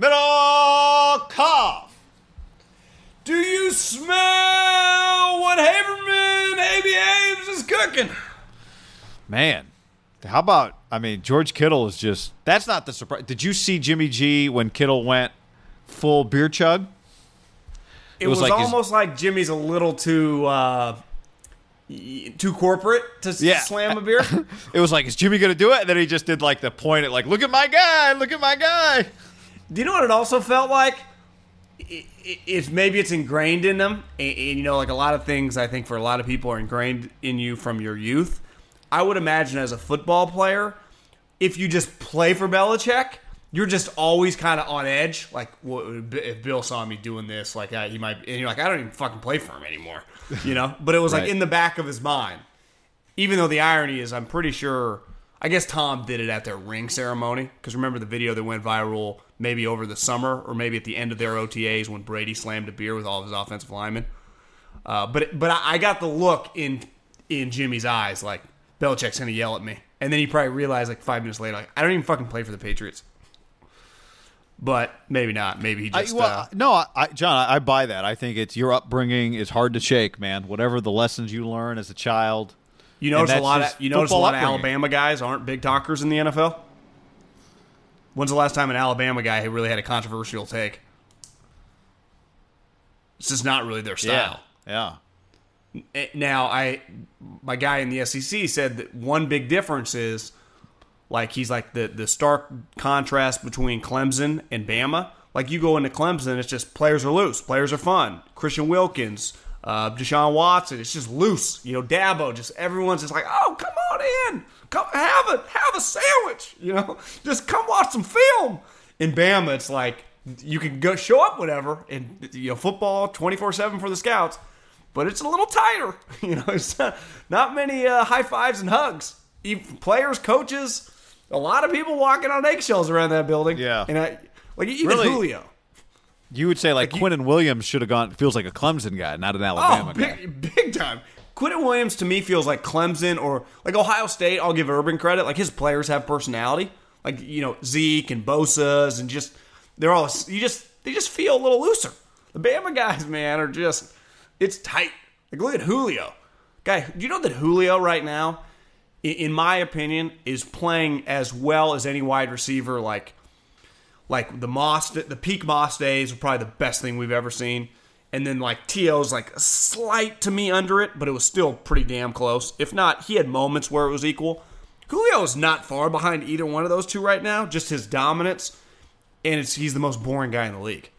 Middlecoff. Do you smell what Haberman AB Ames is cooking? Man, how about? I mean, George Kittle is just. That's not the surprise. Did you see Jimmy G when Kittle went full beer chug? It, was, like his- almost like Jimmy's a little too uh, too corporate to Yeah. slam a beer. It was like, is Jimmy going to do it? And then he just did like the point at like, look at my guy, look at my guy. Do you know what it also felt like? I- I- It's maybe it's ingrained in them, and, and you know, like a lot of things. I think for a lot of people are ingrained in you from your youth. I would imagine as a football player, if you just play for Belichick, you're just always kind of on edge. Like, if Bill saw me doing this, like uh, he might, and you're like, I don't even fucking play for him anymore, you know. But it was like in the back of his mind. Even though the irony is, I'm pretty sure. I guess Tom did it at their ring ceremony because remember the video that went viral maybe over the summer or maybe at the end of their OTAs when Brady slammed a beer with all of his offensive linemen. Uh, but but I I got the look in in Jimmy's eyes like Belichick's gonna yell at me, and then he probably realized like five minutes later like I don't even fucking play for the Patriots. But maybe not. Maybe he I, just. well, uh, no, I- I, John, I, I buy that. I think it's your upbringing is hard to shake, man. Whatever the lessons you learn as a child. You notice a lot of you notice a lot of. Alabama guys aren't big talkers in the NFL. When's the last time an Alabama guy who really had a controversial take? It's just not really their style. Yeah. Eh, Now, I my guy in the SEC said that one big difference is like he's like the the stark contrast between Clemson and Bama. Like you go into Clemson, it's just players are loose, players are fun. Christian Wilkins, uh, Deshaun Watson, it's just loose. You know, Dabo, just everyone's just like, oh, come on in, come have a have a sandwich. You know, just come watch some film. In Bama, it's like you can go show up whatever, and you know, football twenty four seven for the scouts but it's a little tighter. You know, it's not, not many uh, high fives and hugs. Even players, coaches, a lot of people walking on eggshells around that building. Yeah. and I, like even Really? Julio. You would say like, Quinnen Williams should have gone. Feels like a Clemson guy, not an oh, Alabama Oh, guy. big, big time. Quinnen Williams to me feels like Clemson or like Ohio State. I'll give Urban credit. Like his players have personality. Like you know Zeke and Bosa's and just they're all you just they just feel a little looser. The Bama guys, man, are just it's tight. Like look at Julio, guy. Do you know that Julio right now, in my opinion, is playing as well as any wide receiver. Like like the Moss, the peak Moss days were probably the best thing we've ever seen. And then like T.O.'s like a slight to me under it, but it was still pretty damn close. If not, he had moments where it was equal. Julio is not far behind either one of those two right now. Just his dominance, and it's he's the most boring guy in the league.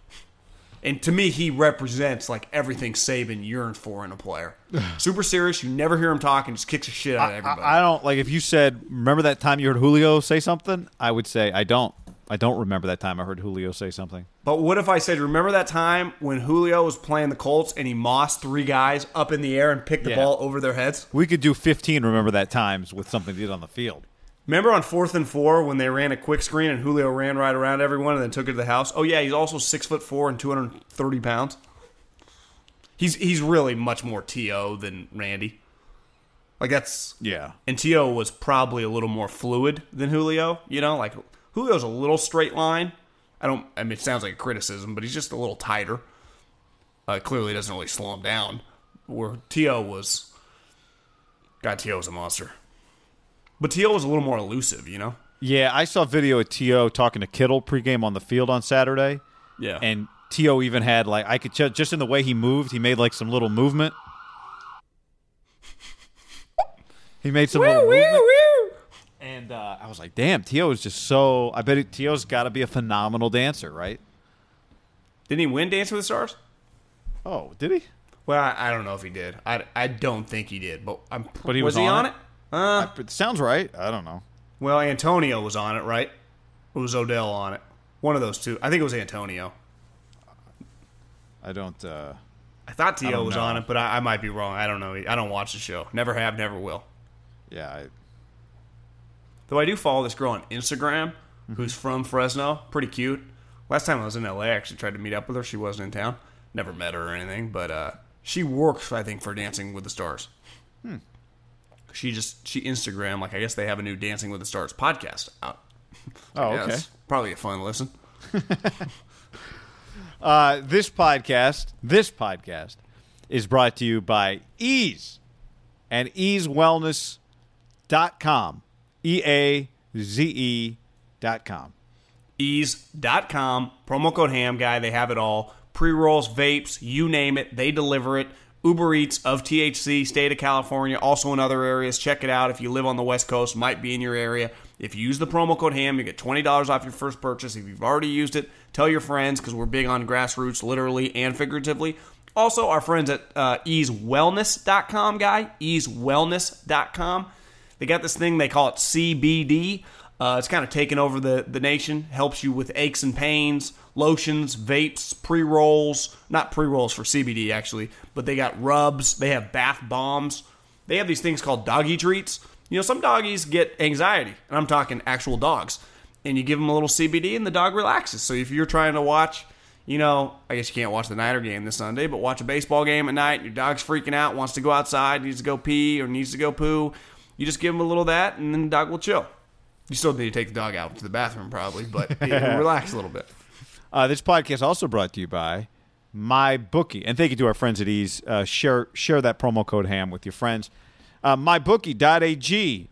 And to me, he represents like everything Saban yearns for in a player. Super serious. You never hear him talking. Just kicks the shit out of I, everybody. I don't like if you said, "Remember that time you heard Julio say something?" I would say, "I don't. I don't remember that time I heard Julio say something." But what if I said, remember that time when Julio was playing the Colts and he mossed three guys up in the air and picked the Yeah. ball over their heads? We could do 15 remember that times with something he did on the field. Remember on fourth and four when they ran a quick screen and Julio ran right around everyone and then took it to the house? Oh yeah, he's also six foot four and two hundred thirty pounds. He's he's really much more T.O. than Randy. Like that's Yeah. and T.O. was probably a little more fluid than Julio. You know, like Julio's a little straight line. I don't. I mean, it sounds like a criticism, but he's just a little tighter. Uh, clearly, doesn't really slow him down. Where T.O. was, God, T.O. was a monster. But T.O. was a little more elusive. You know. Yeah, I saw video of T.O. talking to Kittle pregame on the field on Saturday, Yeah. and T.O. even had like I could ju- just in the way he moved, he made like some little movement. He made some little movement. And uh, I was like, "Damn, T.O. is just so." I bet it, T.O.'s got to be a phenomenal dancer, right? Didn't he win Dance with the Stars? Oh, did he? Well, I, I don't know if he did. I, I don't think he did. But I'm. But he was, was he on on it? it? Uh, It sounds right. I don't know. well, Antonio was on it, right? Or was Odell on it? One of those two. I think it was Antonio. I don't. uh I thought T.O. don't was know. on it, but I, I might be wrong. I don't know. I don't watch the show. Never have, never will. Yeah, I, Though I do follow this girl on Instagram who's from Fresno. Pretty cute. Last time I was in LA, I actually tried to meet up with her. She wasn't in town. Never met her or anything, but uh, she works, I think, for Dancing with the Stars. She just she Instagram like I guess they have a new Dancing with the Stars podcast out. Oh, Yeah, okay. probably a fun listen. Uh, this podcast, this podcast, is brought to you by Eaze and EazeWellness.com. E A Z E dot com. Eaze dot com. promo code ham guy they have it all. Pre-rolls vapes you name it they deliver it. Uber eats of thc state of california also in other areas. Check it out if you live on the west coast might be in your area. If you use the promo code ham you get $20 off your first purchase. If you've already used it tell your friends because we're big on grassroots literally and figuratively. Also our friends at uh, eazewellness.com guy eazewellness.com they got this thing they call it CBD. Uh, it's kind of taken over the, the nation. Helps you with aches and pains, lotions, vapes, pre rolls. Not pre rolls for CBD actually, but they got rubs. They have bath bombs. They have these things called doggy treats. You know, some doggies get anxiety, and I'm talking actual dogs. And you give them a little CBD, and the dog relaxes. So if you're trying to watch, you know, I guess you can't watch the Niner game this Sunday, but watch a baseball game at night. Your dog's freaking out, wants to go outside, needs to go pee, or needs to go poo. You just give him a little of that, and then the dog will chill. You still need to take the dog out to the bathroom, probably, but relax a little bit. Uh, this podcast also brought to you by my bookie, and thank you to our friends at Eaze. Uh, share share that promo code Ham with your friends. Uh, mybookie.ag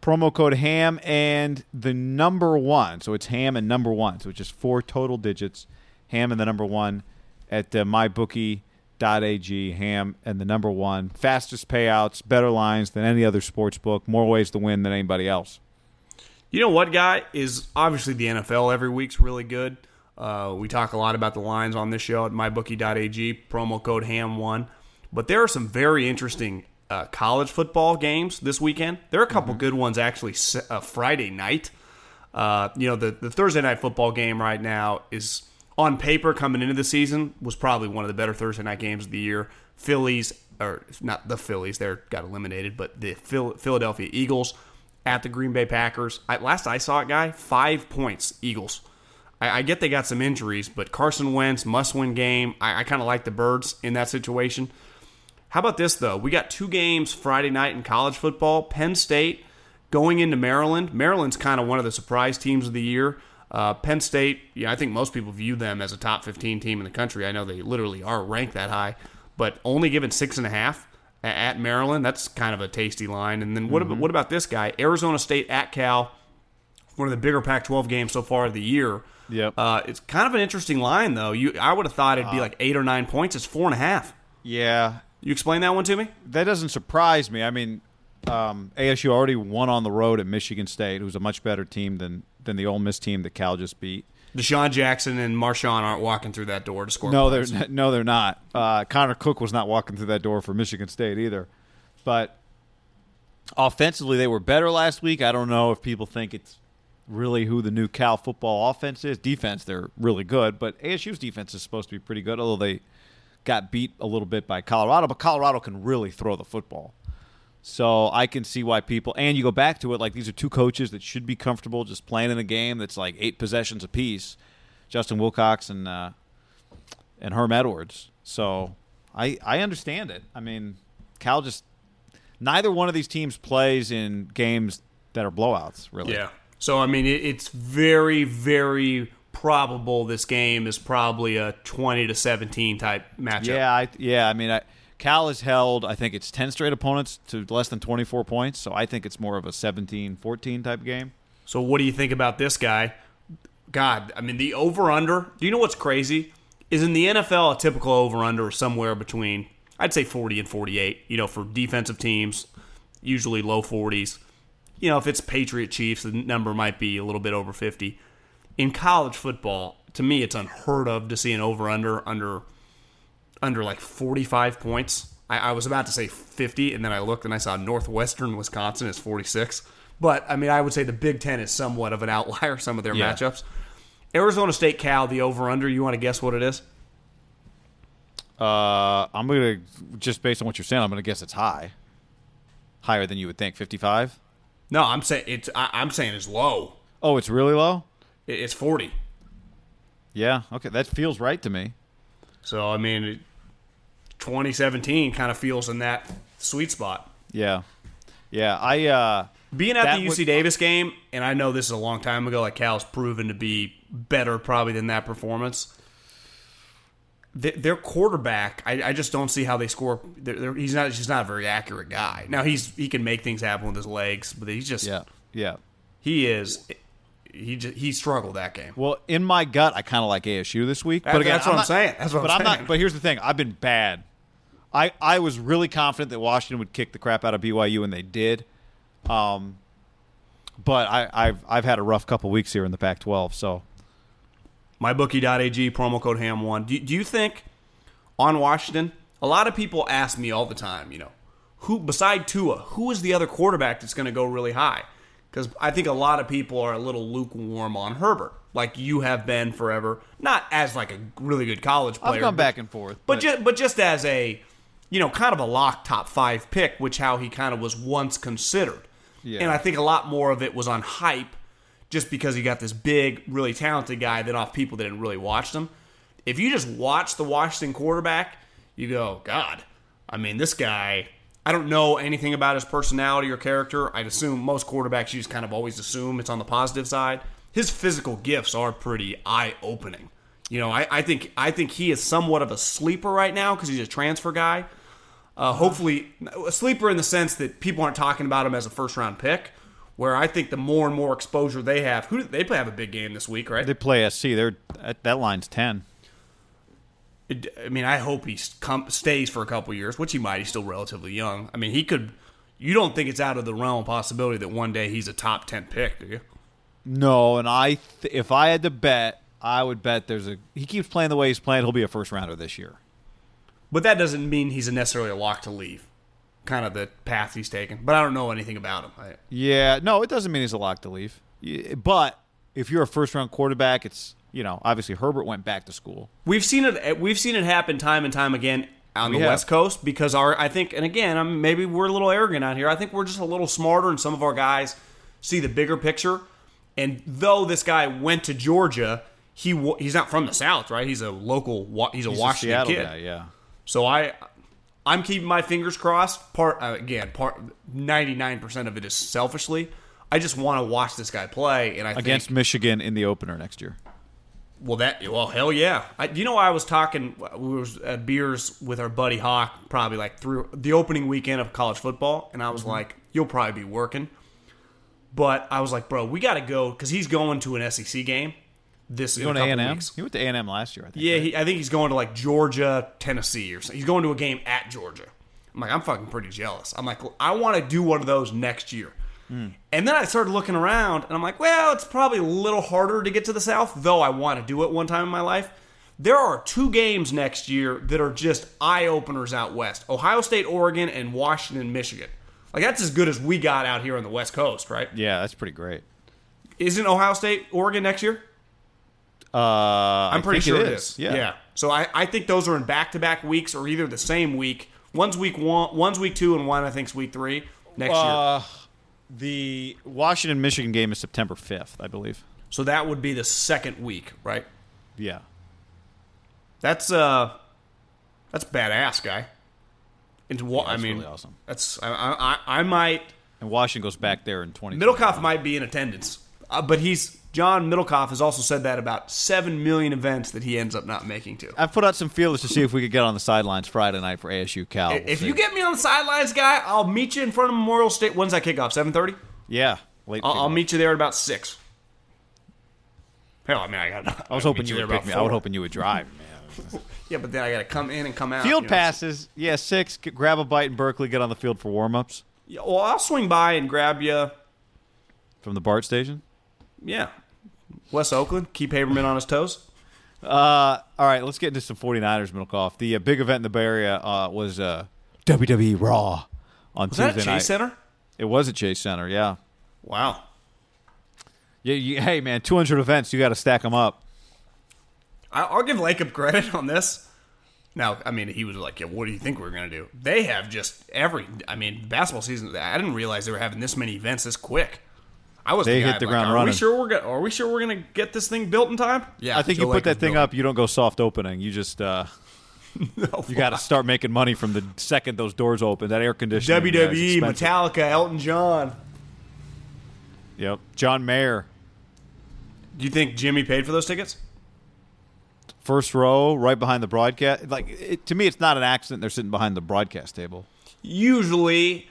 promo code Ham and the number one. So it's Ham and number one. So it's just four total digits. Ham and the number one at uh, mybookie.ag. Ham and the number one. Fastest payouts, better lines than any other sports book. More ways to win than anybody else. You know what, guy? Is obviously the NFL every week's really good. Uh, we talk a lot about the lines on this show at mybookie.ag, promo code HAM1. But there are some very interesting uh, college football games this weekend. There are a couple good ones actually uh, Friday night. Uh, you know, the, the Thursday night football game right now is on paper coming into the season was probably one of the better Thursday night games of the year. Phillies, or not the Phillies, they got eliminated, but the Phil- Philadelphia Eagles at the Green Bay Packers. I, last I saw it, guy, five points, Eagles. I, I get they got some injuries, but Carson Wentz, must win game. I, I kind of like the Birds in that situation. How about this, though? We got two games Friday night in college football. Penn State going into Maryland. Maryland's kind of one of the surprise teams of the year. Uh, Penn State, yeah, I think most people view them as a top 15 team in the country. I know they literally are ranked that high, but only given six and half a- at Maryland. That's kind of a tasty line. And then what, about, what about this guy? Arizona State at Cal, one of the bigger Pac-12 games so far of the year. Yep. Uh, it's kind of an interesting line, though. You, I would have thought it'd be like eight or nine points. It's four and a half. Yeah, You explain that one to me? that doesn't surprise me. I mean, um, ASU already won on the road at Michigan State, who's a much better team than than the Ole Miss team that Cal just beat. DeSean Jackson and Marshawn aren't walking through that door to score. No, points. they're no, they're not. Uh, Connor Cook was not walking through that door for Michigan State either. But offensively, they were better last week. I don't know if people think it's really who the new Cal football offense is. Defense, they're really good, but ASU's defense is supposed to be pretty good, although they got beat a little bit by Colorado. But Colorado can really throw the football. So I can see why people and you go back to it like these are two coaches that should be comfortable just playing in a game that's like eight possessions apiece. Justin Wilcox and uh, and Herm Edwards. So I I understand it. I mean, Cal just neither one of these teams plays in games that are blowouts. Really. Yeah. So I mean, it, it's very, very probable this game is probably a twenty to seventeen type matchup. Yeah. I, yeah. I mean, I, Cal has held I think it's ten straight opponents to less than twenty four points. So I think it's more of a 17-14 type game. So what do you think about this guy? God, I mean, the over under. Do you know what's crazy? Is in the NFL a typical over under somewhere between I'd say 40 and 48. You know, for defensive teams, usually low 40s. You know, if it's Patriot Chiefs, the number might be a little bit over 50. In college football, to me, it's unheard of to see an over under under under like 45 points. I, I was about to say 50, and then I looked and I saw Northwestern Wisconsin is 46. But I mean, I would say the Big Ten is somewhat of an outlier. Some of their Yeah. matchups. Arizona State Cal, the over under. You want to guess what it is? Uh, I'm gonna just based on what you're saying, I'm gonna guess it's high, higher than you would think. 55. No, I'm saying it's. I, I'm saying it's low. Oh, it's really low. It- It's 40. Yeah. Okay, that feels right to me. So I mean, it- 2017 kind of feels in that sweet spot. Yeah. Yeah. I. uh Being at the UC would- Davis game, and I know this is a long time ago. Like Cal's proven to be better probably than that performance. Th- Their quarterback, I, I just don't see how they score. They're, they're- he's not. He's not a very accurate guy. Now he's he can make things happen with his legs, but he's just Yeah. Yeah. he is. He just, he struggled that game. Well, in my gut, I kind of like ASU this week. But again, that's what I'm not- saying. That's what but I'm I'm saying. not. But here's the thing: I've been bad. I I was really confident that Washington would kick the crap out of BYU, and they did. Um, but I, I've I've had a rough couple weeks here in the Pac-12, so mybookie.ag promo code ham one do, do you think on washington a lot of people ask me all the time you know who beside tua who is the other quarterback that's going to go really high because i think a lot of people are a little lukewarm on herbert like you have been forever not as like a really good college player I've gone but- back and forth. but just but just as a you know kind of a lock top five pick which how he kind of was once considered. Yeah. and i think a lot more of it was on hype just because he got this big really talented guy than off people that didn't really watch them. If you just watch the washington quarterback you go god i mean this guy i don't know anything about his personality or character. I'd assume most quarterbacks you just kind of always assume it's on the positive side. His physical gifts are pretty eye-opening. You know, I, I think I think he is somewhat of a sleeper right now because he's a transfer guy. Uh, hopefully, a sleeper in the sense that people aren't talking about him as a first round pick. Where I think the more and more exposure they have, who they play have a big game this week, right? they play SC. They're that, that line's ten. It- I mean, I hope he stays for a couple years, which he might. He's still relatively young. I mean, he could. You don't think it's out of the realm of possibility that one day he's a top ten pick, do you? No, and I th- if I had to bet, I would bet there's a he keeps playing the way he's playing. He'll be a first rounder this year. But that doesn't mean he's necessarily a lock to leave. Kind of the path he's taken. But I don't know anything about him. I, Yeah, no, it doesn't mean he's a lock to leave. But if you're a first round quarterback, it's you know obviously Herbert went back to school. We've seen it. Eh, we've seen it happen time and time again on We the have. West Coast because our. I think, and again, I mean, maybe we're a little arrogant out here. I think we're just a little smarter, and some of our guys see the bigger picture. And though this guy went to Georgia, he he's not from the South, right? He's a local. He's a He's a Washington Seattle kid. guy, yeah. So I, I'm keeping my fingers crossed. Part uh, again, part ninety nine percent of it is selfishly. I just want to watch this guy play, and I Against think, Michigan in the opener next year. well, that well, hell yeah. I, you know, I was talking. We was at beers with our buddy Hawk, probably like through the opening weekend of college football, and I Mm-hmm. was like, "You'll probably be working," but I was like, "Bro, we got to go because he's going to an SEC game this He's in a going to A&M? weeks." He went to A and M last year. I think. Yeah, right? he, I think he's going to like Georgia, Tennessee, or something. He's going to a game at Georgia. I'm like, I'm fucking pretty jealous. I'm like, I want to do one of those next year. Hmm. And then I started looking around, and I'm like, well, it's probably a little harder to get to the South, though I want to do it one time in my life. There are two games next year that are just eye openers out west Ohio State, Oregon, and Washington, Michigan. Like, that's as good as we got out here on the West Coast, right? yeah, that's pretty great. Isn't Ohio State, Oregon next year? Uh, I'm pretty sure it is. is. Yeah. So I, I think those are in back to back weeks or either the same week One's week one, one's week two, and one I think's week three next year. Uh, the Washington Michigan game is September 5th, I believe. So that would be the second week, right? Yeah. That's uh, that's badass, guy. Into what? I mean, really awesome. That's I, I I- might And Washington goes back there in 20. Middlecoff might be in attendance, uh, but he's John Middlecoff has also said that about seven million events that he ends up not making to. I've put out some feelers to see if we could get on the sidelines Friday night for ASU Cal. We'll if see. you get me on the sidelines, guy, I'll meet you in front of Memorial State. When's that kickoff? Seven thirty. yeah, late. I'll, I'll meet you there at about six. Hell, I mean, I got. I was hoping you would pick me. I was hoping you would drive, man. Yeah, but then I got to come in and come out. Field know. passes, yeah, six. Grab a bite in Berkeley. Get on the field for warm-ups Yeah, well, I'll swing by and grab you. from the BART station. Yeah, West Oakland. Keep Haberman on his toes. Uh, all right, let's get into some 49ers, Middlecoff. The uh, big event in the Bay Area uh, was uh, WWE Raw on Was Tuesday that at Chase night. Center? It was at Chase Center, yeah. Wow. Yeah, you, hey man, 200 events, you got to stack them up. I, I'll give Lacob credit on this. Now, I mean, he was like, "Yeah, what do you think we're gonna do?" They have just every. I mean, basketball season. I didn't realize they were having this many events this quick. I was. They the hit guy, the like, ground are running. We sure we're gonna, Are we sure we're gonna get this thing built in time? Yeah, I think Joe you put that thing built up, you don't go soft opening. You just uh, it. you got to start making money from the second those doors open. That air conditioning. WWE, expensive. Metallica, Elton John. Yep, John Mayer, Do you think Jimmy paid for those tickets? first row, right behind the broadcast. Like it, to me, it's not an accident. They're sitting behind the broadcast table. Usually,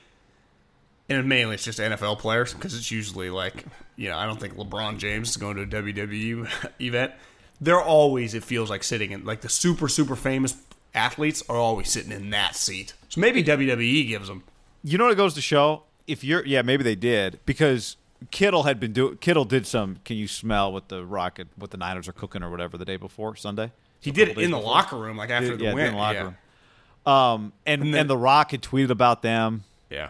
and mainly it's just NFL players because it's usually like you know I don't think LeBron James is going to a WWE event. They're always it feels like sitting in like the super super famous athletes are always sitting in that seat. So maybe WWE gives them. You know what it goes to show? If you're, yeah, maybe they did because Kittle had been do. Kittle did some. Can you smell what the Rocket, what the Niners are cooking or whatever the day before Sunday? He did it in the before. locker room like after the yeah, win. in the locker yeah. room. Um, and and, then- the Rock had tweeted about them. Yeah.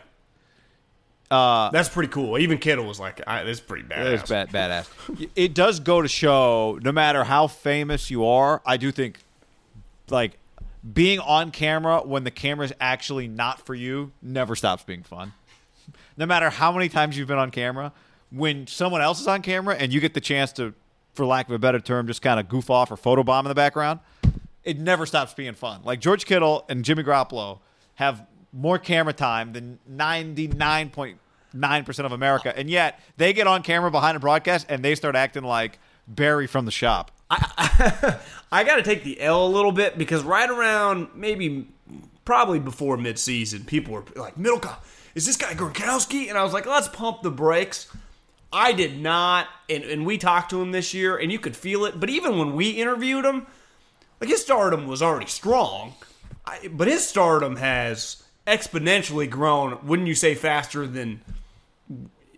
Uh, That's pretty cool. Even Kittle was like, I, "This is pretty badass." It's bad, badass. It does go to show, no matter how famous you are, I do think, like, being on camera when the camera's actually not for you never stops being fun. No matter how many times you've been on camera, when someone else is on camera and you get the chance to, for lack of a better term, just kind of goof off or photobomb in the background, it never stops being fun. Like George Kittle and Jimmy Garoppolo have more camera time than 99.9% of America, and yet they get on camera behind a broadcast and they start acting like Barry from the shop. I got to take the L a little bit because right around maybe probably before midseason, people were like, Middlecoff, is this guy Gronkowski? And I was like, let's pump the brakes. I did not, and, and we talked to him this year, and you could feel it. But even when we interviewed him, like his stardom was already strong, I, but his stardom has exponentially grown. Wouldn't you say faster than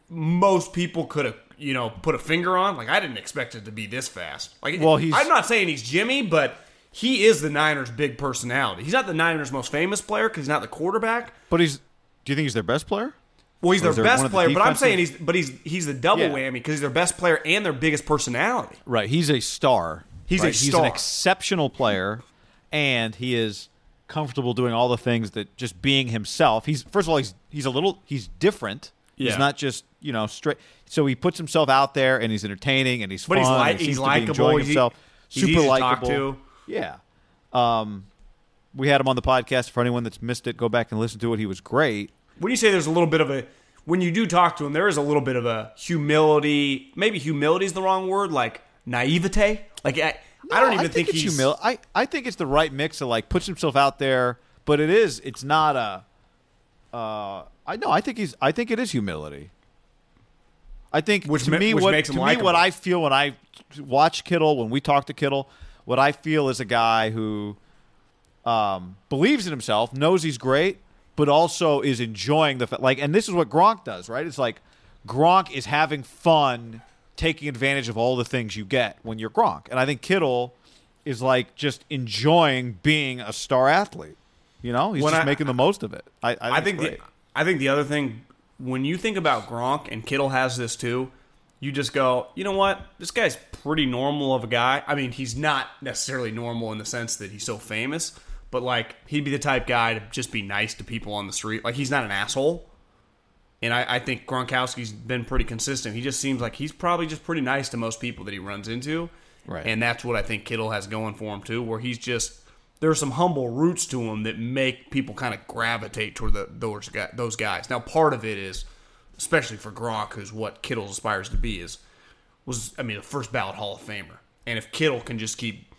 most people could have, you know, put a finger on? Like I didn't expect it to be this fast. Like, Well, he's- I'm not saying he's Jimmy, but he is the Niners' big personality. He's not the Niners' most famous player because he's not the quarterback. But he's, do you think he's their best player? Well, he's Or their is there one best of the player, but I'm saying he's, but he's he's the double Yeah. whammy because he's their best player and their biggest personality. Right. He's a star. He's a right? He's an exceptional player, and he is comfortable doing all the things that just being himself. He's first of all, he's he's a little he's different. Yeah. He's not just you know straight. So he puts himself out there, and he's entertaining, and he's But fun. he's li- and he he's seems to be likable. himself. he's Super easy to talk likable. Yeah. Um, we had him on the podcast. For anyone that's missed it, go back and listen to it. He was great. When you say there's a little bit of a when you do talk to him, there is a little bit of a humility. Maybe humility is the wrong word, like naivete. Like I, I don't No, even think, it's he's humil- I I think it's the right mix of like puts himself out there, but it is it's not a. Uh, I know. I think he's. I think it is humility. I think Which to ma- me which what makes to me what I feel when I watch Kittle when we talk to Kittle, what I feel is a guy who um, believes in himself, knows he's great, but also is enjoying the like. And this is what Gronk does, right? It's like Gronk is having fun, taking advantage of all the things you get when you're Gronk, and I think Kittle is like just enjoying being a star athlete. You know, he's When just I- making the most of it. I, I think, I think the. I think the other thing when you think about Gronk and Kittle has this too, you just go, you know what? This guy's pretty normal of a guy. I mean, he's not necessarily normal in the sense that he's so famous, but like he'd be the type guy to just be nice to people on the street. Like he's not an asshole. And I, I think Gronkowski's been pretty consistent. He just seems like he's probably just pretty nice to most people that he runs into. Right. And that's what I think Kittle has going for him too, where he's just there's some humble roots to him that make people kind of gravitate toward the, those guys, those guys. Now, part of it is, especially for Gronk, who's what Kittle aspires to be, is was I mean a first ballot Hall of Famer. And if Kittle can just keep,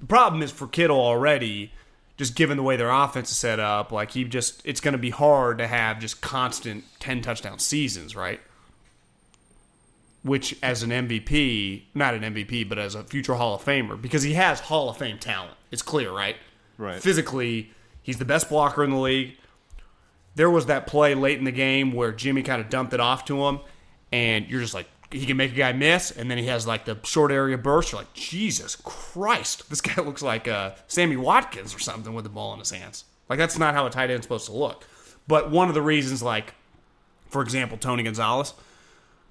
the problem is for Kittle already, just given the way their offense is set up, like he just it's going to be hard to have just constant ten touchdown seasons, right? Which, as an MVP, not an MVP, but as a future Hall of Famer, because he has Hall of Fame talent. It's clear, right? Right. Physically, he's the best blocker in the league. There was that play late in the game where Jimmy kind of dumped it off to him, and you're just like, he can make a guy miss, and then he has like the short area burst. You're like, Jesus Christ, this guy looks like uh, Sammy Watkins or something with the ball in his hands. Like that's not how a tight end's supposed to look. But one of the reasons, like, for example, Tony Gonzalez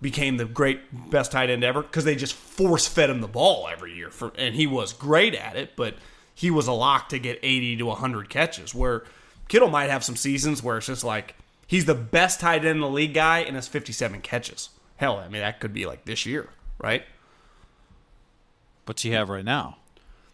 became the great best tight end ever because they just force fed him the ball every year, for, and he was great at it. But he was a lock to get 80 to 100 catches. Where Kittle might have some seasons where it's just like he's the best tight end in the league guy and has 57 catches. Hell, I mean that could be like this year, right? What's he have right now?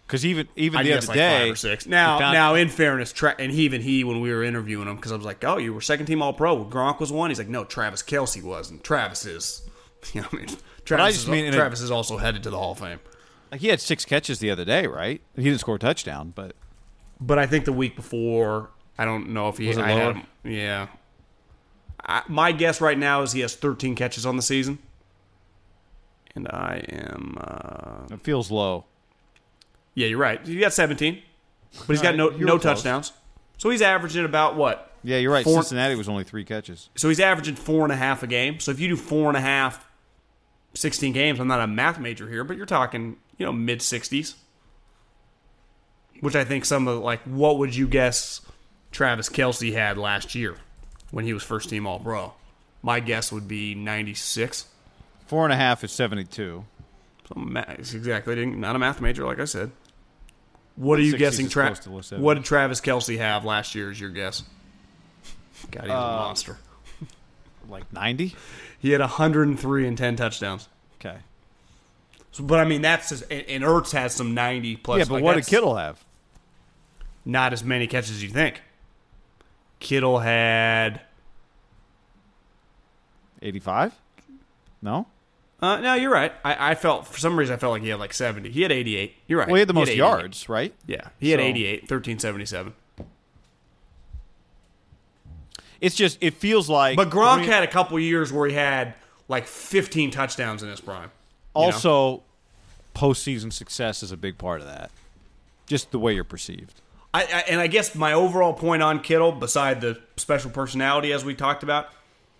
Because even even I the other like day, five or six. Now, found- now, in fairness, Tra- and he, even he, when we were interviewing him, because I was like, "Oh, you were second team All Pro. Gronk was one." He's like, "No, Travis Kelce was." And Travis is, you know, I mean, Travis, just is, mean in a- is also headed to the Hall of Fame. like he had six catches the other day, right? He didn't score a touchdown, but But I think the week before, I don't know if he Was it I had him- yeah. I, my guess right now is he has 13 catches on the season, and I am. Uh, it feels low. yeah, you're right. He got 17, but he's got no no close. touchdowns. So he's averaging about what Yeah, you're right. Four- Cincinnati was only three catches. So he's averaging four and a half a game. So if you do four and a half, 16 games, I'm not a math major here, but you're talking, you know, mid 60s. Which I think some of, like, what would you guess Travis Kelsey had last year when he was first team All Pro? My guess would be 96. Four and a half is seventy-two. So ma- exactly, didn't- a math major, like I said. What are you guessing? is Tra- close to low 70s. what did Travis Kelce have last year? Is your guess? God, he was Uh, a monster. Like ninety. He had 103 and 10 touchdowns. Okay. So, but I mean, that's just, and and Ertz has some 90 plus. yeah, but like, what did Kittle have? Not as many catches as you think. Kittle had. Eighty-five. No. Uh, no, you're right. I, I felt for some reason I felt like he had like 70. He had 88. You're right. Well, he had the most 88. yards, right? Yeah, he had 88, 1377. It's just it feels like. But Gronk when- had a couple years where he had like 15 touchdowns in his prime. you know? also postseason success is a big part of that. Just the way you're perceived. I, I and I guess my overall point on Kittle, beside the special personality as we talked about,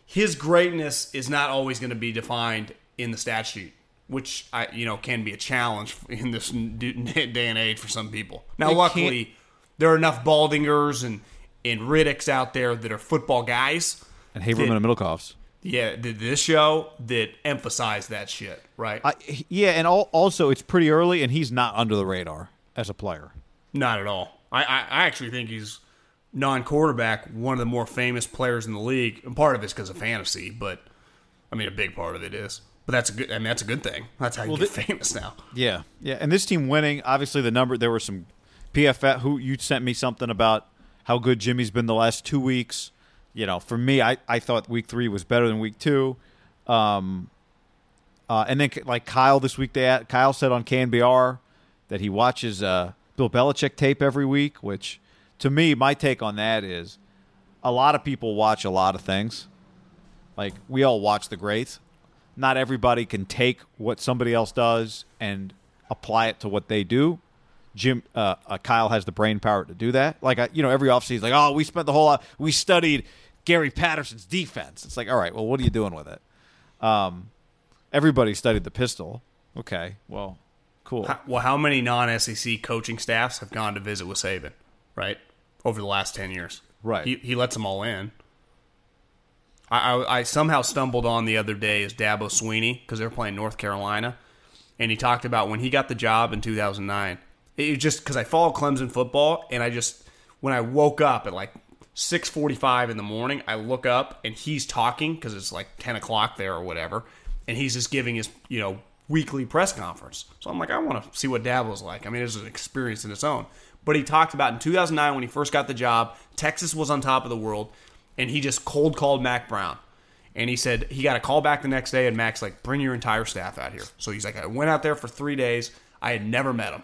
his greatness is not always going to be defined in the stat sheet, which I you know can be a challenge in this day and age for some people. Now, It luckily, there are enough Baldingers and and Riddicks out there that are football guys. And Haberman and Middlecoffs. Yeah, this show that emphasize that shit, right? I, yeah, and al- also it's pretty early, and he's not under the radar as a player. Not at all. I, I, I actually think he's non-quarterback, one of the more famous players in the league. And part of it's because of fantasy, but I mean, a big part of it is. But that's a good. I mean, that's a good thing. That's how you get famous now. Yeah, yeah, and this team winning. Obviously, the number there were some PFF who you sent me something about how good Jimmy's been the last two weeks. You know, for me, I, I thought week three was better than week two. Um, uh, and then like Kyle this week, they had, Kyle said on KNBR that he watches uh, Bill Belichick tape every week. Which, to me, my take on that is a lot of people watch a lot of things. Like we all watch the greats. Not everybody can take what somebody else does and apply it to what they do. Jim uh, uh, Kyle has the brain power to do that. Like I, you know, every offseason, like, oh, we spent the whole lot, we studied Gary Patterson's defense. It's like, all right, well, what are you doing with it? Um, everybody studied the pistol. Okay, well, cool. How- Well, how many non-SEC coaching staffs have gone to visit with Saban, right? Over the last ten years, Right. He, he lets them all in. I, I, I somehow stumbled on the other day is Dabo Swinney because they were playing North Carolina, and he talked about when he got the job in 2009. It was just because I follow Clemson football, and I just when I woke up at like six forty five in the morning, I look up and he's talking because it's like ten o'clock there or whatever, and he's just giving his you know weekly press conference. So I'm like, I want to see what Dabo's like. I mean, it's an experience in its own. But he talked about in 2009 when he first got the job, Texas was on top of the world, and he just cold called Mack Brown. And he said he got a call back the next day, and Mack's like, bring your entire staff out here. So he's like, I went out there for three days. I had never met him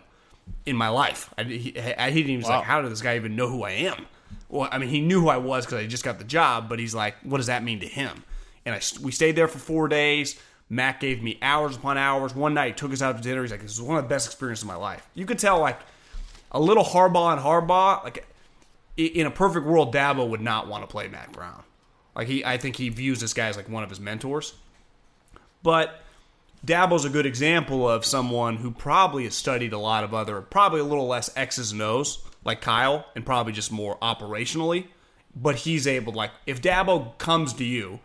in my life. I, he, I, he didn't even wow. like, how did this guy even know who I am? Well, I mean, he knew who I was because I just got the job, but he's like, what does that mean to him? And I, we stayed there for four days. Mack gave me hours upon hours. One night, he took us out to dinner. He's like, this is one of the best experiences of my life. You could tell, like, a little Harbaugh and Harbaugh, like, in a perfect world, Dabo would not want to play Mack Brown. Like he, I think he views this guy as like one of his mentors. But Dabo's a good example of someone who probably has studied a lot of other, probably a little less X's and O's, like Kyle, and probably just more operationally. But he's able, like, if Dabo comes to you,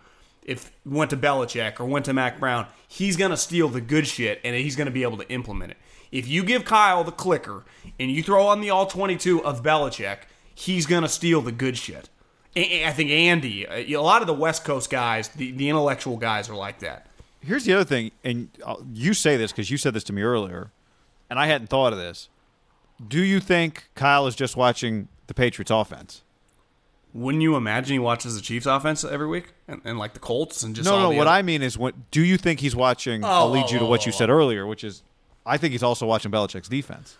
if went to Belichick or went to Mack Brown, he's gonna steal the good shit and he's gonna be able to implement it. If you give Kyle the clicker and you throw on the all twenty two of Belichick, he's gonna steal the good shit. I think Andy, uh, a lot of the West Coast guys, the, the intellectual guys, are like that. Here's the other thing, and you say this because you said this to me earlier, and I hadn't thought of this. Do you think Kyle is just watching the Patriots offense? Wouldn't you imagine he watches the Chiefs offense every week and, and like the Colts and just no, no. what other... I mean is, what do you think he's watching? Oh, I'll lead you to what oh, you oh, oh said oh. earlier, which is, I think he's also watching Belichick's defense.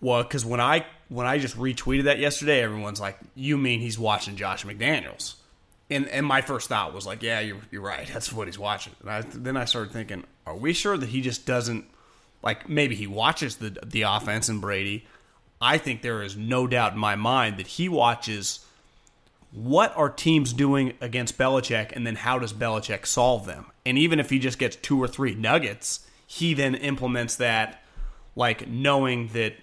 Well, because when I when I just retweeted that yesterday, everyone's like, "You mean he's watching Josh McDaniels?" And and my first thought was like, "Yeah, you're you're right. That's what he's watching." And I, then I started thinking, "Are we sure that he just doesn't like maybe he watches the the offense and Brady?" I think there is no doubt in my mind that he watches what are teams doing against Belichick, and then how does Belichick solve them? And even if he just gets two or three nuggets, he then implements that, like knowing that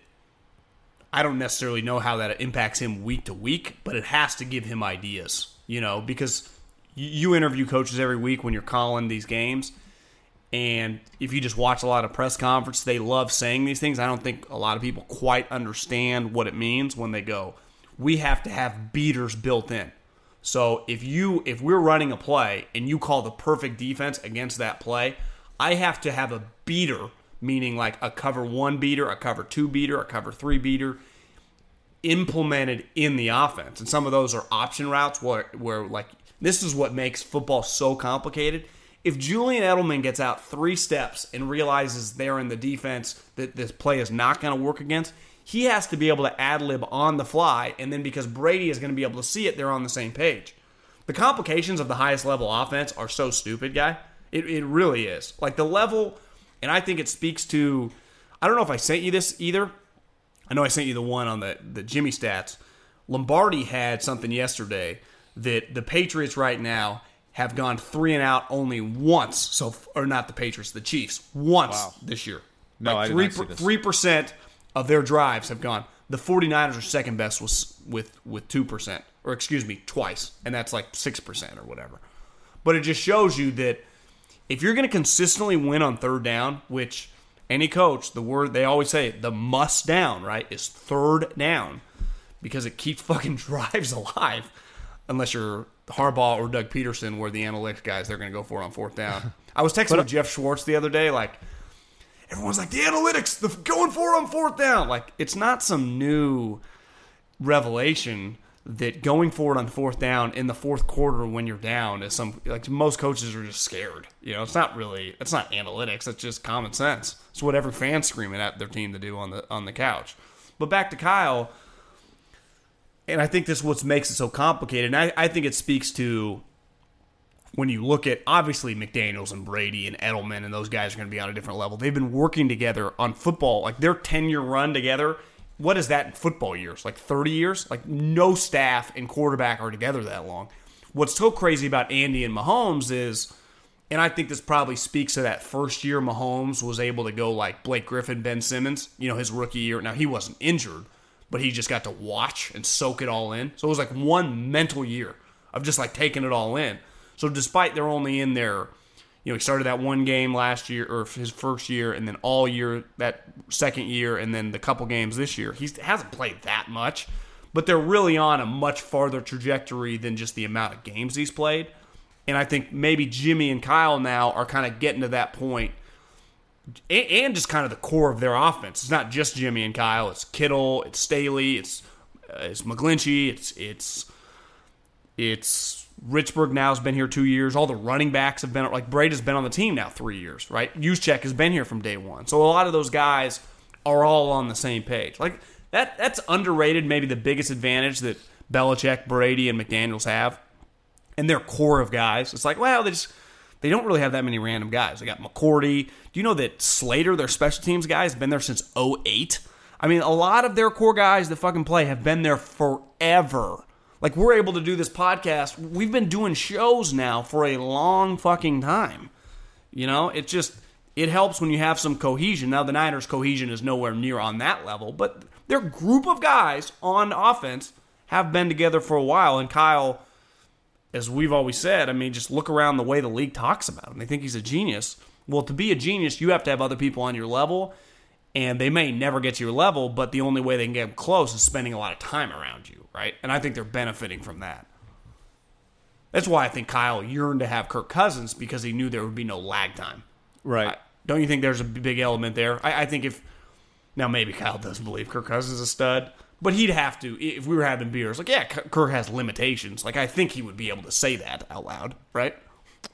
I don't necessarily know how that impacts him week to week, but it has to give him ideas, you know, because you interview coaches every week when you're calling these games. And if you just watch a lot of press conferences, they love saying these things. I don't think a lot of people quite understand what it means when they go, we have to have beaters built in. So if you if we're running a play and you call the perfect defense against that play, I have to have a beater meaning like a cover one beater, a cover two beater, a cover three beater, implemented in the offense. And some of those are option routes where, where like this is what makes football so complicated. If Julian Edelman gets out three steps and realizes they're in the defense that this play is not going to work against, he has to be able to ad lib on the fly. And then because Brady is going to be able to see it, they're on the same page. The complications of the highest level offense are so stupid, guy. It, it really is. Like the level and I think it speaks to I don't know if I sent you this either. I know I sent you the one on the, the Jimmy stats. Lombardi had something yesterday that the Patriots right now have gone three and out only once. So, or not the Patriots, the Chiefs once wow. this year. No, like three three percent of their drives have gone. The 49ers are second best with with with two percent, or excuse me, twice, and that's like six percent or whatever. But it just shows you that if you're going to consistently win on third down, which any coach, the word they always say, the must down, right, is third down because it keeps fucking drives alive. Unless you're Harbaugh or Doug Pederson, where the analytics guys, they're going to go for on fourth down. I was texting with Jeff Schwartz the other day, like, everyone's like, the analytics, the going for on fourth down. Like, it's not some new revelation that going forward on fourth down in the fourth quarter when you're down is some like most coaches are just scared. You know, it's not really it's not analytics. It's just common sense. It's what every fan's screaming at their team to do on the on the couch. But back to Kyle, and I think this is what makes it so complicated. And I, I think it speaks to when you look at obviously McDaniels and Brady and Edelman and those guys are going to be on a different level. They've been working together on football, like their 10 year run together what is that in football years? Like 30 years? Like no staff and quarterback are together that long. What's so crazy about Andy and Mahomes is, and I think this probably speaks to that first year Mahomes was able to go like Blake Griffin, Ben Simmons, you know, his rookie year. Now he wasn't injured, but he just got to watch and soak it all in. So it was like one mental year of just like taking it all in. So despite they're only in there, you know, he started that one game last year or his first year, and then all year that second year, and then the couple games this year. He hasn't played that much, but they're really on a much farther trajectory than just the amount of games he's played. And I think maybe Jimmy and Kyle now are kind of getting to that point and, and just kind of the core of their offense. It's not just Jimmy and Kyle. It's Kittle. It's Staley. It's uh, it's McGlinchey. It's it's it's Richburg now has been here two years. All the running backs have been like Breida has been on the team now three years, right? Juszczyk has been here from day one. So a lot of those guys are all on the same page. Like that that's underrated. Maybe the biggest advantage that Belichick, Brady, and McDaniels have, and their core of guys. It's like, well, they just they don't really have that many random guys. They got McCourty. Do you know that Slater, their special teams guy, has been there since 08? I mean, a lot of their core guys that fucking play have been there forever. Like, we're able to do this podcast. We've been doing shows now for a long fucking time. You know, it just, it helps when you have some cohesion. Now, the Niners' cohesion is nowhere near on that level, but their group of guys on offense have been together for a while. And Kyle as we've always said, I mean, just look around the way the league talks about him. They think he's a genius. Well, to be a genius, you have to have other people on your level, and they may never get to your level, but the only way they can get close is spending a lot of time around you, right? And I think they're benefiting from that. That's why I think Kyle yearned to have Kirk Cousins because he knew there would be no lag time. Right. I, don't you think there's a big element there? I, I think if now maybe Kyle doesn't believe Kirk Cousins is a stud, but he'd have to if we were having beers. Like, yeah, Kirk has limitations. Like, I think he would be able to say that out loud, right?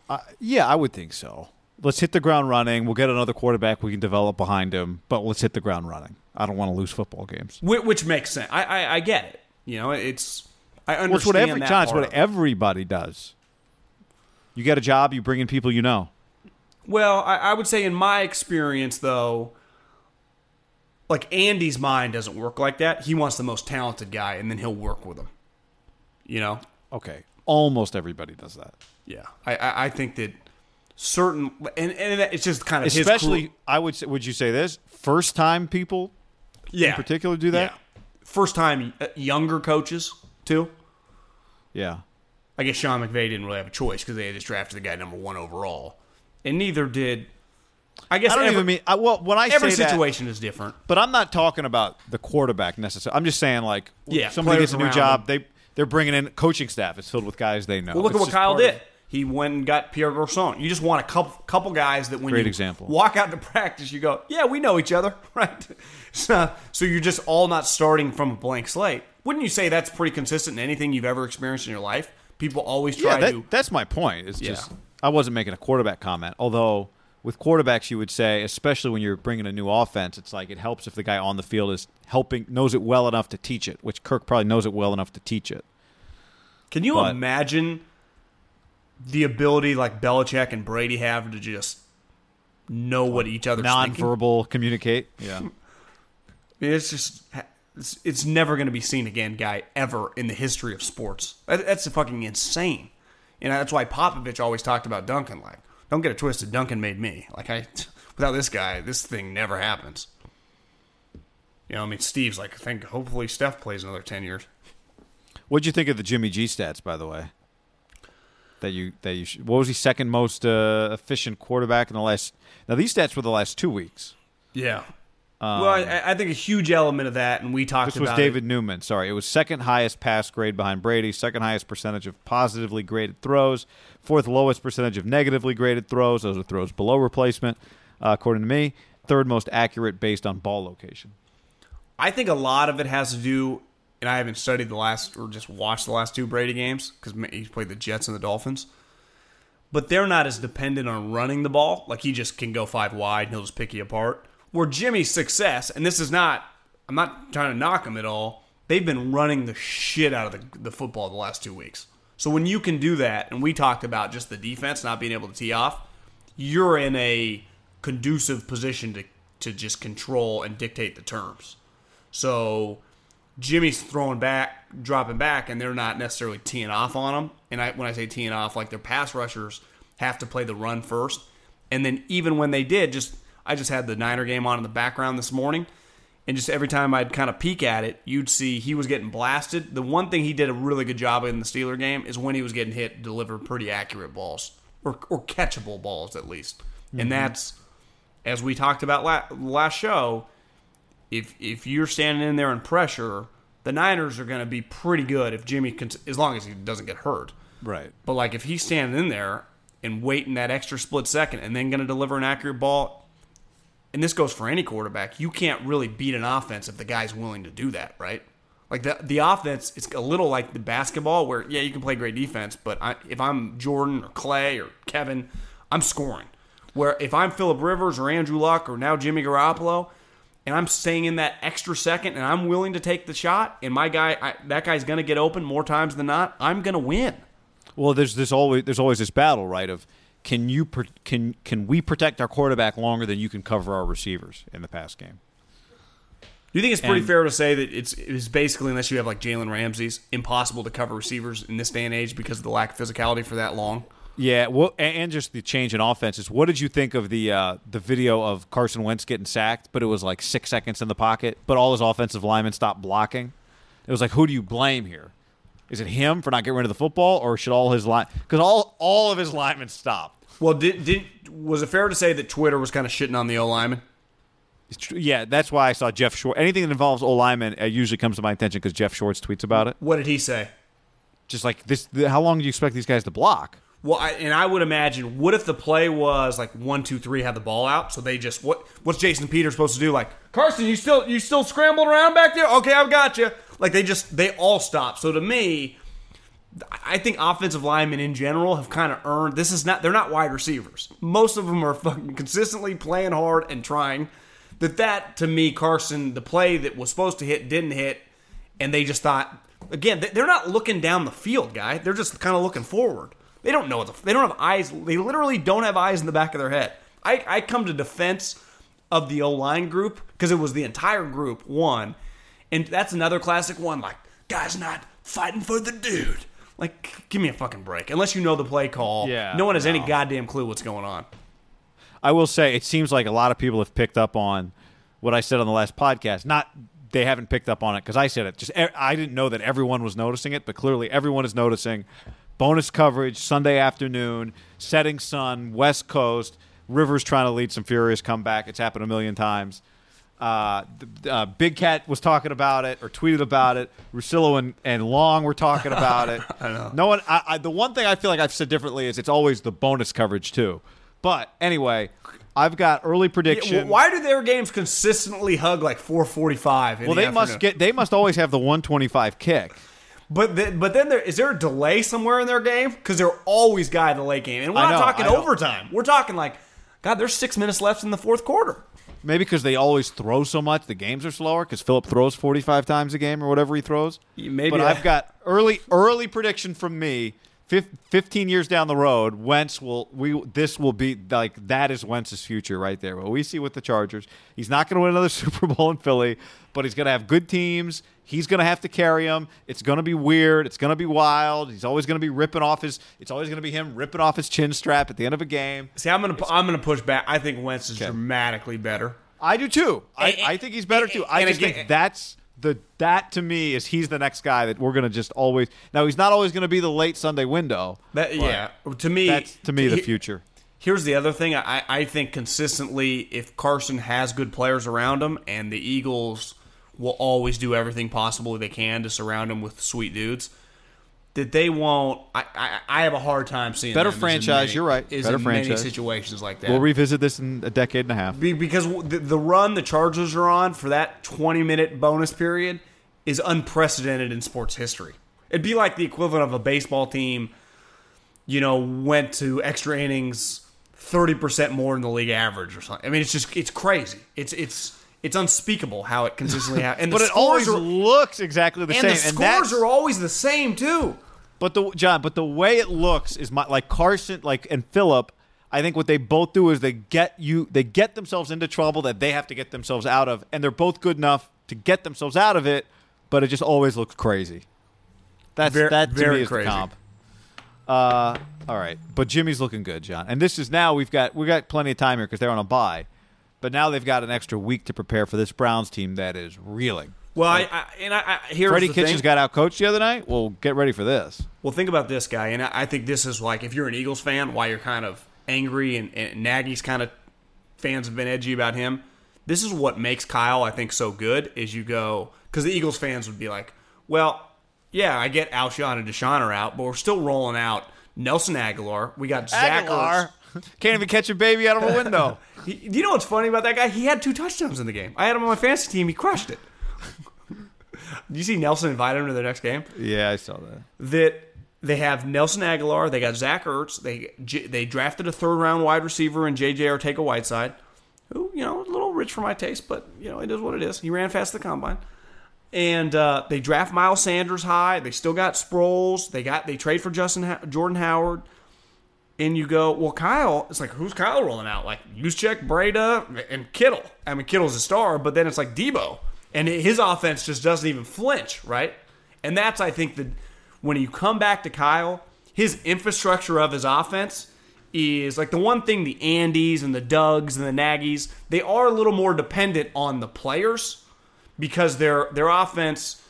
Uh, yeah, I would think so. Let's hit the ground running. We'll get another quarterback we can develop behind him, but let's hit the ground running. I don't want to lose football games. Which, which makes sense. I, I, I get it. You know, it's I understand. Well, it's what every that. It's what everybody does. You get a job, you bring in people you know. Well, I, I would say in my experience, though, like Andy's mind doesn't work like that. He wants the most talented guy, and then he'll work with him. You know? Okay. Almost everybody does that. Yeah, I I, I think that certain and, and it's just kind of especially. I would say, would you say this first time people? Yeah, in particular do that. Yeah. First time uh, younger coaches too. Yeah. I guess Sean McVay didn't really have a choice because they had just drafted the guy number one overall, and neither did I guess I don't every, even mean. I, well, when I every say situation that, is different, but I'm not talking about the quarterback necessarily. I'm just saying like, yeah, somebody gets a new job, them. they they're bringing in coaching staff. It's filled with guys they know. Well, look it's at what Kyle did. He went and got Pierre Garcon. You just want a couple couple guys that when Great you example. walk out to practice, you go, yeah, we know each other, right? So, so you're just all not starting from a blank slate. Wouldn't you say that's pretty consistent in anything you've ever experienced in your life? People always try yeah, that, to. That's my point. It's yeah. just I wasn't making a quarterback comment, although with quarterbacks, you would say, especially when you're bringing a new offense, it's like it helps if the guy on the field is helping, knows it well enough to teach it, which Kirk probably knows it well enough to teach it. Can you but, imagine the ability like Belichick and Brady have to just know what each other's non-verbal thinking? communicate? Yeah, it's just it's, it's never going to be seen again, guy, ever in the history of sports. That, that's fucking insane, and that's why Popovich always talked about Duncan like don't get it twisted. Duncan made me. Like I, without this guy, this thing never happens. You know, I mean, Steve's like, I think hopefully Steph plays another ten years. What'd you think of the Jimmy G stats, by the way? That you that you what was he second most uh, efficient quarterback in the last? Now these stats were the last two weeks. Yeah, um, well, I, I, think a huge element of that, and we talked. This was David it. Newman. Sorry, it was second highest pass grade behind Brady, second highest percentage of positively graded throws, fourth lowest percentage of negatively graded throws. Those are throws below replacement, uh, according to me. Third most accurate based on ball location. I think a lot of it has to do, and I haven't studied the last or just watched the last two Brady games because he's played the Jets and the Dolphins. But they're not as dependent on running the ball. Like he just can go five wide and he'll just pick you apart where Jimmy's success, and this is not, I'm not trying to knock him at all. They've been running the shit out of the, the football the last two weeks. So when you can do that, and we talked about just the defense not being able to tee off, you're in a conducive position to to just control and dictate the terms. So Jimmy's throwing back, dropping back, and they're not necessarily teeing off on them. And I, when I say teeing off, like their pass rushers have to play the run first. And then even when they did, just I just had the Niner game on in the background this morning, and just every time I'd kind of peek at it, you'd see he was getting blasted. The one thing he did a really good job in the Steeler game is when he was getting hit, deliver pretty accurate balls. or, or catchable balls at least. And mm-hmm. that's as we talked about la- last show. If if you're standing in there in pressure, the Niners are going to be pretty good if Jimmy, can, as long as he doesn't get hurt. Right. But like if he's standing in there and waiting that extra split second and then going to deliver an accurate ball, and this goes for any quarterback, you can't really beat an offense if the guy's willing to do that, right? Like the the offense, it's a little like the basketball where yeah you can play great defense, but I, if I'm Jordan or Clay or Kevin, I'm scoring. Where if I'm Philip Rivers or Andrew Luck or now Jimmy Garoppolo, and I'm staying in that extra second and I'm willing to take the shot, and my guy I, that guy's going to get open more times than not, I'm going to win. Well, there's this always there's always this battle, right? Of can you can can we protect our quarterback longer than you can cover our receivers in the pass game? Do you think it's pretty And- fair to say that it's it's basically unless you have like Jalen Ramsey's impossible to cover receivers in this day and age because of the lack of physicality for that long? Yeah, well, and just the change in offenses. What did you think of the uh, the video of Carson Wentz getting sacked, but it was like six seconds in the pocket, but all his offensive linemen stopped blocking? It was like, who do you blame here? Is it him for not getting rid of the football, or should all his line because all all of his linemen stopped? Well, did did was it fair to say that Twitter was kind of shitting on the O lineman? Yeah, that's why I saw Jeff Schwartz. Anything that involves O lineman uh, usually comes to my attention because Jeff Schwartz tweets about it. What did he say? Just like this, the, how long do you expect these guys to block? Well, I, and I would imagine, what if the play was like one, two, three, had the ball out, so they just what? What's Jason Peters supposed to do? Like Carson, you still you still scrambled around back there? Okay, I've got you. Like they just they all stop. So to me, I think offensive linemen in general have kind of earned. This is not they're not wide receivers. Most of them are fucking consistently playing hard and trying. That that to me, Carson, the play that was supposed to hit didn't hit, and they just thought again they- they're not looking down the field, guy. They're just kind of looking forward. They don't know. The, they don't have eyes. They literally don't have eyes in the back of their head. I, I come to defense of the O line group because it was the entire group one, and that's another classic one. Like guys not fighting for the dude. Like give me a fucking break. Unless you know the play call, Yeah, no one has any goddamn clue what's going on. I will say it seems like a lot of people have picked up on what I said on the last podcast. Not they haven't picked up on it because I said it. Just I didn't know that everyone was noticing it, but clearly everyone is noticing. Bonus coverage Sunday afternoon, setting sun, West Coast. Rivers trying to lead some furious comeback. It's happened a million times. Uh, uh, Big Cat was talking about it or tweeted about it. Russillo and, and Long were talking about it. I know. No one. I, I, the one thing I feel like I've said differently is it's always the bonus coverage too. But anyway, I've got early prediction. Yeah, why do their games consistently hug like 445? well, the they must get. They must always have the 125 kick. But then, but then there is there a delay somewhere in their game because they're always guy in the late game, and we're I not know, talking I know. overtime. We're talking like, God, there's six minutes left in the fourth quarter. Maybe because they always throw so much, the games are slower. Because Philip throws 45 times a game or whatever he throws. Maybe but I've got early early prediction from me. Fif- 15 years down the road, Wentz will we this will be like that is Wentz's future right there. What we see with the Chargers, he's not going to win another Super Bowl in Philly, but he's going to have good teams. He's going to have to carry him. It's going to be weird. It's going to be wild. He's always going to be ripping off his. It's always going to be him ripping off his chin strap at the end of a game. See, I'm gonna I'm gonna push back. I think Wentz is Okay. dramatically better. I do too. I, And- I think he's better too. I and just again- think that's the that to me is he's the next guy that we're gonna just always. Now he's not always gonna be the late Sunday window. That yeah, to me, that's to me the he- future. Here's the other thing. I, I think consistently, if Carson has good players around him, and the Eagles will always do everything possible they can to surround him with sweet dudes, that they won't. I, I, I have a hard time seeing Better them as in franchise, many- you're right. Is Better in many franchise. situations like that. We'll revisit this in a decade and a half. Be- because the, the run the Chargers are on for that 20 minute bonus period is unprecedented in sports history. It'd be like the equivalent of a baseball team, you know, went to extra innings 30% more than the league average or something. I mean, it's just it's crazy. It's it's it's unspeakable how it consistently happens. And But it always are, looks exactly the same. and same. the and scores are always the same too. But the John, but the way it looks is my like Carson, like and Philip. I think what they both do is they get you, they get themselves into trouble that they have to get themselves out of, and they're both good enough to get themselves out of it. But it just always looks crazy. That's Ver- that to very me is crazy. the comp. Uh, all right, but Jimmy's looking good, John. And this is now we've got we got plenty of time here because they're on a bye, but now they've got an extra week to prepare for this Browns team that is reeling. Well, I, I and I, I here's Freddie the Kitchens thing. got out coached the other night. Well, get ready for this. Well, think about this guy, and I I think this is like if you're an Eagles fan, why you're kind of angry, and, and Nagy's kind of fans have been edgy about him. This is what makes Kyle, I think, so good. Is you go because the Eagles fans would be like, well, yeah, I get Alshon and DeSean are out, but we're still rolling out Nelson Agholor. We got Zach Agholor Ertz. can't even catch a baby out of a window. He- you know what's funny about that guy? He had two touchdowns in the game. I had him on my fantasy team. He crushed it. Did you see Nelson invite him to their next game? yeah, I saw that. that they have Nelson Agholor, they got Zach Ertz, they they drafted a third round wide receiver in JJ Arcega-Whiteside, who you know a little rich for my taste, but you know it is what it is. He ran fast the combine, and uh, they draft Miles Sanders high. They still got Sproles. They got they trade for Justin Ho- Jordan Howard. And you go, well, Kyle. It's like who's Kyle rolling out? Like Juszczyk, Breida, and Kittle. I mean, Kittle's a star, but then it's like Deebo, and his offense just doesn't even flinch, right? And that's, I think, the when you come back to Kyle, his infrastructure of his offense is like the one thing the Andys and the Dougs and the Nagys they are a little more dependent on the players because their their offense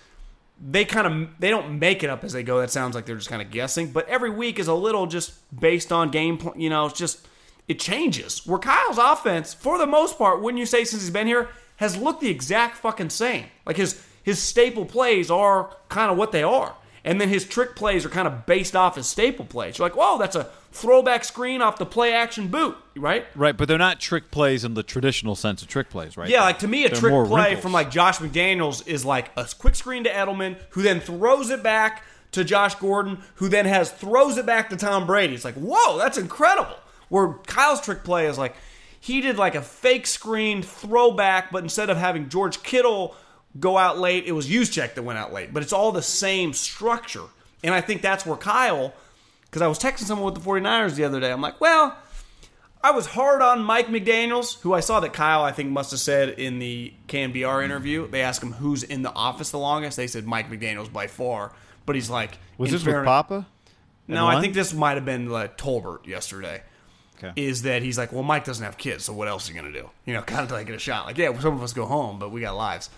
they kind of they don't make it up as they go. That sounds like they're just kind of guessing, but every week is a little just based on game. You know, it's just it changes. Where Kyle's offense, for the most part, wouldn't you say since he's been here, has looked the exact fucking same. Like his his staple plays are kind of what they are, and then his trick plays are kind of based off his staple plays. You're like, whoa, that's a throwback screen off the play action boot, right? Right, but they're not trick plays in the traditional sense of trick plays, right? Yeah, like to me, a They're trick play wrinkles. from like Josh McDaniels is like a quick screen to Edelman, who then throws it back to Josh Gordon, who then has throws it back to Tom Brady. It's like, whoa, that's incredible. Where Kyle's trick play is like he did like a fake screen throwback, but instead of having George Kittle go out late, it was Juszczyk that went out late. But it's all the same structure, and I think that's where Kyle. Because I was texting someone with the 49ers the other day. I'm like, well, I was hard on Mike McDaniels, who I saw that Kyle, I think, must have said in the KNBR interview. They asked him who's in the office the longest. They said Mike McDaniels by far. But he's like, Was this with fairness- Papa? No, I think this might have been like Tolbert yesterday. Okay. Is that he's like, well, Mike doesn't have kids, so what else are you gonna do? You know, kind of taking a shot. Like, yeah, some of us go home, but we got lives.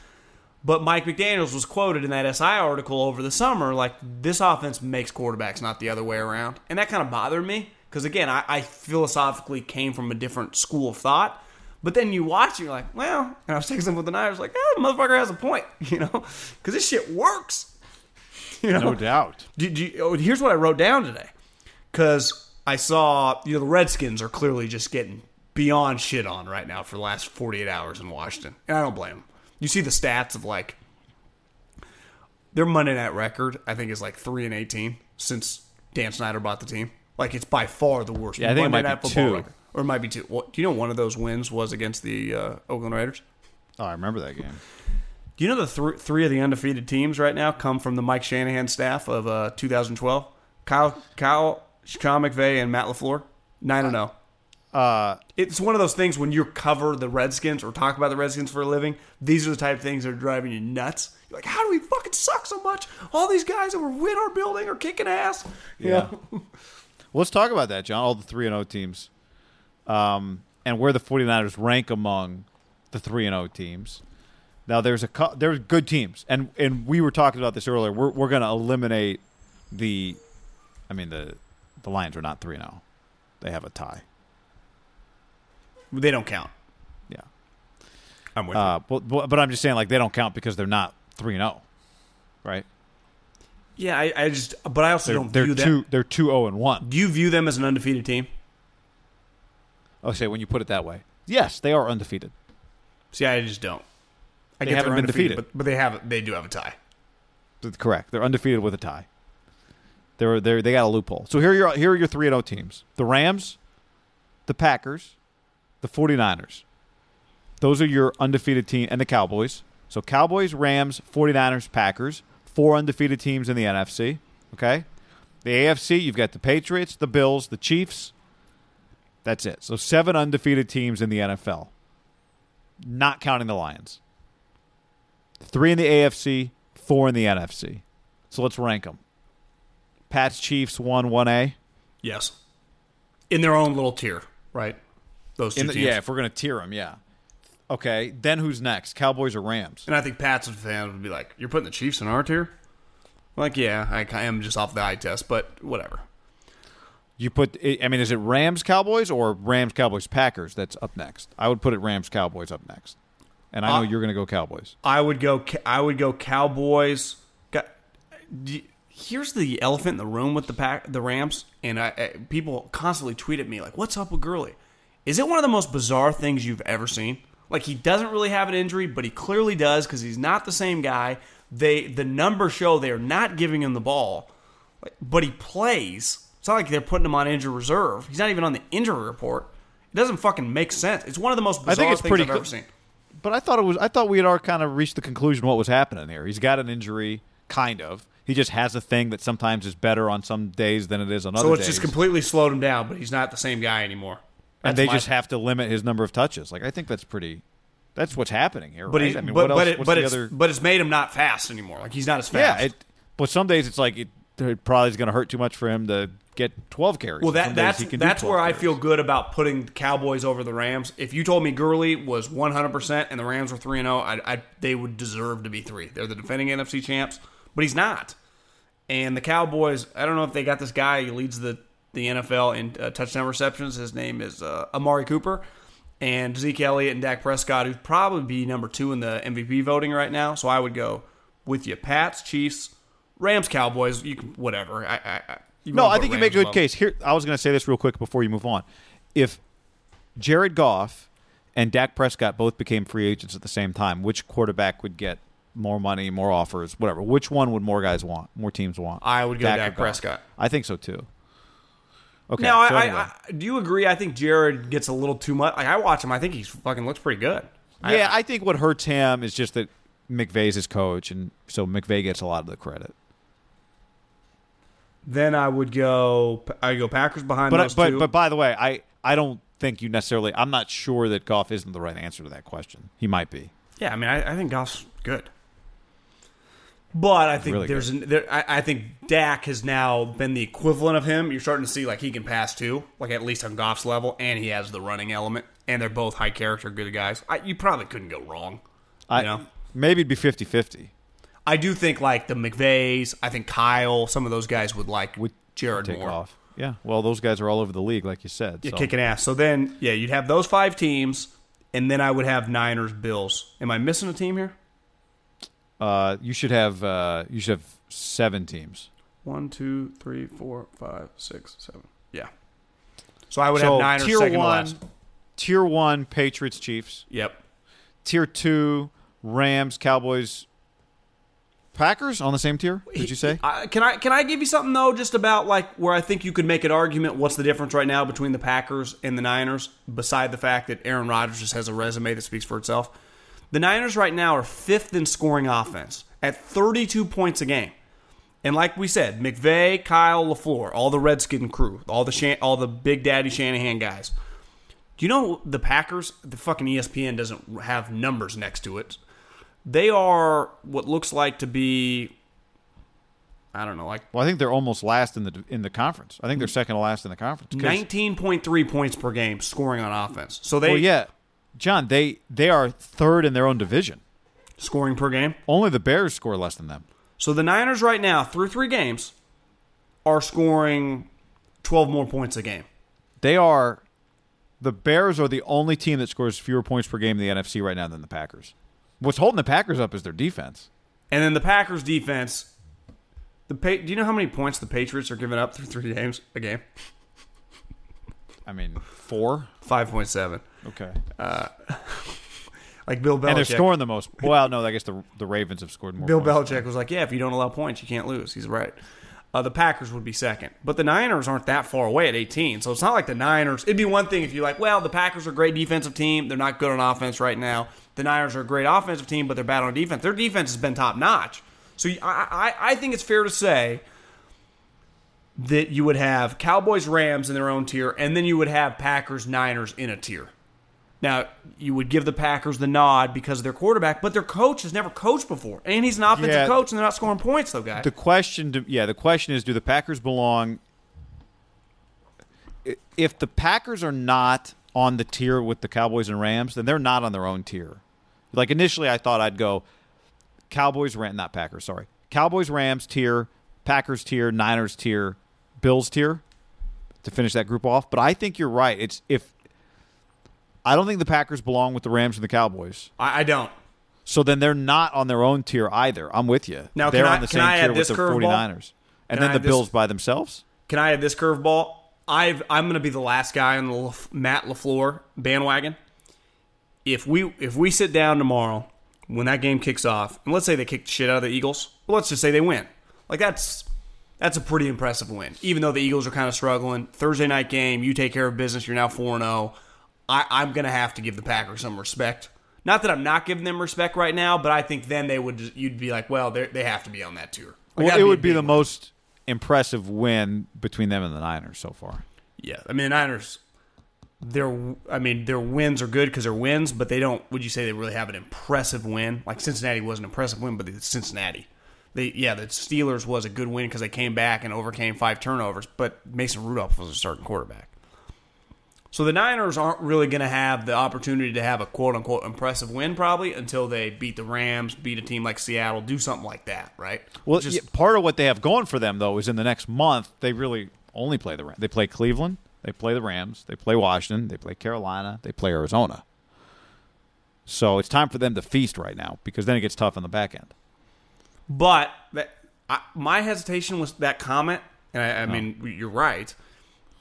But Mike McDaniels was quoted in that SI article over the summer, like this offense makes quarterbacks, not the other way around, and that kind of bothered me because again, I, I philosophically came from a different school of thought. But then you watch, and you're like, well, and I was texting with the Niners, like, ah, the motherfucker has a point, you know, because this shit works. You know? No doubt. Do, do you- oh, here's what I wrote down today, because I saw you know the Redskins are clearly just getting beyond shit on right now for the last 48 hours in Washington, and I don't blame them. You see the stats of like their Monday night record, I think is like three and 18 since Dan Snyder bought the team. Like it's by far the worst. Yeah, I think it might night be two. record, or it might be two. What, do you know one of those wins was against the uh, Oakland Raiders? Oh, I remember that game. Do you know the th- three of the undefeated teams right now come from the Mike Shanahan staff of uh, 2012? Kyle, Kyle, Sean McVay, and Matt Lafleur. Nine and zero. Uh, It's one of those things when you cover the Redskins or talk about the Redskins for a living. These are the type of things that are driving you nuts. You're like, how do we fucking suck so much? All these guys that were in our building are kicking ass. Yeah. know? let's talk about that, John. All the 3 and 0 teams. Um, and where the 49ers rank among the 3 and 0 teams. Now there's a there's good teams. And and we were talking about this earlier. We're we're going to eliminate the I mean the the Lions are not 3 and 0. They have a tie. They don't count. Yeah. I'm with Uh, but, but I'm just saying like they don't count because they're not 3 and 0. Right? Yeah, I, I just, but I also They're don't they're view 2 them. they're two zero and 1. Do you view them as an undefeated team? Oh, say when you put it that way. Yes, they are undefeated. See, I just don't. I They haven't been undefeated, defeated. but, but they have they do have a tie. Correct. They're undefeated with a tie. They're they they got a loophole. So here are your here are your 3 and 0 teams. The Rams, the Packers, the 49ers. Those are your undefeated team and the Cowboys. So Cowboys, Rams, 49ers, Packers, four undefeated teams in the NFC, okay? The AFC, you've got the Patriots, the Bills, the Chiefs. That's it. So seven undefeated teams in the NFL. Not counting the Lions. Three in the AFC, four in the NFC. So let's rank them. Pats, Chiefs, one, one A. Yes, in their own little tier, right? Those two the, teams. yeah, if we're gonna tier them, yeah. Okay, then who's next? Cowboys or Rams? And I think Pats fans would be like, "You're putting the Chiefs in our tier." Like, yeah, I, I am just off the eye test, but whatever. You put. I mean, is it Rams Cowboys or Rams Cowboys Packers that's up next? I would put it Rams Cowboys up next, and I know Uh, you're going to go Cowboys. I would go. I would go Cowboys. Got, here's the elephant in the room with the pack, the Rams, and I, I, people constantly tweet at me like, "What's up with Gurley? Is it one of the most bizarre things you've ever seen? Like he doesn't really have an injury, but he clearly does because he's not the same guy. They the numbers show they're not giving him the ball, but he plays. It's not like they're putting him on injury reserve. He's not even on the injury report. It doesn't fucking make sense. It's one of the most bizarre I think it's things pretty I've ever seen. But I thought it was. I thought we had already kind of reached the conclusion what was happening here. He's got an injury, kind of. He just has a thing that sometimes is better on some days than it is on other days. So it's days. just completely slowed him down, but he's not the same guy anymore. And they my- just have to limit his number of touches. Like I think that's pretty. That's what's happening here. But right? he's, I mean, but what else, but, it, what's but the it's other? but it's made him not fast anymore. Like he's not as yeah, fast. it, but some days it's like it, it probably is going to hurt too much for him to get 12 carries. well, Some that days that's he can do that's 12 where I carries. feel good about putting the Cowboys over the Rams. If you told me Gurley was 100 percent and the Rams were three and oh, zero, I, I they would deserve to be three. They're the defending NFC champs, but he's not. And the Cowboys, I don't know if they got this guy. He leads the the NFL in uh, touchdown receptions. His name is uh, Amari Cooper. And Zeke Elliott and Dak Prescott, who'd probably be number two in the MVP voting right now. So I would go with you, Pats, Chiefs, Rams, Cowboys. You can whatever. I, I, I you No, I think you make a good above. case. Here, I was going to say this real quick before you move on. If Jared Goff and Dak Prescott both became free agents at the same time, which quarterback would get more money, more offers, whatever? Which one would more guys want, more teams want? I would go Dak Goff? Prescott. I think so too. Okay. Now, so I, anyway. I, I, do you agree? I think Jared gets a little too much. Like I watch him, I think he fucking looks pretty good. yeah, I think what hurts him is just that McVay's his coach, and so McVay gets a lot of the credit. Then I would go. I go Packers behind But those but two. but by the way, I I don't think you necessarily. I'm not sure that Goff isn't the right answer to that question. He might be. yeah, I mean, I, I think Goff's good. But I think Really there's an, there, I, I think Dak has now been the equivalent of him. You're starting to see like he can pass too, like at least on Goff's level, and he has the running element, and they're both high character, good guys. I, you probably couldn't go wrong. I You know? maybe it'd be 50-50. I do think like the McVays, I think Kyle, some of those guys would like Would Jared take more. off. Yeah. Well, those guys are all over the league, like you said. Yeah, so. kicking ass. So then, yeah, you'd have those five teams, and then I would have Niners, Bills. Am I missing a team here? Uh, you should have uh, you should have seven teams. One, two, three, four, five, six, seven. Yeah. So I would so have Niners tier second to one, last. tier one, Patriots, Chiefs. Yep. Tier two, Rams, Cowboys, Packers on the same tier. Did you say? I, can I can I give you something though, just about like where I think you could make an argument? What's the difference right now between the Packers and the Niners? Beside the fact that Aaron Rodgers just has a resume that speaks for itself, the Niners right now are fifth in scoring offense at 32 points a game. And like we said, McVay, Kyle, Lafleur, all the Redskin crew, all the Shan- all the Big Daddy Shanahan guys. Do you know the Packers? The fucking ESPN doesn't have numbers next to it. They are what looks like to be, I don't know, like Well, I think they're almost last in the in the conference. I think they're second to last in the conference. 19.3 points per game scoring on offense. So they well, yeah, John, they they are third in their own division. scoring per game. Only the Bears score less than them. So the Niners right now through 3 games are scoring 12 more points a game. They are the Bears are the only team that scores fewer points per game in the NFC right now than the Packers. What's holding the Packers up is their defense. And then the Packers defense the pa- do you know how many points the Patriots are giving up through 3 games a game? I mean, four. 5.7. Okay, Like Bill Belichick. and they're scoring the most. Well, no, I guess the the Ravens have scored more. Bill points. Belichick was like, "Yeah, if you don't allow points, you can't lose." He's right. Uh, the Packers would be second, but the Niners aren't that far away at 18. So it's not like the Niners. It'd be one thing if you're like, "Well, the Packers are a great defensive team. They're not good on offense right now. The Niners are a great offensive team, but they're bad on defense. Their defense has been top notch." So I, I, I think it's fair to say that you would have Cowboys, Rams in their own tier, and then you would have Packers, Niners in a tier. Now, you would give the Packers the nod because of their quarterback, but their coach has never coached before. And he's an offensive Yeah. coach, and they're not scoring points, though, guys. The question, to, yeah, the question is, do the Packers belong? If the Packers are not on the tier with the Cowboys and Rams, then they're not on their own tier. Like initially, I thought I'd go Cowboys, Ram, not Packers. Sorry, Cowboys, Rams tier, Packers tier, Niners tier, Bills tier to finish that group off. But I think you're right. It's if I don't think the Packers belong with the Rams and the Cowboys. I, I don't. So then they're not on their own tier either. I'm with you. Now, they're on the can same tier with the 49ers. And Can I then the add this- Bills by themselves? Can I add this curveball? I've I'm going to be the last guy on the Laf- Matt Lafleur bandwagon. If we if we sit down tomorrow when that game kicks off, and let's say they kick the shit out of the Eagles, well, let's just say they win. Like that's that's a pretty impressive win. Even though the Eagles are kind of struggling, Thursday night game, you take care of business. You're now four zero. Oh. I I'm going to have to give the Packers some respect. Not that I'm not giving them respect right now, but I think then they would just, you'd be like, well, they they have to be on that tour. Like, Well, it would be big the win. most impressive win between them and the Niners so far. Yeah, I mean the Niners. Their, I mean, their wins are good because they're wins, but they don't. Would you say they really have an impressive win? Like Cincinnati was an impressive win, but it's Cincinnati. They, yeah, the Steelers was a good win because they came back and overcame five turnovers, but Mason Rudolph was a starting quarterback. So the Niners aren't really going to have the opportunity to have a quote unquote impressive win probably until they beat the Rams, beat a team like Seattle, do something like that, right? Well, Just- yeah, part of what they have going for them though is in the next month they really only play the Rams. They play Cleveland, they play the Rams, they play Washington, they play Carolina, they play Arizona. So it's time for them to feast right now because then it gets tough on the back end. But that, I, my hesitation was that comment, and I, I oh. mean, you're right,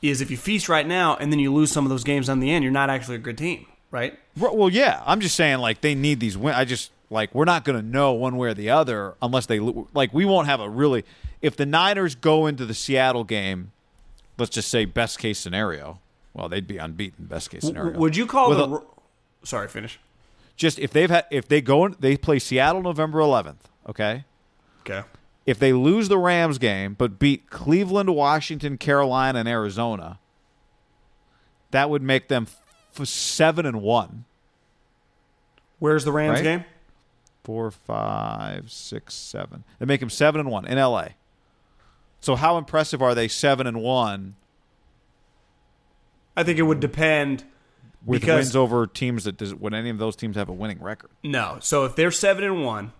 is if you feast right now and then you lose some of those games on the end, you're not actually a good team, right? Well, well, yeah, I'm just saying like they need these wins. I just like we're not going to know one way or the other unless they like we won't have a really if the Niners go into the Seattle game, let's just say best case scenario. Well, they'd be unbeaten best case scenario. Would you call With the. a- Sorry, finish. just if they've had if they go in, they play Seattle November 11th, okay? Okay. If they lose the Rams game but beat Cleveland, Washington, Carolina, and Arizona, that would make them f- 7 and 1. Where's the Rams Right? game? four, five, six, seven. They make them seven and one in LA. So how impressive are they seven and one I think it would depend. with Because- wins over teams that does when any of those teams have a winning record? No. So if they're 7 and 1,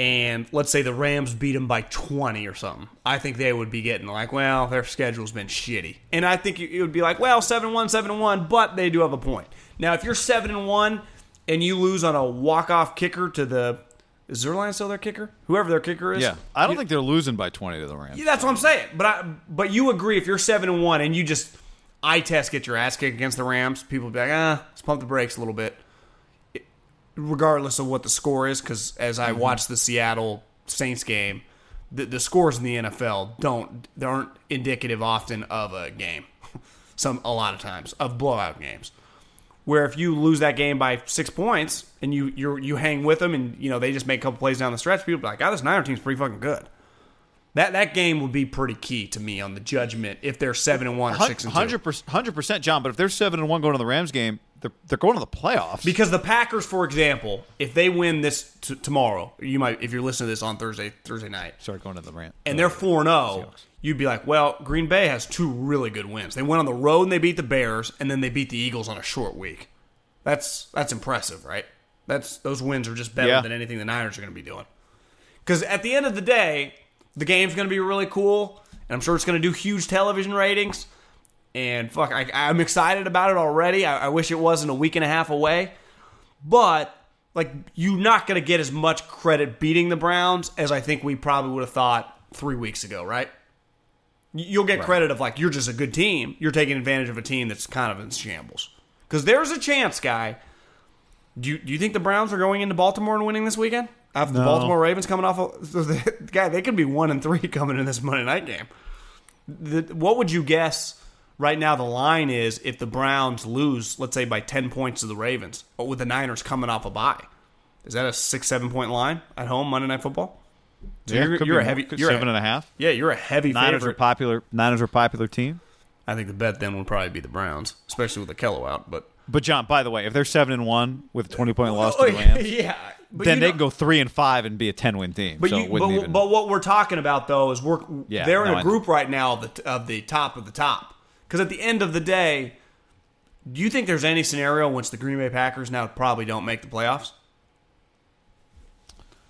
and let's say the Rams beat them by 20 or something, I think they would be getting like, well, their schedule's been shitty. And I think it would be like, well, 7 1, 7 1, but they do have a point. Now, if you're 7 and 1 and you lose on a walk-off kicker to the is Zuerlein still their kicker? Whoever their kicker is? Yeah, I don't think they're losing by twenty to the Rams. Yeah, that's what I'm saying. But I, but you agree if you're seven and one and you just eye test get your ass kicked against the Rams, people be like, ah, let's pump the brakes a little bit, It- regardless of what the score is. Because as I watched the Seattle Saints game, the, the scores in the NFL don't they aren't indicative often of a game. Some a lot of times of blowout games. Where if you lose that game by six points and you you you hang with them and you know they just make a couple plays down the stretch, people be like, "Ah, this Niner team's pretty fucking good." That that game would be pretty key to me on the judgment if they're seven and one or six and two. Hundred percent, John. But if they're seven and one going to the Rams game, they're they're going to the playoffs. Because the Packers, for example, if they win this t- tomorrow, you might if you're listening to this on Thursday Thursday night, Sorry, going to the rant, and they're uh, four and oh, zero, you'd be like, well, Green Bay has two really good wins. They went on the road and they beat the Bears, and then they beat the Eagles on a short week. That's that's impressive, right? That's those wins are just better Yeah. than anything the Niners are going to be doing. Because at the end of the day, the game's going to be really cool, and I'm sure it's going to do huge television ratings. And fuck, I, I'm excited about it already. I, I wish it wasn't a week and a half away, but like you're not going to get as much credit beating the Browns as I think we probably would have thought three weeks ago, right? You'll get credit of like you're just a good team. You're taking advantage of a team that's kind of in shambles. Because there's a chance, guy. Do you, do you think the Browns are going into Baltimore and winning this weekend? After the Baltimore Ravens coming off, of, so guy, they could be one and three coming in this Monday night game. The, what would you guess right now? The line is if the Browns lose, let's say by ten points to the Ravens, but with the Niners coming off a bye, is that a six seven point line at home Monday Night Football? So Yeah, you're, you're a heavy you're seven a, and a half. Yeah, you're a heavy Niners favorite. are popular. Niners are popular team. I think the bet then would probably be the Browns, especially with the Kello out. But But John, by the way, if they're seven and one with a twenty point loss to the Rams, yeah, then they know- can go three and five and be a ten win team. But so you, but, even. but what we're talking about though is we're Yeah, they're in no, a group right now of the of the top of the top. Because at the end of the day, Do you think there's any scenario in which the Green Bay Packers now probably don't make the playoffs?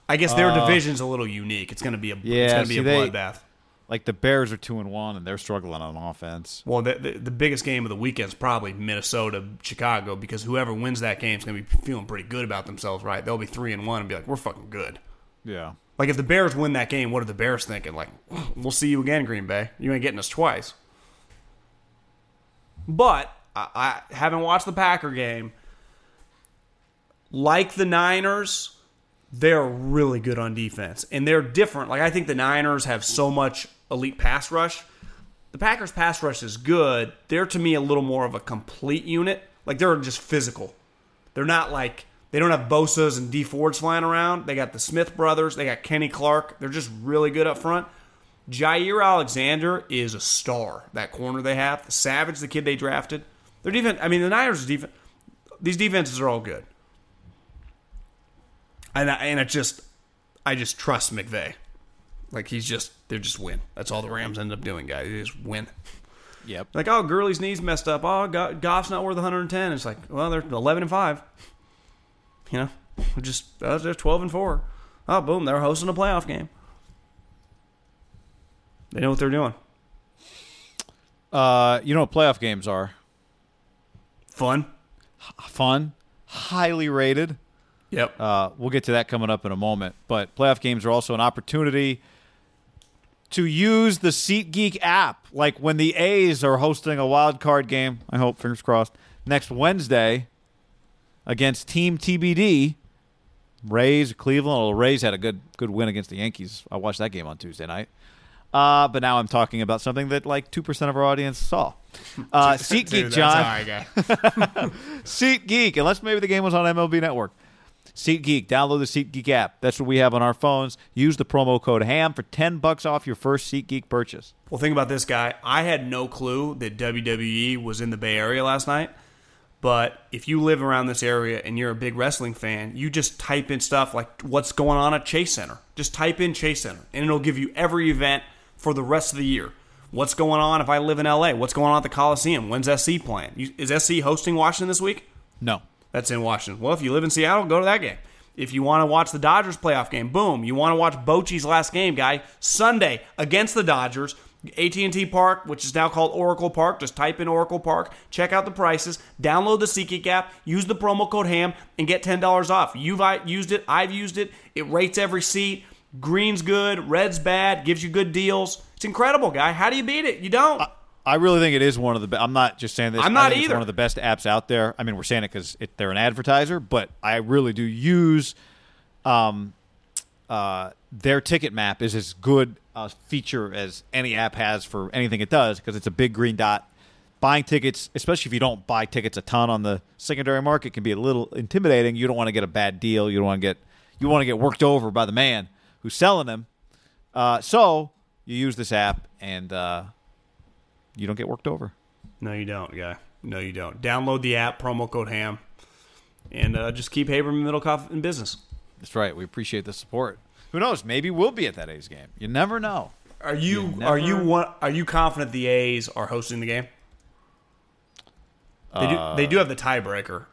I guess their division's a little unique. It's going to be a yeah, it's Uh, going to be see, a they- bloodbath. Like the Bears are two and one, and they're struggling on offense. Well, the, the, the biggest game of the weekend is probably Minnesota Chicago because whoever wins that game is going to be feeling pretty good about themselves, right? They'll be three and one and be like, "We're fucking good." Yeah. Like if the Bears win that game, what are the Bears thinking? Like, we'll see you again, Green Bay. You ain't getting us twice. But I, I haven't watched the Packer game. Like the Niners, they're really good on defense, and they're different. Like I think the Niners have so much elite pass rush. The Packers' pass rush is good. They're to me a little more of a complete unit. Like they're just physical. They're not like they don't have Bosa's and Dee Fords flying around. They got the Smith brothers. They got Kenny Clark. They're just really good up front. Jaire Alexander is a star. That corner they have, the Savage, the kid they drafted. Their defense. I mean, the Niners' defense. These defenses are all good. And I, and it just, I just trust McVay. Like he's just, they're just win. That's all the Rams end up doing, guys. They just win. Yep. Like, oh, Gurley's knees messed up. Oh, Go- Goff's not worth 110. It's like, well, they're 11 and five. You know, just uh, they're 12 and four. Oh, boom, they're hosting a playoff game. They know what they're doing. Uh, you know what playoff games are? Fun. Fun, highly rated. Yep. Uh, we'll get to that coming up in a moment. But playoff games are also an opportunity to use the SeatGeek app. Like when the A's are hosting a wild card game, I hope, fingers crossed, next Wednesday against Team TBD. Rays, Cleveland. Well, Rays had a good good win against the Yankees. I watched that game on Tuesday night. Uh, but now I'm talking about something that like two percent of our audience saw. Uh, SeatGeek, Dude, John. all right, guy. SeatGeek, unless maybe the game was on MLB Network. SeatGeek, download the SeatGeek app. That's what we have on our phones. Use the promo code HAM for 10 bucks off your first SeatGeek purchase. Well, think about this guy. I had no clue that WWE was in the Bay Area last night. But if you live around this area and you're a big wrestling fan, you just type in stuff like what's going on at Chase Center. Just type in Chase Center, and it'll give you every event for the rest of the year. What's going on if I live in LA? What's going on at the Coliseum? When's SC playing? Is SC hosting Washington this week? No. That's in Washington. Well, if you live in Seattle, go to that game. If you want to watch the Dodgers playoff game, boom. You want to watch Bochy's last game, guy, Sunday against the Dodgers, AT&T Park, which is now called Oracle Park. Just type in Oracle Park, check out the prices, download the SeatGeek app, use the promo code HAM, and get $10 off. You've used it. I've used it. It rates every seat. Green's good. Red's bad. Gives you good deals. It's incredible, guy. How do you beat it? You don't. I really think it is one of the be- I'm not just saying this. I'm I not either. one of the best apps out there. I mean, we're saying it because they're an advertiser, but I really do use um, uh, their ticket map is as good a feature as any app has for anything it does because it's a big green dot. Buying tickets, especially if you don't buy tickets a ton on the secondary market, can be a little intimidating. You don't want to get a bad deal. You don't want to get you want to get worked over by the man who's selling them. Uh, so you use this app and uh, you don't get worked over. No, you don't, guy. No, you don't. Download the app, promo code HAM, and uh, just keep Haberman Middlecoff in business. That's right. We appreciate the support. Who knows? Maybe we'll be at that A's game. You never know. Are you, You are you never- one, are you confident the A's are hosting the game? They do. They do have the tiebreaker.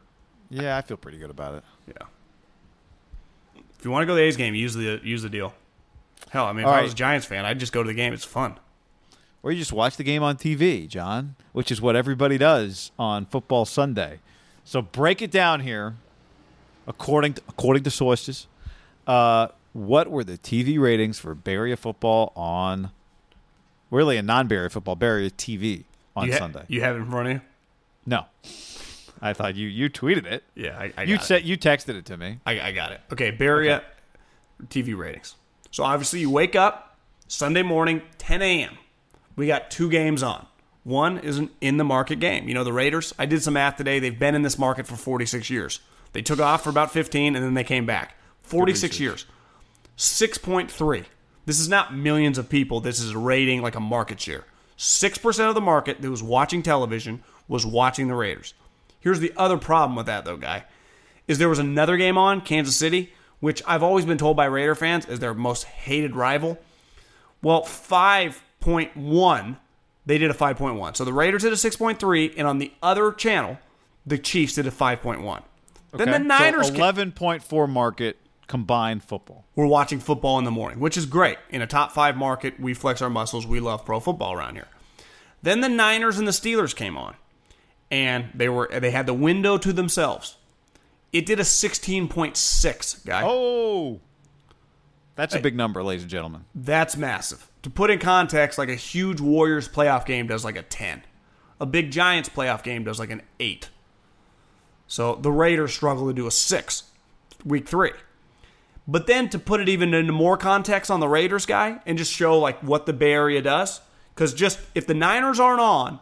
Yeah, I feel pretty good about it. Yeah. If you want to go to the A's game, use the use the deal. Hell, I mean, if All I right. was a Giants fan, I'd just go to the game. It's fun. Or you just watch the game on TV, John, which is what everybody does on Football Sunday. So break it down here, according to, according to sources. Uh, what were the TV ratings for Area football on, really a non-Bay Area football, Area TV on you ha- Sunday? You have it in front of you. no, I thought you you tweeted it. Yeah, I, I you said you texted it to me. I, I got it. Okay, Bay Area TV ratings. So obviously, you wake up Sunday morning, 10 a.m. We got two games on. One is an in the market game. You know, the Raiders, I did some math today. They've been in this market for 46 years. They took off for about 15 and then they came back. 46 years. 6.3. This is not millions of people. This is a rating like a market share. 6% of the market that was watching television was watching the Raiders. Here's the other problem with that, though, guy is there was another game on Kansas City, which I've always been told by Raider fans is their most hated rival. Well, 5.1, they did a 5.1. So the Raiders did a 6.3, and on the other channel, The Chiefs did a 5.1. Then the Niners so 11.4 market combined football. we're watching football in the morning, which is great. In a top five market, we flex our muscles. We love pro football around here. Then the Niners and the Steelers came on, and they were they had the window to themselves. It did a 16.6, guy. Oh, that's a big number, ladies and gentlemen. That's massive. To put in context, like a huge Warriors playoff game does like a 10. A big Giants playoff game does like an 8. So the Raiders struggle to do a 6 week 3. But then to put it even into more context on the Raiders guy and just show like what the Bay Area does cuz just if the Niners aren't on,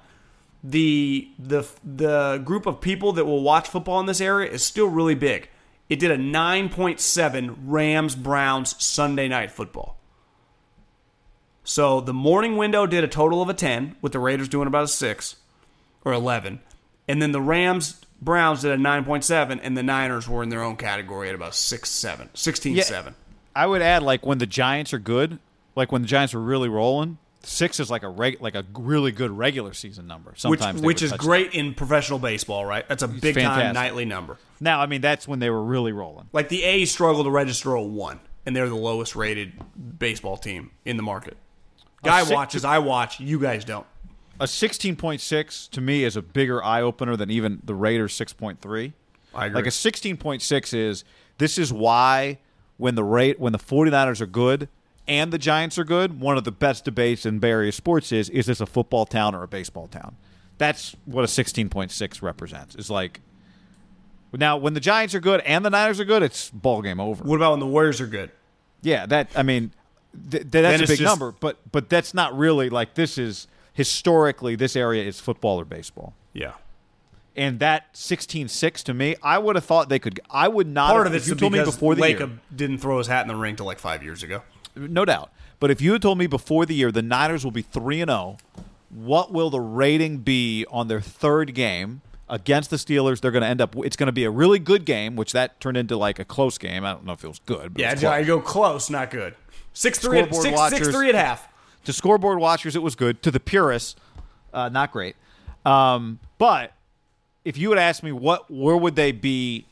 the the the group of people that will watch football in this area is still really big. It did a 9.7 Rams Browns Sunday night football. So the morning window did a total of a 10, with the Raiders doing about a 6 or 11. And then the Rams Browns did a 9.7, and the Niners were in their own category at about 6 7, 16 7. I would add like when the Giants are good, like when the Giants are really rolling, six is like a reg- like a really good regular season number. Which, Sometimes they which is great in professional baseball, right? That's a big time nightly number. Now, I mean, that's when they were really rolling. Like the A's struggle to register a 1, and they're the lowest rated baseball team in the market. Guy six- watches, I watch, you guys don't. A sixteen point six to me is a bigger eye opener than even the Raiders six point three. I agree. Like a sixteen point six is this is why when the rate when the 49ers are good and the Giants are good, one of the best debates in Bay Area sports is is this a football town or a baseball town? That's what a sixteen point six represents. Is like now when the Giants are good and the Niners are good, it's ball game over. What about when the Warriors are good? Yeah, that I mean, th- th- that's a big just- number, but but that's not really like this is historically this area is football or baseball. Yeah. And that 16-6 to me, I would have thought they could. I would not. Part have, of it's you told me before the Lacob year, didn't throw his hat in the ring till like five years ago. No doubt. But if you had told me before the year the Niners will be three and zero, what will the rating be on their third game against the Steelers? They're going to end up. It's going to be a really good game, which that turned into like a close game. I don't know if it was good. But Yeah, I go close, not good. Six three, at, Scoreboard six, six three at half. to scoreboard watchers, it was good. To the purists, uh, not great. Um, but if you had asked me what, where would they be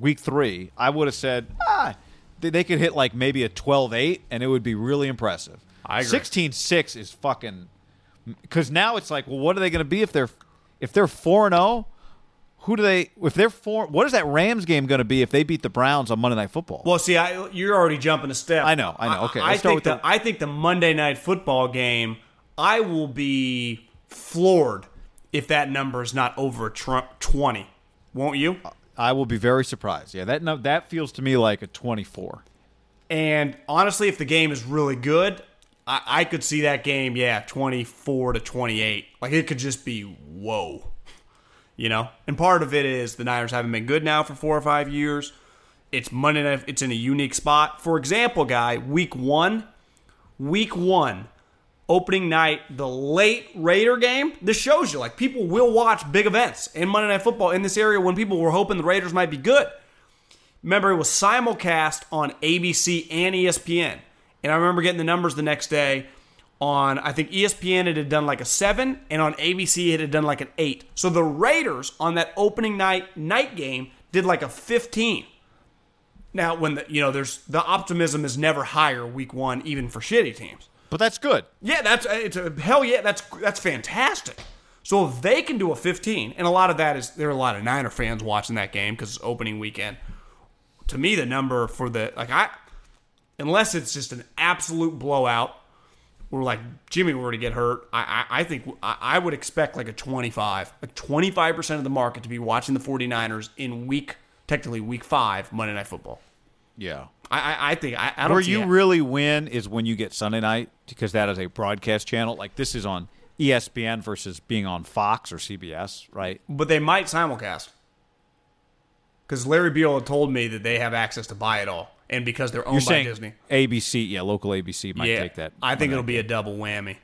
week three, I would have said ah, they, they could hit like maybe a 12-8, and it would be really impressive. I agree. 16-6 is fucking because now it's like, well, what are they going to be if they're if they're four and zero? Who do they? If they're four, what is that Rams game going to be if they beat the Browns on Monday Night Football? Well, see, I, you're already jumping a step. I know, I know. Okay, I, let's start think with the, the- I think the Monday night football game, I will be floored if that number is not over tr- twenty. Won't you? Uh, I will be very surprised. Yeah, that no, that feels to me like a twenty-four. And honestly, if the game is really good, I, I could see that game, yeah, 24 to 28. Like, it could just be whoa. You know? And part of it is the Niners haven't been good now for four or five years. It's Monday night, it's in a unique spot. For example, guy, week one, week one, opening night, the late Raider game, this shows you, like, people will watch big events in Monday Night Football in this area when people were hoping the Raiders might be good. Remember, it was simulcast on ABC and ESPN. And I remember getting the numbers the next day on, I think ESPN it had done like a seven, and on ABC it had done like an eight. So the Raiders on that opening night night game did like a 15. Now, when the, you know, there's the optimism is never higher week one, even for shitty teams. But that's good. Yeah, that's uh, it's a, hell yeah, that's that's fantastic. So if they can do a 15, and a lot of that is there are a lot of Niner fans watching that game because it's opening weekend. To me, the number for the like I, unless it's just an absolute blowout, where like Jimmy were to get hurt, I I, I think I, I would expect like a 25, like 25 percent of the market to be watching the 49ers in week technically week five Monday Night Football. Yeah. I I, think I, I don't Where you it. really win is when you get Sunday night because that is a broadcast channel. Like this is on ESPN versus being on Fox or CBS, right? but they might simulcast. Because Larry Beal had told me that they have access to buy it all, and because they're owned You're by Disney, ABC, yeah, local ABC might yeah, take that. I think it'll be a double whammy.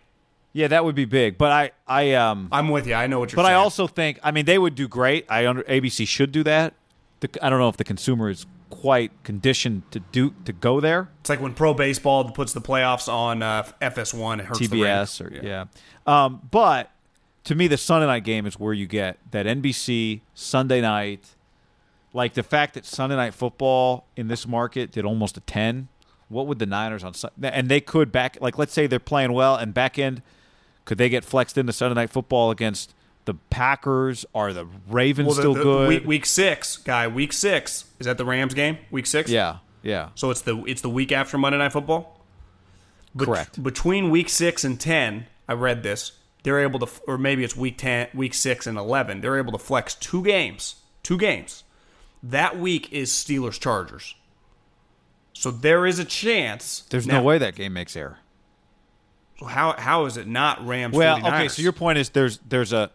Yeah, that would be big. But I, I, um, I'm with you. I know what you're saying. but I also think, I mean, they would do great. I under ABC should do that. The, I don't know if the consumer is quite conditioned to do to go there. it's like when pro baseball puts the playoffs on uh, FS1 and hurts the TBS Rams. or yeah. Um, but to me, the Sunday night game is where you get that NBC Sunday night. Like the fact that Sunday night football in this market did almost a ten. What would the Niners on Sun- and they could back like let's say they're playing well and back end could they get flexed into Sunday night football against the Packers? Are the Ravens Well, the- still the good? Week, week six, guy. Week six is that the Rams game? Week six. yeah, yeah. So it's the it's the week after Monday Night Football. Bet- Correct. Between week six and ten, I read this. They're able to, or maybe it's week ten, week six and eleven. They're able to flex two games. Two games. That week is Steelers Chargers. So there is a chance. There's Now, no way that game makes air. So how how is it not Rams? Well, 49ers? okay. So your point is there's there's a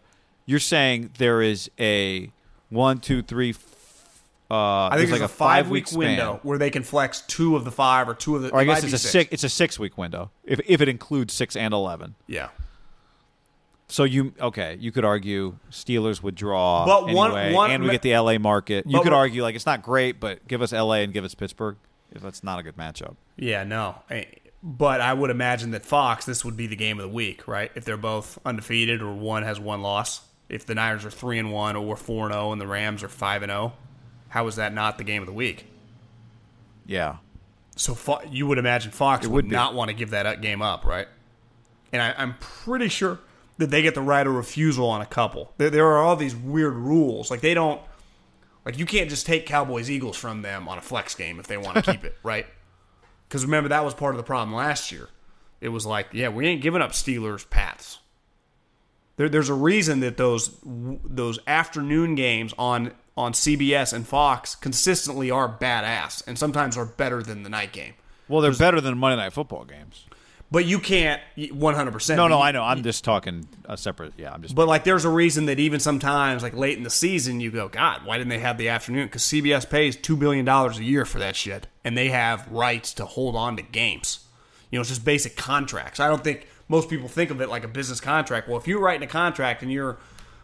you're saying there is a one, two, three. Uh, I think there's like a five week span. window where they can flex two of the five or two of the. or I it guess it's a six. six. It's a six week window if if it includes six and eleven. Yeah. So you okay? You could argue Steelers would draw, But one- anyway, one- and we get the LA market. You could argue like it's not great, but give us LA and give us Pittsburgh. If that's not a good matchup. Yeah, no. But I would imagine that Fox, this would be the game of the week, right? If they're both undefeated or one has one loss. If the Niners are three and one or four and zero and the Rams are five and zero, how is that not the game of the week? Yeah, So Fo- you would imagine Fox would, would not want to give that game up, right? And I, I'm pretty sure that they get the right of refusal on a couple. There, there are all these weird rules, like they don't, like you can't just take Cowboys Eagles from them on a flex game if they want to keep it, right? Because remember that was part of the problem last year. It was like, yeah, we ain't giving up Steelers Pats. There, there's a reason that those those afternoon games on on CBS and Fox consistently are badass and sometimes are better than the night game. well, they're better than Monday Night Football games. But you can't 100%. No, no, I know. I'm just talking a separate. Yeah, I'm just. But like, there's a reason that even sometimes, like late in the season, you go, God, why didn't they have the afternoon? Because CBS pays two billion dollars a year for that shit, and they have rights to hold on to games. You know, it's just basic contracts. I don't think most people think of it like a business contract. Well, if you're writing a contract and you're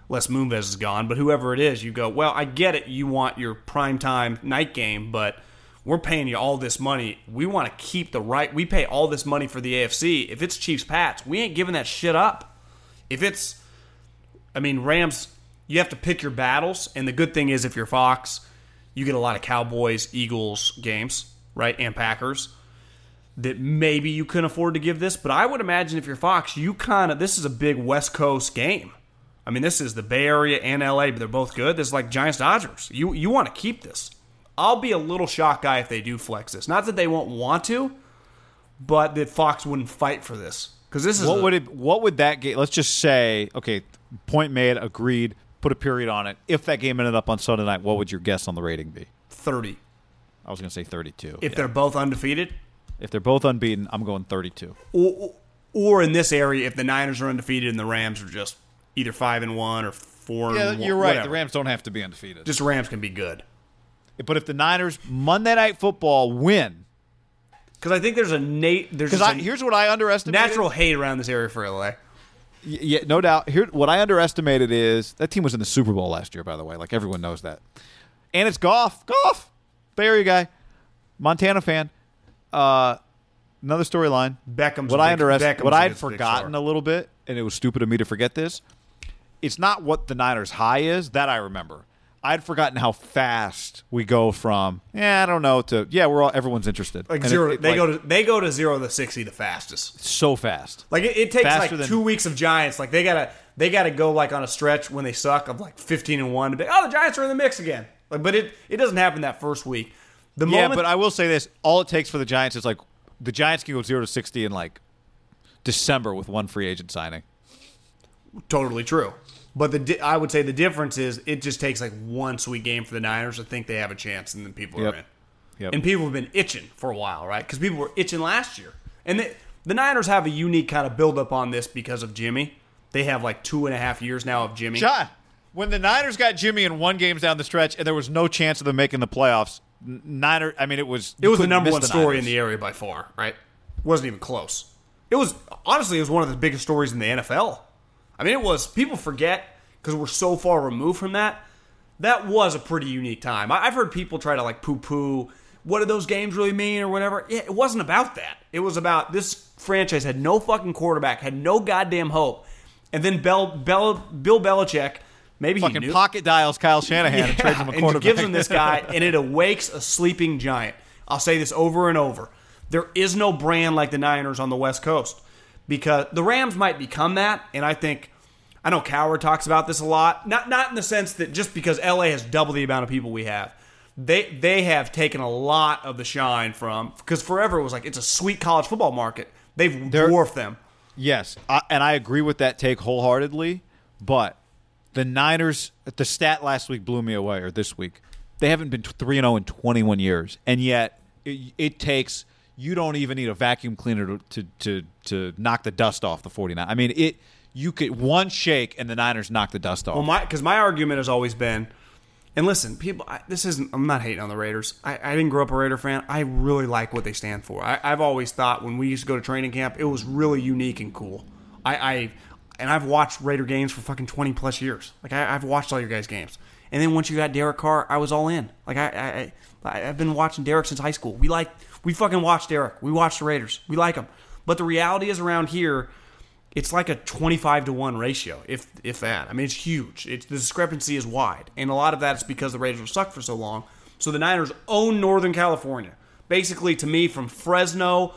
Les Moonves is gone, but whoever it is, you go, well, I get it. You want your primetime night game, but we're paying you all this money. We want to keep the right. We pay all this money for the AFC. If it's Chiefs Pats, we ain't giving that shit up. If it's I mean, Rams, you have to pick your battles. And the good thing is, if you're Fox, you get a lot of Cowboys, Eagles games, right? And Packers that maybe you couldn't afford to give this. But I would imagine if you're Fox, you kind of, this is a big West Coast game. I mean, this is the Bay Area and LA, but they're both good. This is like Giants Dodgers. You, you want to keep this. I'll be a little shocked guy if they do flex this. Not that they won't want to, but that Fox wouldn't fight for this. Because this is what a- would it? What would that game? Let's just say, okay, point made, agreed. Put a period on it. If that game ended up on Sunday night, what would your guess on the rating be? 30. I was going to say 32. If Yeah. they're both undefeated, if they're both unbeaten, I'm going 32. or, or in this area, if the Niners are undefeated and the Rams are just either five and one or four. and one, whatever. The Rams don't have to be undefeated. just Rams can be good but if the Niners Monday Night Football win, because I think there's a Nate. There's because just here's what I underestimated. natural hate around this area for LA. Yeah, no doubt. Here, what I underestimated is that team was in the Super Bowl last year. By the way, like everyone knows that. And it's golf, golf, Bay Area guy, Montana fan. Uh, another storyline. Beckham's what a I big- underest- Beckham's what big- big forgotten a little bit, and it was stupid of me to forget this. It's not what the Niners' high is that I remember. I'd forgotten how fast we go from yeah I don't know to yeah we're all everyone's interested Like And zero, it- it, they like, go to they go to zero to sixty the fastest. so fast. Like it, it takes Faster like than- two weeks of Giants. Like they gotta they gotta go like on a stretch when they suck of like fifteen and one to be oh the Giants are in the mix again. Like but it it doesn't happen that first week. The Yeah, moment but I will say this: all it takes for the Giants is like the Giants can go zero to sixty in like December with one free agent signing. Totally true. But the di- I would say the difference is it just takes like one sweet game for the Niners to think they have a chance, and then people Yep. are in. Yep. And people have been itching for a while, right? Because people were itching last year, and the, the Niners have a unique kind of build up on this because of Jimmy. They have like two and a half years now of Jimmy. John, when the Niners got Jimmy in one games down the stretch, and there was no chance of them making the playoffs, N- Niner. I mean, it was It was the number one the story in the area by far, right? wasn't even close. It was honestly, it was one of the biggest stories in the NFL. I mean, it was. People forget because we're so far removed from that. That was a pretty unique time. I, I've heard people try to like poo-poo. What do those games really mean, or whatever? Yeah, it wasn't about that. It was about this franchise had no fucking quarterback, had no goddamn hope, and then Bell, Bell, Bill Belichick, maybe he Fucking knew. pocket dials Kyle Shanahan and trades him a quarterback. and gives him this guy, and it awakes a sleeping giant. I'll say this over and over. There is no brand like the Niners on the West Coast because the Rams might become that, and I think I know Cowherd talks about this a lot. Not not in the sense that just because LA has double the amount of people we have. They they have taken a lot of the shine from because forever it was like it's a sweet college football market. They've They're- dwarfed them. Yes, I, and I agree with that take wholeheartedly. But the Niners, the stat last week blew me away, or this week. They haven't been three and zero in twenty one years, and yet it, it takes. You don't even need a vacuum cleaner to, to to to knock the dust off the 49. I mean, it. You could one shake and the Niners knock the dust off. Well, my because my argument has always been, and listen, people, I, this isn't. I'm not hating on the Raiders. I, I didn't grow up a Raider fan. I really like what they stand for. I, I've always thought when we used to go to training camp, it was really unique and cool. I, I and I've watched Raider games for fucking 20 plus years. Like I, I've watched all your guys' games. And then once you got Derek Carr, I was all in. Like I, I, I I've been watching Derek since high school. We like, we fucking watch Derek. We watch the Raiders. We like them. But the reality is around here, it's like a 25 to 1 ratio if if that i mean it's huge it's the discrepancy is wide and a lot of that is because the raiders were stuck for so long so the niners own northern california basically to me from fresno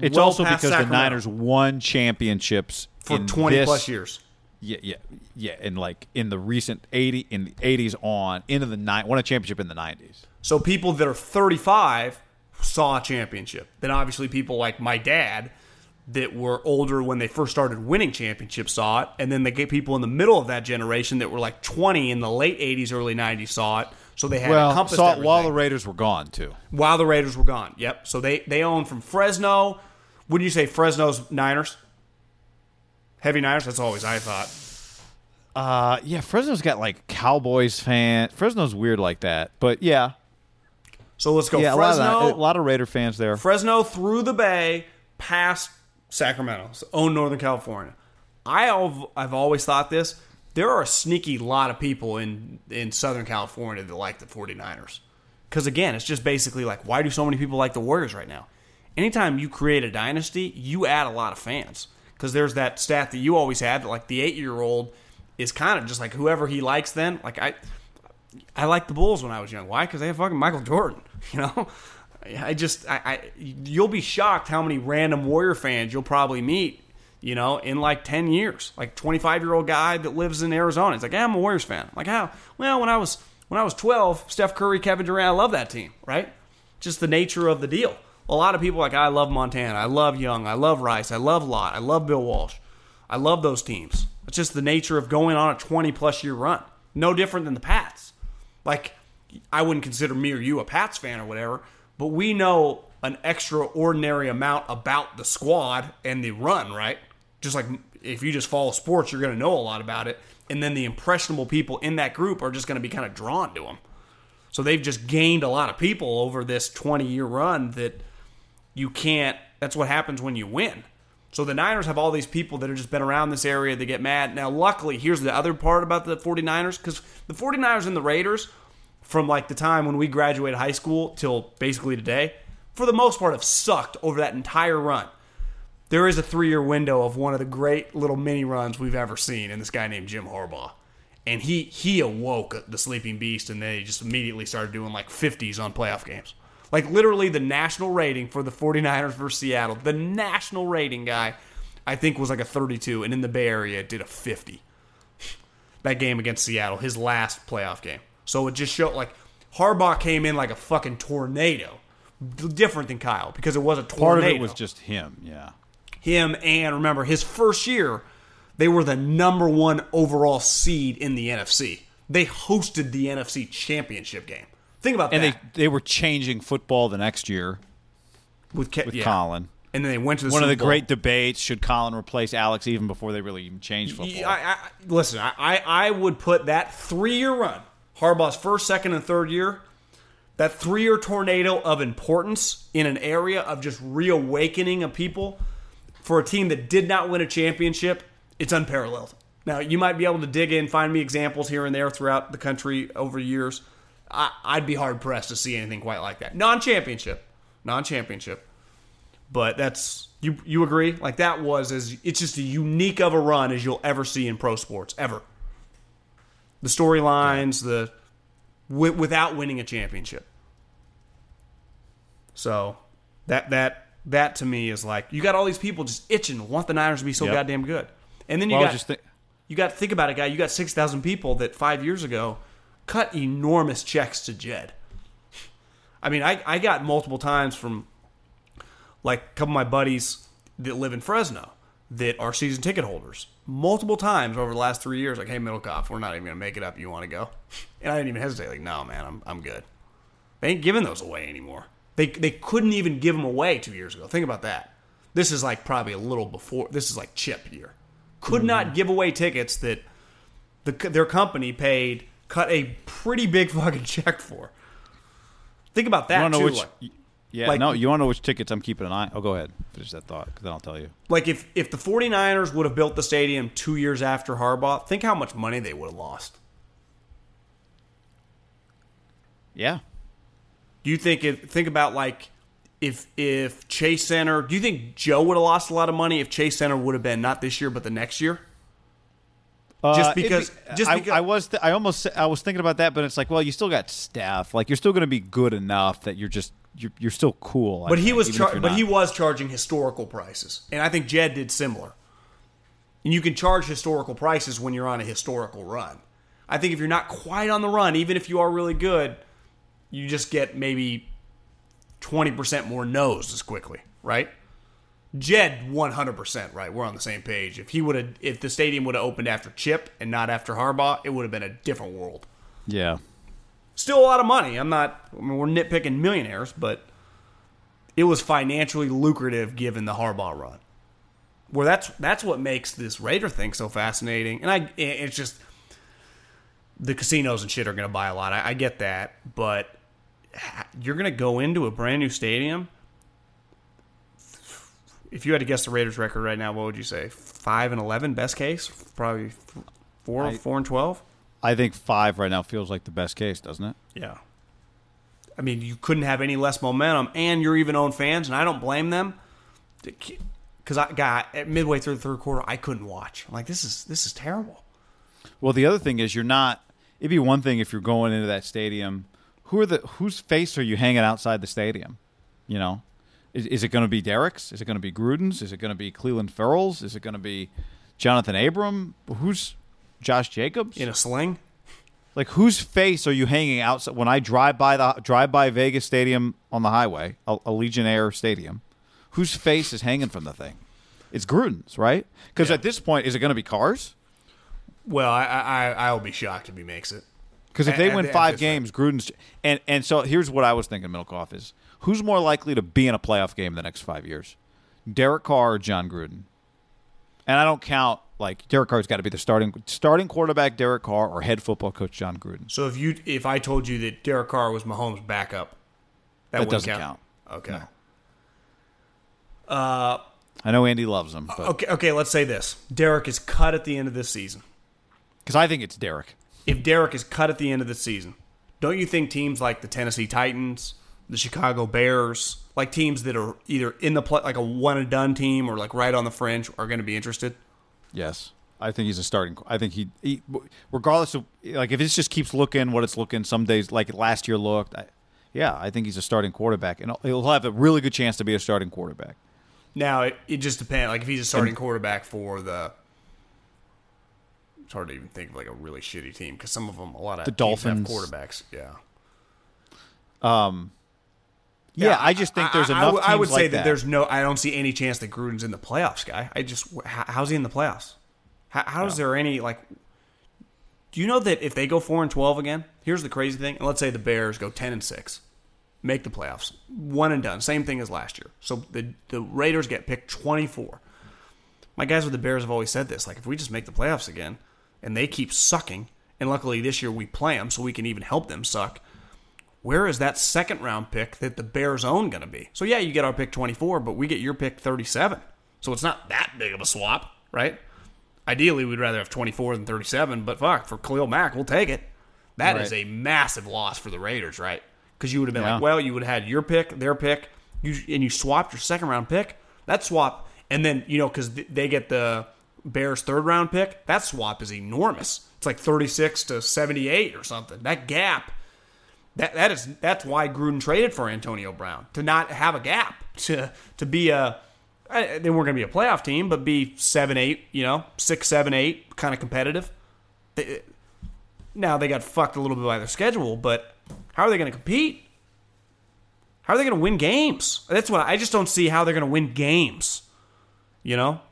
it's well also because the Niners won championships for 20 this- plus years Yeah, yeah, yeah. And like in the recent eighty, in the eighties on into the nine, won a championship in the nineties. so people that are 35 saw a championship then obviously people like my dad that were older when they first started winning championships saw it and then they get people in the middle of that generation that were like 20 in the late 80s early 90s saw it so they had Well, encompassed saw it while the Raiders were gone too. while the Raiders were gone. Yep. So they they own from Fresno. Wouldn't you say Fresno's Niners? Heavy Niners. That's always I thought. Uh, yeah, Fresno's got like Cowboys fan. Fresno's weird like that, but yeah, So let's go yeah, a lot, of that, a lot of Raider fans there. Fresno through the Bay, past Sacramento, so own Northern California. I have, I've always thought this. There are a sneaky lot of people in in Southern California that like the 49ers. Because again, it's just basically like, why do so many people like the Warriors right now? Anytime you create a dynasty, you add a lot of fans. Because there's that stat that you always had that like the eight year old is kind of just like whoever he likes then. Like I I liked the Bulls when I was young. Why? Because they have fucking Michael Jordan. You know, I just I, I you'll be shocked how many random Warrior fans you'll probably meet. You know, in like ten years, like twenty five year old guy that lives in Arizona. He's like, yeah, I'm a Warriors fan. Like how? Well, when I was when I was twelve, Steph Curry, Kevin Durant, I love that team. Right? Just the nature of the deal. A lot of people like I love Montana, I love Young, I love Rice, I love Lott, I love Bill Walsh. I love those teams. It's just the nature of going on a 20 plus year run. No different than the Pats. Like, I wouldn't consider me or you a Pats fan or whatever, but we know an extraordinary amount about the squad and the run, right? Just like if you just follow sports, you're going to know a lot about it. And then the impressionable people in that group are just going to be kind of drawn to them. So they've just gained a lot of people over this 20 year run that you can't. That's what happens when you win. So the Niners have all these people that have just been around this area They get mad. Now, luckily, here's the other part about the 49ers because the 49ers and the Raiders, from like the time when we graduated high school till basically today, for the most part, have sucked over that entire run. There is a three year window of one of the great little mini runs we've ever seen in this guy named Jim Harbaugh. And he he awoke the sleeping beast, and they just immediately started doing like 50s on playoff games. Like literally the national rating for the 49ers versus Seattle, the national rating guy, I think was like a 32, and in the Bay Area it did a 50. That game against Seattle, his last playoff game. So it just showed like Harbaugh came in like a fucking tornado. Different than Kyle because it was a tornado. Part of it was just him. Yeah. him and remember his first year they were the number one overall seed in the NFC. They hosted the NFC championship game. Think about And that. they they were changing football the next year with Ke- with yeah. Colin. and then they went to the One of the Bowl. great debates: should Colin replace Alex even before they really even changed football? I, I, listen, I, I, I would put that three year run, Harbaugh's first, second, and third year, that three year tornado of importance in an area of just reawakening of people for a team that did not win a championship, it's unparalleled. Now, you might be able to dig in, find me examples here and there throughout the country over years. I, I'd be hard pressed to see anything quite like that. Non championship. Non championship. But that's you you agree? Like that was as it's just a unique of a run as you'll ever see in pro sports ever. The storylines, the wi- without winning a championship. So that that that to me is like you got all these people just itching, want the Niners to be so Yep. goddamn good, and then you Well, got was just thi- you got to think about it, guy. You got six thousand people that five years ago cut enormous checks to Jed. I mean, I, I got multiple times from like a couple of my buddies that live in Fresno that are season ticket holders. Multiple times over the last three years, like, hey, Middlecoff, we're not even gonna make it up. You want to go? And I didn't even hesitate. Like, no, man, I'm I'm good. They ain't giving those away anymore. They they couldn't even give them away two years ago. Think about that. This is like probably a little before. This is like chip year. Could mm-hmm. not give away tickets that the their company paid cut a pretty big fucking check for. Think about that You want to too. know which? like- yeah, like- no. You want to know which tickets I'm keeping an eye? Oh, go ahead. Finish that thought, because then I'll tell you. Like if if the 49ers would have built the stadium 2 years after Harbaugh, think how much money they would have lost. Yeah. Do you think if think about like if if Chase Center, do you think Joe would have lost a lot of money if Chase Center would have been not this year but the next year? Just Uh, it'd because- be- just I, because- I was th- I almost I was thinking about that, but it's like, well, you still got staff. Like you're still going to be good enough that you're just you're, you're still cool. I But he think, was char- but he was charging historical prices. And I think Jed did similar. And you can charge historical prices when you're on a historical run. I think if you're not quite on the run, even if you are really good, you just get maybe 20% more no's as quickly, right? Jed 100% right. We're on the same page. If he would have if the stadium would have opened after Chip and not after Harbaugh, it would have been a different world. yeah. Still a lot of money. I'm not. I mean, we're nitpicking millionaires, but it was financially lucrative given the Harbaugh run. Where that's that's what makes this Raider thing so fascinating. And I, it's just the casinos and shit are going to buy a lot. I, I get that, but you're going to go into a brand new stadium. If you had to guess the Raiders' record right now, what would you say? Five and eleven, best case. Probably four, I- four and twelve. I think five right now feels like the best case, doesn't it? Yeah. I mean, you couldn't have any less momentum, and you're even own fans, and I don't blame them. Because I got at midway through the third quarter, I couldn't watch. I'm like, this is this is terrible. Well, the other thing is you're not. It'd be one thing if you're going into that stadium. Who are the whose face are you hanging outside the stadium? You know, is, is it going to be Derek's? Is it going to be Gruden's? Is it going to be Clelin Ferrell's? Is it going to be Johnathan Abram? Who's Josh Jacobs? In a sling, Like whose face are you hanging outside when I drive by the drive by Vegas Stadium on the highway, a, Allegiant Stadium? Whose face is hanging from the thing? It's Gruden's, right? Because at this point, is it going to be Carr's? well, I I I'll be shocked if he makes it. Because if they at win at five this games, Gruden's and and so here's what I was thinking, Middlecoff is who's more likely to be in a playoff game in the next five years, Derek Carr or Jon Gruden? And I don't count like Derek Carr's got to be the starting starting quarterback, Derek Carr, or head football coach Jon Gruden. So if you if I told you that Derek Carr was Mahomes' backup, that, That doesn't count. count. Okay. Uh, I know Andy loves him, but Okay. Okay. Let's say this: Derek is cut at the end of this season. because I think it's Derek. if Derek is cut at the end of the season, don't you think teams like the Tennessee Titans, the Chicago Bears, like teams that are either in the play, like a one and done team or like right on the fringe, are going to be interested? Yes. I think he's a starting. I think he, he, regardless of like if it just keeps looking what it's looking. Some days, like last year looked. I, yeah, I think he's a starting quarterback, and he'll have a really good chance to be a starting quarterback. Now it, it just depends. Like if he's a starting quarterback for the, it's hard to even think of like a really shitty team because some of them, a lot of The Dolphins. quarterbacks. Yeah. Um, Yeah, I just think there's I- I enough. would- I would teams say like that, there's no. I don't see any chance that Gruden's in the playoffs, guy. I just how's he in the playoffs? How, how is there any like? Do you know that if they go four and twelve again? Here's the crazy thing. And let's say the Bears go ten and six, make the playoffs, one and done. Same thing as last year. So the the Raiders get picked twenty four. My guys with the Bears have always said this. Like if we just make the playoffs again, and they keep sucking, and luckily this year we play them so we can even help them suck where is that second round pick that the Bears own going to be? So yeah, you get our pick 24, but we get your pick 37. So it's not that big of a swap, right? Ideally, we'd rather have 24 than 37, but fuck, for Khalil Mack, we'll take it. That is Right. a massive loss for the Raiders, right? Because you would have been Yeah. like, well, you would have had your pick, their pick, you and you swapped your second round pick, that swap, and then you know because they get the Bears third round pick, that swap is enormous. It's like thirty six to seventy eight or something. That gap, that that is that's why Gruden traded for Antonio Brown to not have a gap to to be a. They weren't going to be a playoff team, but be seven, eight, you know, six, seven, eight, kind of competitive. Now they got fucked a little bit by their schedule, but how are they going to compete? How are they going to win games? That's what I just don't see how they're going to win games. You know,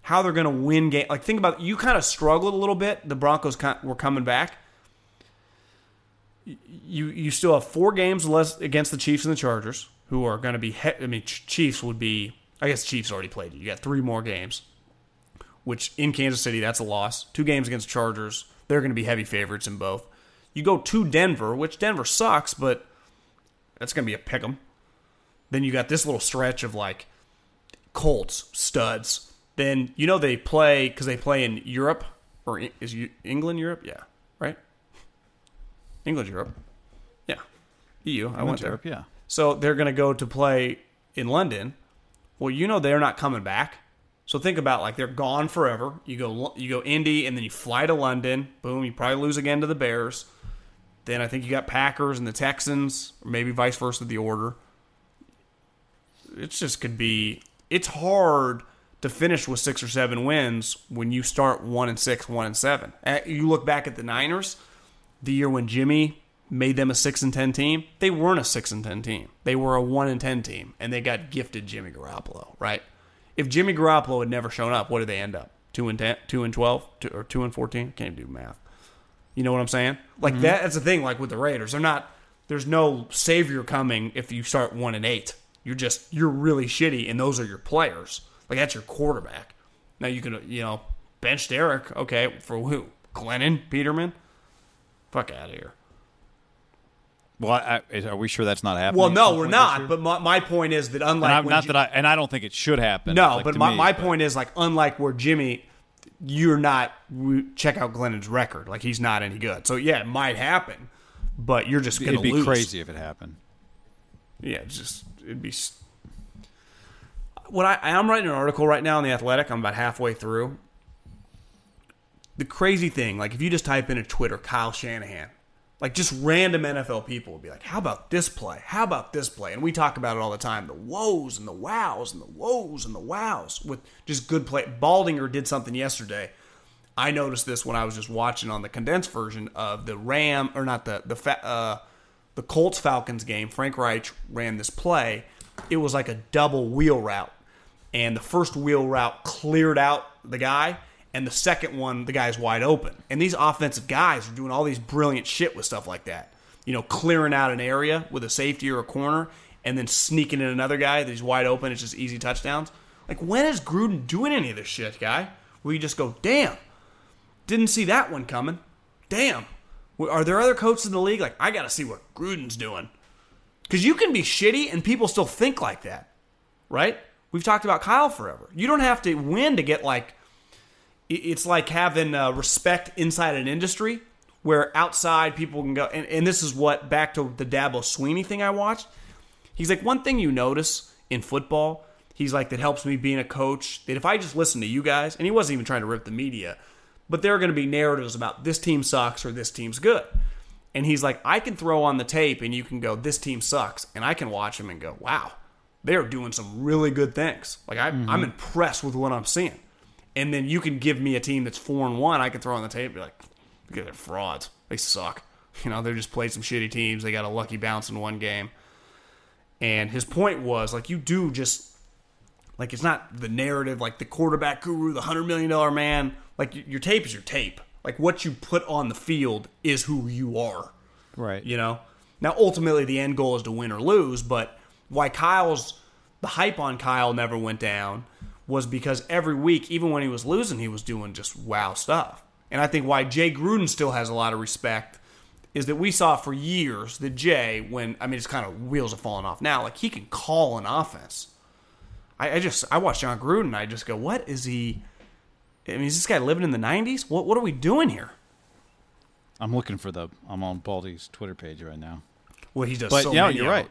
how they're going to win game. Like think about you kind of struggled a little bit. The Broncos were coming back. You you still have four games less against the Chiefs and the Chargers, who are going to be. He- I mean, Chiefs would be. I guess Chiefs already played you. You got three more games, which in Kansas City that's a loss. Two games against Chargers, they're going to be heavy favorites in both. You go to Denver, which Denver sucks, but that's going to be a pick 'em. Then you got this little stretch of like Colts studs. Then you know they play because they play in Europe or is England Europe? Yeah, right. England Europe. Yeah, EU. I, went there. Europe, yeah. So they're going to go to play in London. Well, you know they're not coming back. So think about like they're gone forever. You go you go Indy and then you fly to London. Boom, you probably lose again to the Bears. Then I think you got Packers and the Texans, or maybe vice versa the order. It just could be. It's hard to finish with six or seven wins when you start one and six, one and seven. Uh, you look back at the Niners, the year when Jimmy made them a six and ten team. They weren't a six and ten team. They were a one and ten team, and they got gifted Jimmy Garoppolo. Right? If Jimmy Garoppolo had never shown up, what did they end up? Two and ten, two and twelve, two, or two and fourteen? Can't do math. You know what I'm saying? Like mm-hmm. that, that's the thing. Like with the Raiders, they're not. There's no savior coming if you start one and eight. You're just you're really shitty, and those are your players. Like that's your quarterback. Now you can you know bench Derek. Okay, for who? Glennon, Peterman. Fuck out of here. Well, I, are we sure that's not happening? Well, no, we're not. But my, my point is that unlike not that I and I don't think it should happen. No, like but my, me, my but. point is like unlike where Jimmy you're not check out Glennon's record. Like he's not any good. So yeah, it might happen, but you're just gonna It'd be lose. crazy if it happened. Yeah, just it'd be. What I I'm writing an article right now in the Athletic. I'm about halfway through. The crazy thing, like if you just type in a Twitter Kyle Shanahan, like just random NFL people would be like, "How about this play? How about this play?" And we talk about it all the time: the woes and the wows and the woes and the wows with just good play. Baldinger did something yesterday. I noticed this when I was just watching on the condensed version of the Ram or not the the uh, the Colts Falcons game. Frank Reich ran this play. It was like a double wheel route, and the first wheel route cleared out the guy and the second one, the guy's wide open. And these offensive guys are doing all these brilliant shit with stuff like that. You know, clearing out an area with a safety or a corner and then sneaking in another guy that he's wide open. It's just easy touchdowns. Like, when is Gruden doing any of this shit, guy? Where you just go, damn, didn't see that one coming. Damn. Are there other coaches in the league? Like, I got to see what Gruden's doing. Because you can be shitty and people still think like that, right? We've talked about Kyle forever. You don't have to win to get like it's like having uh, respect inside an industry where outside people can go. And, and this is what back to the Dabo Swinney thing I watched. He's like one thing you notice in football. He's like that helps me being a coach. That if I just listen to you guys, and he wasn't even trying to rip the media, but there are going to be narratives about this team sucks or this team's good. And he's like, I can throw on the tape and you can go, this team sucks, and I can watch them and go, wow, they're doing some really good things. Like I, mm-hmm. I'm impressed with what I'm seeing and then you can give me a team that's four and one. I can throw on the tape and be like, look they're frauds. They suck. You know, they just played some shitty teams. They got a lucky bounce in one game. And his point was like, you do just like it's not the narrative, like the quarterback guru, the hundred million dollar man. Like your tape is your tape. Like what you put on the field is who you are. Right. You know. Now ultimately the end goal is to win or lose, but why Kyle's the hype on Kyle never went down was because every week, even when he was losing, he was doing just wow stuff. And I think why Jay Gruden still has a lot of respect is that we saw for years that Jay, when I mean, it's kind of wheels are falling off now. Like he can call an offense. I, I just I watch Jon Gruden, and I just go, what is he? I mean, is this guy living in the '90s? What what are we doing here? I'm looking for the. I'm on Baldy's Twitter page right now. Well, he does. But so yeah, you're right.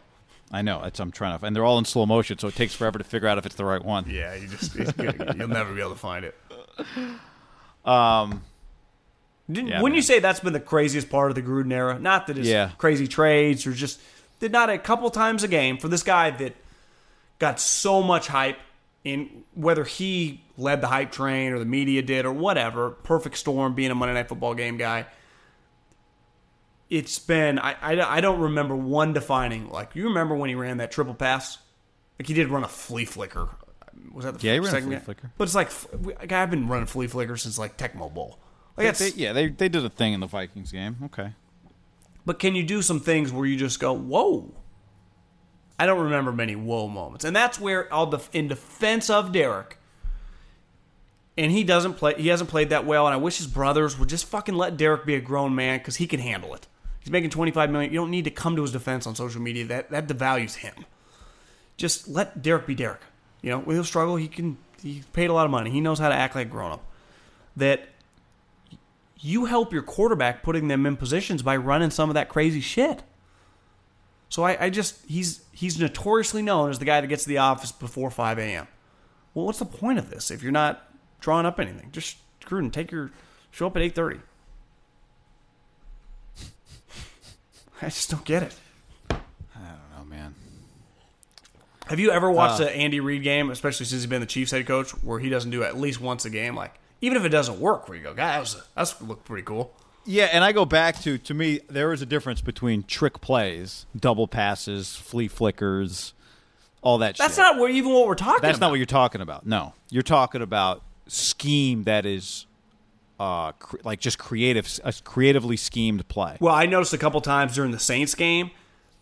I know. That's I'm trying to, and they're all in slow motion, so it takes forever to figure out if it's the right one. Yeah, you just gonna, you'll never be able to find it. Um, Didn't, Yeah, wouldn't you say that's been the craziest part of the Gruden era? Not that it's Yeah. crazy trades or just did not a couple times a game for this guy that got so much hype in whether he led the hype train or the media did or whatever. Perfect storm being a Monday Night Football game guy. It's been I, I, I don't remember one defining like you remember when he ran that triple pass like he did run a flea flicker was that the Yeah, he ran flea flicker. but it's like like, I've been running flea flicker since like Tecmo Bowl like that's they, yeah, they they did a thing in the Vikings game. Okay. but can you do some things where you just go, whoa? I don't remember many whoa moments. And that's where I'll def- in defense of Derek, and he doesn't play he hasn't played that well, and I wish his brothers would just fucking let Derek be a grown man because he can handle it. He's making 25 million. You don't need to come to his defense on social media. That that devalues him. Just let Derek be Derek. You know, he'll struggle. He can. He paid a lot of money. He knows how to act like a grown up. That you help your quarterback putting them in positions by running some of that crazy shit. So I, I just he's he's notoriously known as the guy that gets to the office before 5 a.m. Well, what's the point of this if you're not drawing up anything? Just Gruden, take your show up at 8:30. I just don't get it. Oh man. Have you ever watched uh, an Andy Reid game, especially since he's been the Chiefs head coach, where he doesn't do it at least once a game? Like even if it doesn't work, where you go, God, that was that's looked pretty cool. Yeah, and I go back to to me there is a difference between trick plays, double passes, flea flickers, all that That's shit. not where even what we're talking. That's about. not what you're talking about. No. You're talking about scheme that is uh cr- like just creative a creatively schemed play. Well, I noticed a couple times during the Saints game,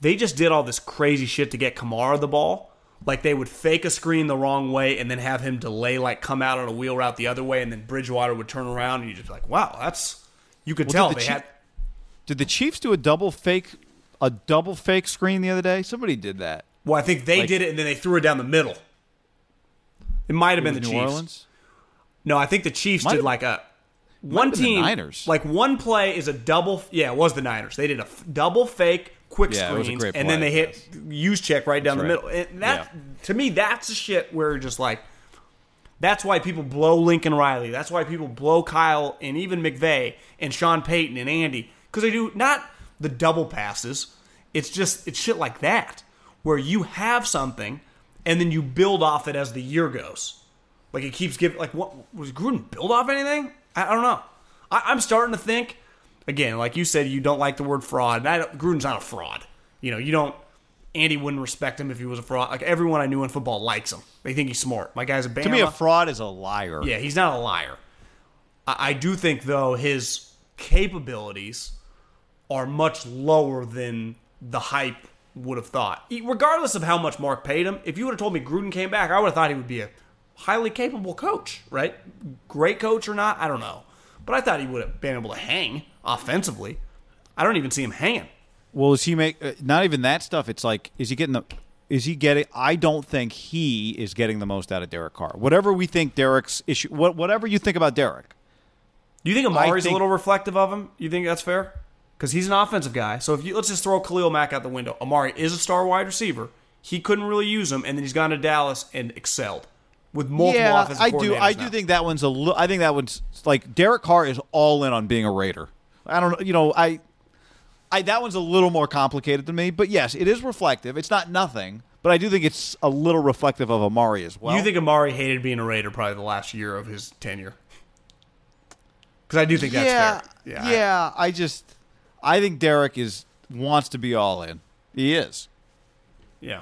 they just did all this crazy shit to get Kamara the ball. Like they would fake a screen the wrong way and then have him delay, like come out on a wheel route the other way, and then Bridgewater would turn around, and you just be like, wow, that's you could Well, tell did the they Chief- had. Did the Chiefs do a double fake a double fake screen the other day? Somebody did that. Well, I think they Like- did it, and then they threw it down the middle. It might have been the New Chiefs. Orleans? No, I think the Chiefs Might did have- like a one team. Niners. Like one play is a double. Yeah, it was the Niners. They did a f- double fake quick Yeah, screens, and then they hit Juszczyk right down That's the right. middle. And that to me, that's the shit where just like. That's why people blow Lincoln Riley. That's why people blow Kyle and even McVay and Sean Payton and Andy because they do not the double passes. It's just it's shit like that where you have something and then you build off it as the year goes. Like it keeps giving. Like what was Gruden build off anything? I, I don't know. I, I'm starting to think again. Like you said, you don't like the word fraud. I Gruden's not a fraud. You know, you don't. Andy wouldn't respect him if he was a fraud. Like everyone I knew in football likes him. They think he's smart. My guy's a Bama. To me, a fraud is a liar. Yeah, he's not a liar. I, I do think though his capabilities are much lower than the hype would have thought. Regardless of how much Mark paid him, if you would have told me Gruden came back, I would have thought he would be a highly capable coach, right? Great coach or not, I don't know. But I thought he would have been able to hang offensively. I don't even see him hanging. Well, is he make uh, not even that stuff? It's like, is he getting the? Is he getting? I don't think he is getting the most out of Derek Carr. Whatever we think Derek's issue, what, whatever you think about Derek, Do you think Amari's think- a little reflective of him? You think that's fair? Because he's an offensive guy. So if you let's just throw Khalil Mack out the window. Amari is a star wide receiver. He couldn't really use him, and then he's gone to Dallas and excelled with multiple yeah, offensive I do. coordinators I do now. think that one's a little. I think that one's like Derek Carr is all in on being a Raider. I don't know. You know, I, I that one's a little more complicated than me. But yes, it is reflective. It's not nothing, but I do think it's a little reflective of Amari as well. you think Amari hated being a Raider probably the last year of his tenure? Because I do think that's yeah, fair. Yeah, yeah. I, just, I think Derek is wants to be all in. He is. Yeah.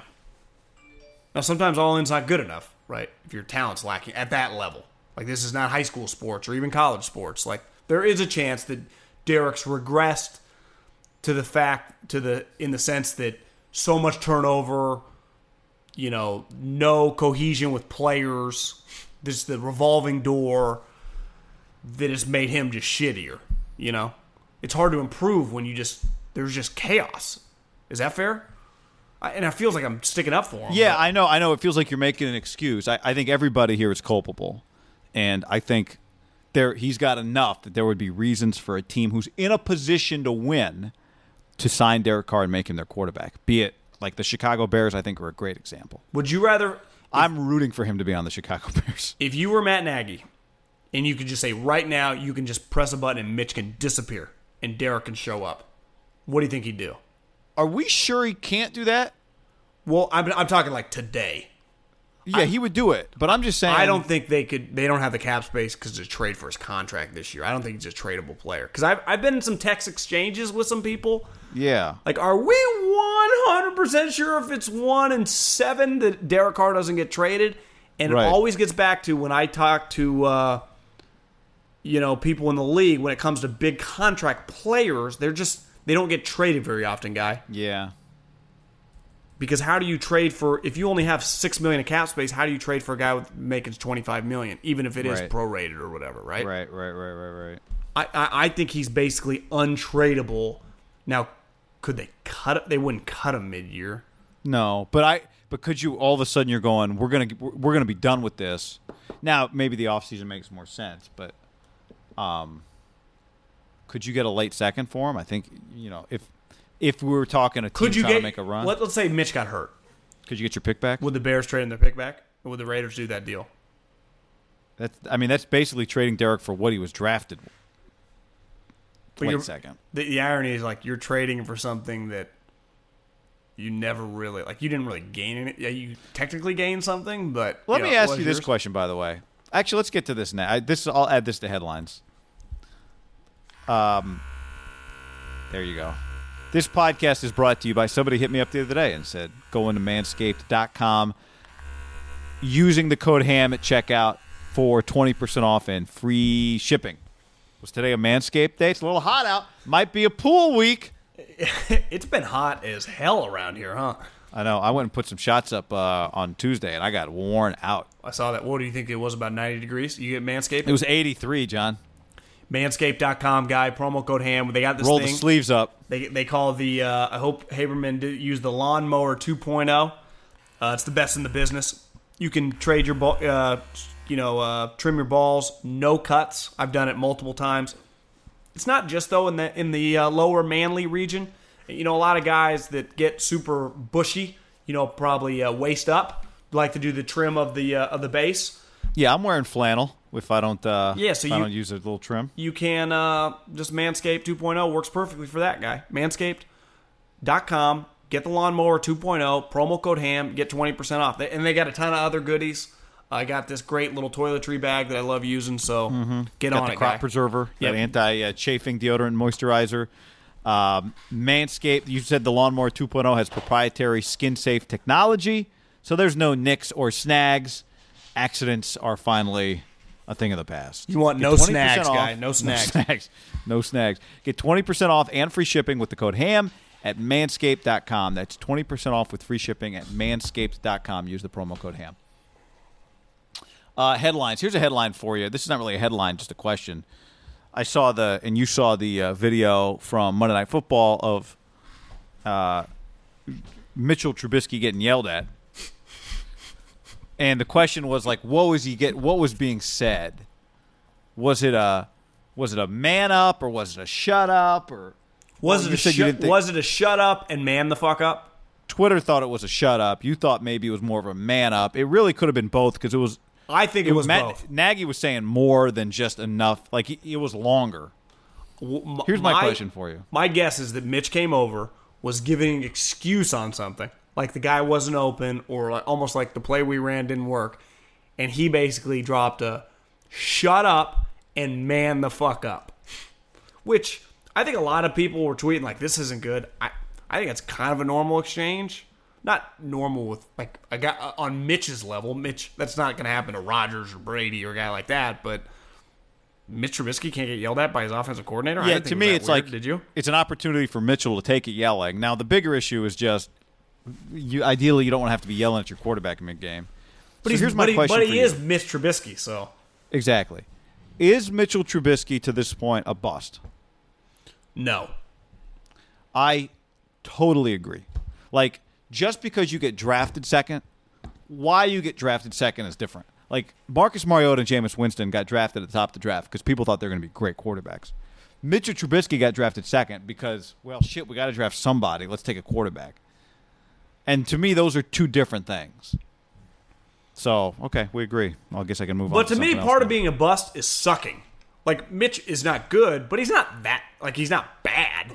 Now, sometimes all in's not good enough, right? If your talent's lacking at that level. Like, this is not high school sports or even college sports. Like, there is a chance that Derek's regressed to the fact, to the, in the sense that so much turnover, you know, no cohesion with players, this the revolving door that has made him just shittier, you know? It's hard to improve when you just, there's just chaos. Is that fair? I, and it feels like I'm sticking up for him. Yeah, but- I know. I know. It feels like you're making an excuse. I, I think everybody here is culpable, and I think there he's got enough that there would be reasons for a team who's in a position to win to sign Derek Carr and make him their quarterback. Be it Like the Chicago Bears, I think are a great example. Would you rather, I'm rooting for him to be on the Chicago Bears. if you were Matt Nagy, and you could just say right now, you can just press a button and Mitch can disappear and Derek can show up? What do you think he'd do? Are we sure he can't do that? Well, I'm, I'm talking like today. Yeah, he would do it, but I'm just saying. I don't think they could. They don't have the cap space because to trade for his contract this year. I don't think he's a tradable player. Because I've I've been in some text exchanges with some people. Yeah, Like, are we one hundred percent sure if it's one and seven that Derek Carr doesn't get traded? And Right. it always gets back to when I talk to uh, you know people in the league when it comes to big contract players, they're just they don't get traded very often, guy. yeah. Because how do you trade for if you only have six million of cap space? How do you trade for a guy with making twenty five million, even if it is Right. prorated or whatever? Right. Right, right, right, right, right. I, I I think he's basically untradeable. Now, could they cut? it? They wouldn't cut him mid year. No, but I. But could you all of a sudden you're going? We're gonna we're gonna be done with this. Now maybe the offseason makes more sense, but um, could you get a late second for him? I think you know if if we were talking a team Could you trying get to make a run, Let, let's say Mitch got hurt. could you get your pick back? Would the Bears trade in their pick back? Or would the Raiders do that deal? That's I mean that's basically trading Derek for what he was drafted. But Late second. The, the irony is like you're trading for something that you never really like. You didn't really gain any. Yeah, you technically gained something, but Let you me know, it ask you this question, by the way. Actually, let's get to this now. I, this I'll add this to headlines. Um, there you go. This podcast is brought to you by somebody hit me up the other day and said go into manscaped.com using the code ham at checkout for 20% off and free shipping. Was today a Manscaped day? It's a little hot out. Might be a pool week. It's been hot as hell around here, huh? I know. I went and put some shots up uh, on Tuesday and I got worn out. I saw that. What do you think it was about 90 degrees? You get Manscaped? It was 83, John. Manscaped.com guy, promo code ham. They got this Roll thing. the sleeves up. They, they call the, uh, I hope Haberman did use the lawnmower 2.0. Uh, it's the best in the business. You can trade your, ball, uh, you know, uh, trim your balls, no cuts. I've done it multiple times. It's not just though in the in the uh, lower manly region. You know, a lot of guys that get super bushy, you know, probably uh, waist up, like to do the trim of the uh, of the base. Yeah, I'm wearing flannel if I don't. Uh, Yeah, so if I you- don't use a little trim. you can uh, just Manscaped 2.0 works perfectly for that guy. Manscaped.com. Get the lawnmower 2.0, promo code HAM, get 20% off. They- And they got a ton of other goodies. I got this great little toiletry bag that I love using, so get Mm-hmm. Got on the it, crop guy. preserver, Yep. that anti-chafing deodorant moisturizer. Um, Manscaped, you said the lawnmower 2.0 has proprietary skin-safe technology, so there's no nicks or snags. Accidents are finally a thing of the past. You want Get no 20% off- guy. No snacks. No snacks. No snags. Get 20% off and free shipping with the code HAM at manscaped.com. That's 20% off with free shipping at manscaped.com. Use the promo code HAM. Uh, headlines. Here's a headline for you. This is not really a headline, just a question. I saw the, and you saw the uh, video from Monday Night Football of uh, Mitchell Trubisky getting yelled at. And the question was like, what was he get? What was being said? Was it a, was it a man up or was it a shut up or? Was, it a said you shut, think- was it a shut up and man the fuck up? Twitter thought it was a shut up. You thought maybe it was more of a man up. It really could have been both because it was I think it, was Matt- both. Nagy was saying more than just enough. Like it, it was longer. Here's my question for you. My guess is that Mitch came over, was giving an excuse on something, like the guy wasn't open, or like, almost like the play we ran didn't work, and he basically dropped a "shut up" and "man the fuck up," which I think a lot of people were tweeting like, "This isn't good." I I think it's kind of a normal exchange. Not normal with like a guy uh, on Mitch's level. Mitch, that's not going to happen to Rodgers or Brady or a guy like that. But Mitch Trubisky can't get yelled at by his offensive coordinator. Yeah, to it me, it's weird. like did you? It's an opportunity for Mitchell to take it yelling. Now, the bigger issue is just you. Ideally, you don't want to have to be yelling at your quarterback mid game. But so here's my but he, question but he is Mitch Trubisky, so exactly. Is Mitchell Trubisky to this point a bust? no. I totally agree. Like, just because you get drafted second, why you get drafted second is different. Like, Marcus Mariota and Jameis Winston got drafted at the top of the draft because people thought they were going to be great quarterbacks. Mitchell Trubisky got drafted second because, well, shit, we got to draft somebody. Let's take a quarterback. And to me, those are two different things. So okay, we agree. Well, I guess I can move on. But to me, part of being a bust is sucking. Like Mitch is not good, but he's not that like he's not bad.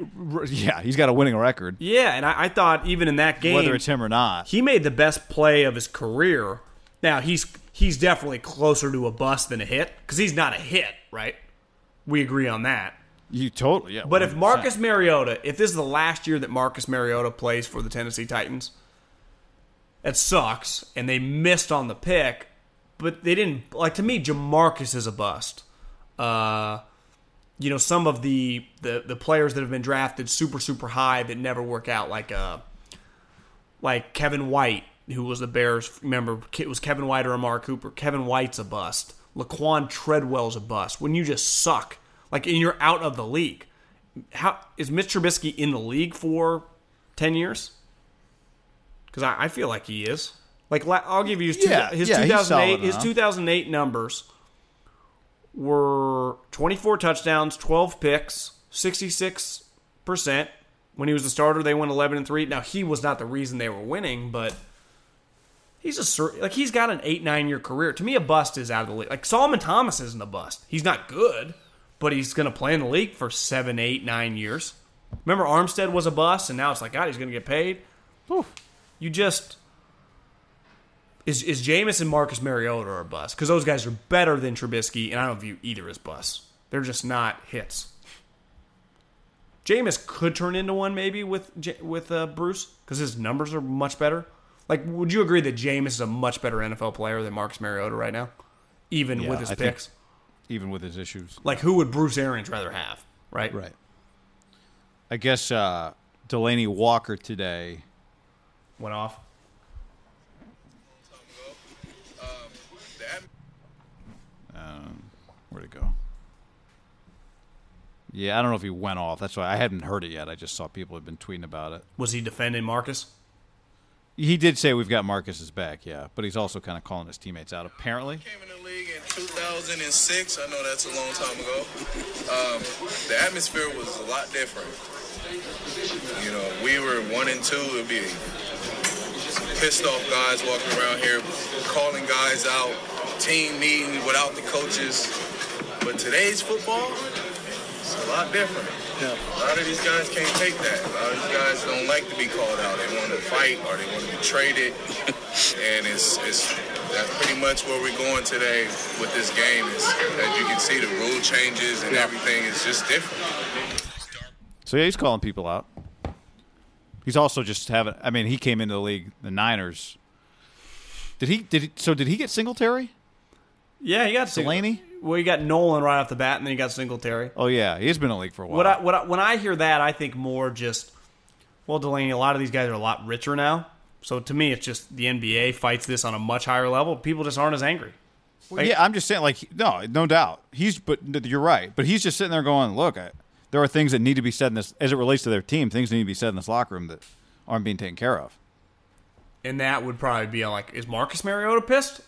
yeah, he's got a winning record, Yeah, and I, I thought even in that game, whether it's him or not. he made the best play of his career. Now he's he's definitely closer to a bust than a hit because he's not a hit, right? We agree on that. You totally, yeah. But if 100%. Marcus Mariota, if this is the last year that Marcus Mariota plays for the Tennessee Titans, that sucks. And they missed on the pick, but they didn't. Like to me, JaMarcus is a bust. Uh, you know, some of the, the the players that have been drafted super super high that never work out, like uh, like Kevin White, who was the Bears. Remember, it was Kevin White or Amari Cooper. Kevin White's a bust. Laquan Treadwell's a bust. When you just suck, like and you're out of the league. How is Mitch Trubisky in the league for ten years? Because I, I feel like he is. Like la- I'll give you his, two, Yeah, his yeah, 2008 his enough. 2008 numbers were 24 touchdowns, 12 picks, 66 percent. When he was the starter, they went 11 and three. Now he was not the reason they were winning, but he's a like he's got an eight nine year career. To me, a bust is out of the league. Like Solomon Thomas isn't a bust. He's not good, but he's going to play in the league for seven, eight, nine years. Remember Armstead was a bust, and now it's like God, he's going to get paid. You just is is Jameis and Marcus Mariota are a bust because those guys are better than Trubisky, and I don't view either as busts. They're just not hits. Jameis could turn into one maybe with with uh, Bruce because his numbers are much better. Like, would you agree that Jameis is a much better NFL player than Marcus Mariota right now, even Yeah, with his I picks? even with his issues, Like, who would Bruce Arians rather have? Right. right? I guess uh, Delanie Walker today. Went off. Where'd it go? Yeah, I don't know if he went off. That's why I hadn't heard it yet. I just saw people had been tweeting about it. Was he defending Marcus? He did say we've got Marcus's back, yeah, but he's also kind of calling his teammates out. Apparently, came in the league in 2006. I know that's a long time ago. Um, the atmosphere was a lot different. You know, we were one and two. It'd be pissed off guys walking around here, calling guys out, team meeting without the coaches. But today's football, it's a lot different. A lot of these guys can't take that. A lot of these guys don't like to be called out. They want to fight or they want to be traded. and it's it's that's pretty much where we're going today with this game. Is as you can see, the rule changes and everything is just different. so yeah, he's calling people out. He's also just having. I mean, he came into the league, the Niners. Did he? Did he, so? Did he get Singletary? Yeah, he got Delanie? Well, you got Nolan right off the bat, and then you got Singletary. Oh yeah, he's been in the league for a while. What I, what I, when I hear that, I think more just well, Delanie. A lot of these guys are a lot richer now, so to me, it's just the NBA fights this on a much higher level. People just aren't as angry. Well, yeah, I'm just saying, like, no, no doubt. He's, but you're right. But he's just sitting there going, look, I, there are things that need to be said in this, as it relates to their team. Things need to be said in this locker room that aren't being taken care of. And that would probably be like, is Marcus Mariota pissed?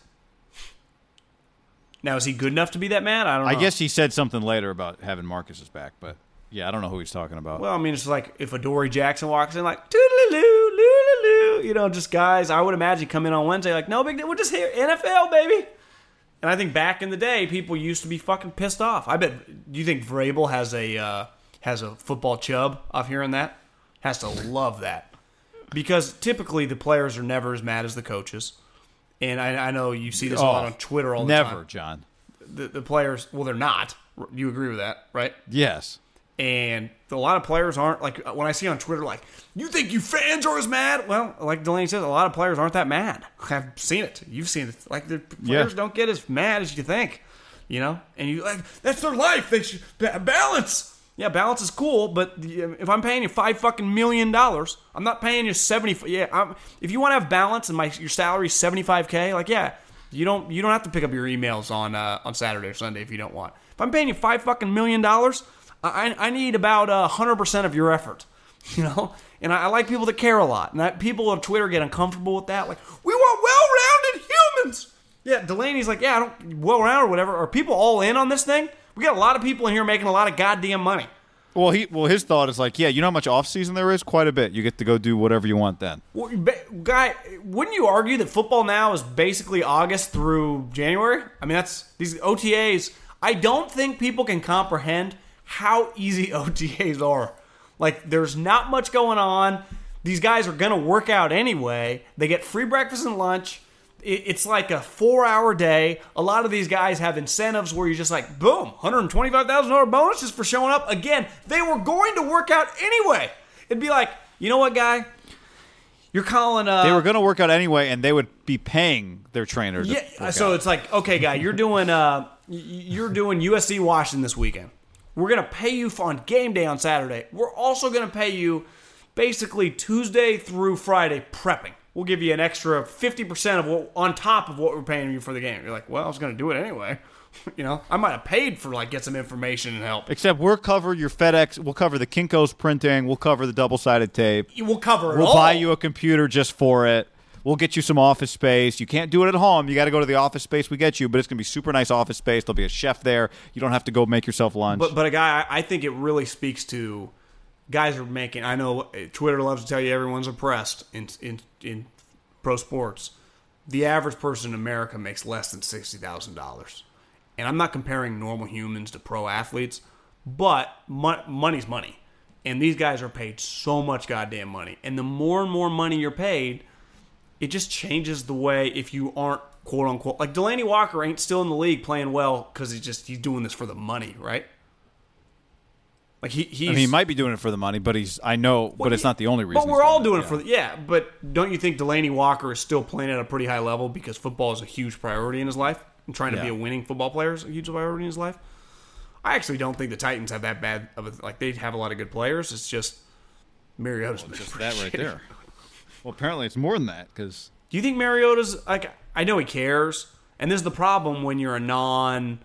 Now, is he good enough to be that mad? I don't know. I guess he said something later about having Marcus's back, but yeah, I don't know who he's talking about. Well, I mean, it's like if Adoree Jackson walks in, like toodaloo, loo, you know, just guys. I would imagine come in on Wednesday, like no big deal. We're just here, NFL baby. And I think back in the day, people used to be fucking pissed off. I bet. Do you think Vrabel has a uh, has a football chub off hearing that? Has to love that because typically the players are never as mad as the coaches. And I, I know you see this a lot Oh, on Twitter all the never, time. Never, John. The, the players, well, they're not. You agree with that, right? Yes. and a lot of players aren't like uh, when I see on Twitter like you think you fans are as mad. Well, like Delanie says, a lot of players aren't that mad. I've seen it. You've seen it. Like the players Yeah. don't get as mad as you think, you know. And you like that's their life. They should balance. Yeah, balance is cool, but if I'm paying you five fucking million dollars, I'm not paying you seventy. Yeah, I'm, if you want to have balance and my your salary is seventy five k, like yeah, you don't you don't have to pick up your emails on uh, on Saturday or Sunday if you don't want. If I'm paying you five fucking million dollars, I, I need about uh, hundred percent of your effort, you know. And I, I like people that care a lot, and that people on Twitter get uncomfortable with that. Like we want well-rounded humans. Yeah, Delanie's like, yeah, I don't well-rounded or whatever. Are people all in on this thing? We got a lot of people in here making a lot of goddamn money. Well, he well his thought is like, yeah, you know how much off season there is? Quite a bit. You get to go do whatever you want then. Well, guy, wouldn't you argue that football now is basically August through January? I mean, that's these OTAs. I don't think people can comprehend how easy OTAs are. Like, there's not much going on. These guys are going to work out anyway. They get free breakfast and lunch. It- It's like a four hour day. A lot of these guys have incentives where you're just like, boom, $125,000 bonuses for showing up. Again, they were going to work out anyway. It'd be like, you know what, guy? You're calling. Uh, They were going to work out anyway, and they would be paying their trainer. To yeah. So out. it's like, okay, guy, you're doing. Uh, you're doing USC Washington this weekend. We're gonna pay you on game day on Saturday. We're also gonna pay you basically Tuesday through Friday prepping. We'll give you an extra fifty percent of what on top of what we're paying you for the game. You're like, well, I was gonna do it anyway. you know, I might have paid for like get some information and help. Except we'll cover your FedEx. We'll cover the Kinko's printing. We'll cover the double sided tape. We'll cover it We'll all. buy you a computer just for it. We'll get you some office space. You can't do it at home. You got to go to the office space we get you, but it's going to be super nice office space. There'll be a chef there. You don't have to go make yourself lunch. But but a guy, I think it really speaks to guys are making. I know Twitter loves to tell you everyone's oppressed in in in pro sports. The average person in America makes less than sixty thousand dollars, and I'm not comparing normal humans to pro athletes, but mo- money's money, and these guys are paid so much goddamn money, and the more and more money you're paid, it just changes the way if you aren't quote unquote like Delanie Walker ain't still in the league playing well because he's just he's doing this for the money, right? Like he he's I mean, he might be doing it for the money, but he's. I know, but it's not the only reason. But we're all doing it Yeah. for the yeah. But don't you think Delanie Walker is still playing at a pretty high level because football is a huge priority in his life and trying to be a winning football player is a huge priority in his life? I actually don't think the Titans have that bad of a like they have a lot of good players. It's just Mariota's been Just that right there. Well, apparently it's more than that because Do you think Mariota's like? I know he cares, and this is the problem when you're a non,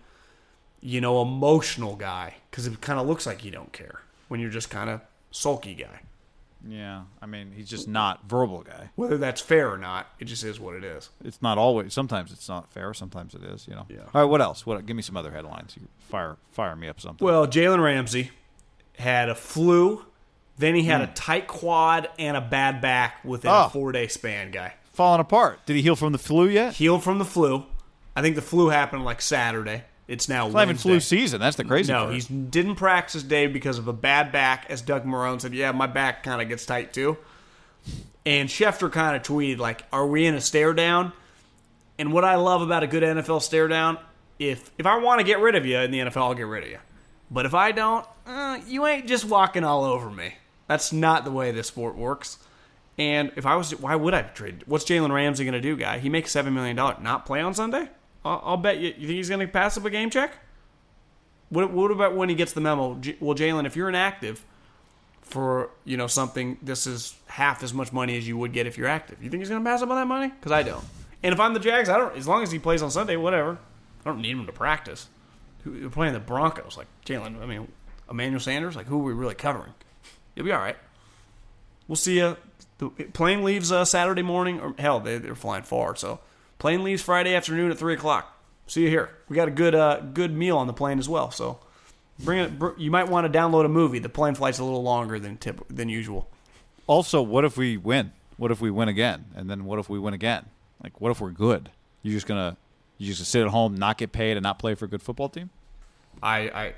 you know, emotional guy because it kind of looks like you don't care when you're just kind of sulky guy. yeah, I mean, he's just not verbal guy. Whether that's fair or not, it just is what it is. It's not always. Sometimes it's not fair. Sometimes it is. You know. Yeah. All right. What else? What? Give me some other headlines. You fire fire me up something. Well, Jalen Ramsey had a flu, then he had a hmm. tight quad and a bad back within Oh. a four day span. Guy Falling apart. Did he heal from the flu yet? healed from the flu. I think the flu happened like Saturday. It's now It's not even flu season. That's the crazy No, part. he didn't practice today because of a bad back. As Doug Marrone said, yeah, my back kind of gets tight too. And Schefter kind of tweeted like, "Are we in a stare down?" And what I love about a good NFL stare down, if if I want to get rid of you in the NFL, I'll get rid of you. But if I don't, uh, you ain't just walking all over me. That's not the way this sport works. And if I was, why would I trade? What's Jalen Ramsey going to do, guy? He makes seven million dollars. Not play on Sunday? I'll, I'll bet you. You think he's going to pass up a game check? What, what about when he gets the memo? Well, Jalen, if you're inactive for you know something, this is half as much money as you would get if you're active. You think he's going to pass up on that money? Because I don't. And if I'm the Jags, I don't. As long as he plays on Sunday, whatever. I don't need him to practice. They're playing the Broncos. Like Jalen, I mean, Emmanuel Sanders. Like who are we really covering? You'll be all right. We'll see you. The plane leaves uh, Saturday morning, or hell, they, they're flying far. So plane leaves Friday afternoon at three o'clock. See you here. We got a good uh, good meal on the plane as well. So bring it. Br- you might want to download a movie. The plane flight's a little longer than tip than usual. also, what if we win? What if we win again? And then what if we win again? Like, what if we're good? You're just gonna you just sit at home, not get paid, and not play for a good football team? I, I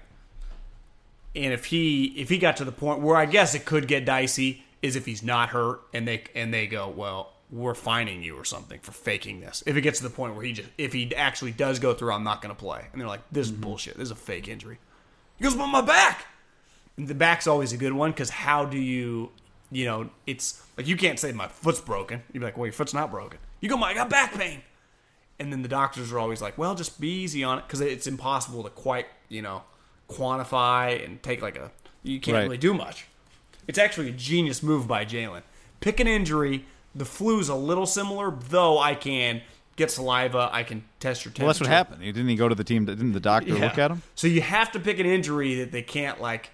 and if he if he got to the point where I guess it could get dicey is if he's not hurt and they and they go well we're fining you or something for faking this. If it gets to the point where he just if he actually does go through, I'm not going to play, and they're like this is mm-hmm. bullshit. This is a fake injury. He goes, but my back. And the back's always a good one because how do you you know it's like you can't say my foot's broken. You'd be like, well your foot's not broken. You go, my, I got back pain. And then the doctors are always like, well, just be easy on it because it's impossible to quite, you know, quantify and take like a. You can't Right. really do much. It's actually a genius move by Jalen. Pick an injury. The flu's a little similar, though I can get saliva. I can test your temperature. Well, that's what happened. Didn't he go to the team? Didn't the doctor Yeah. look at him? So you have to pick an injury that they can't like.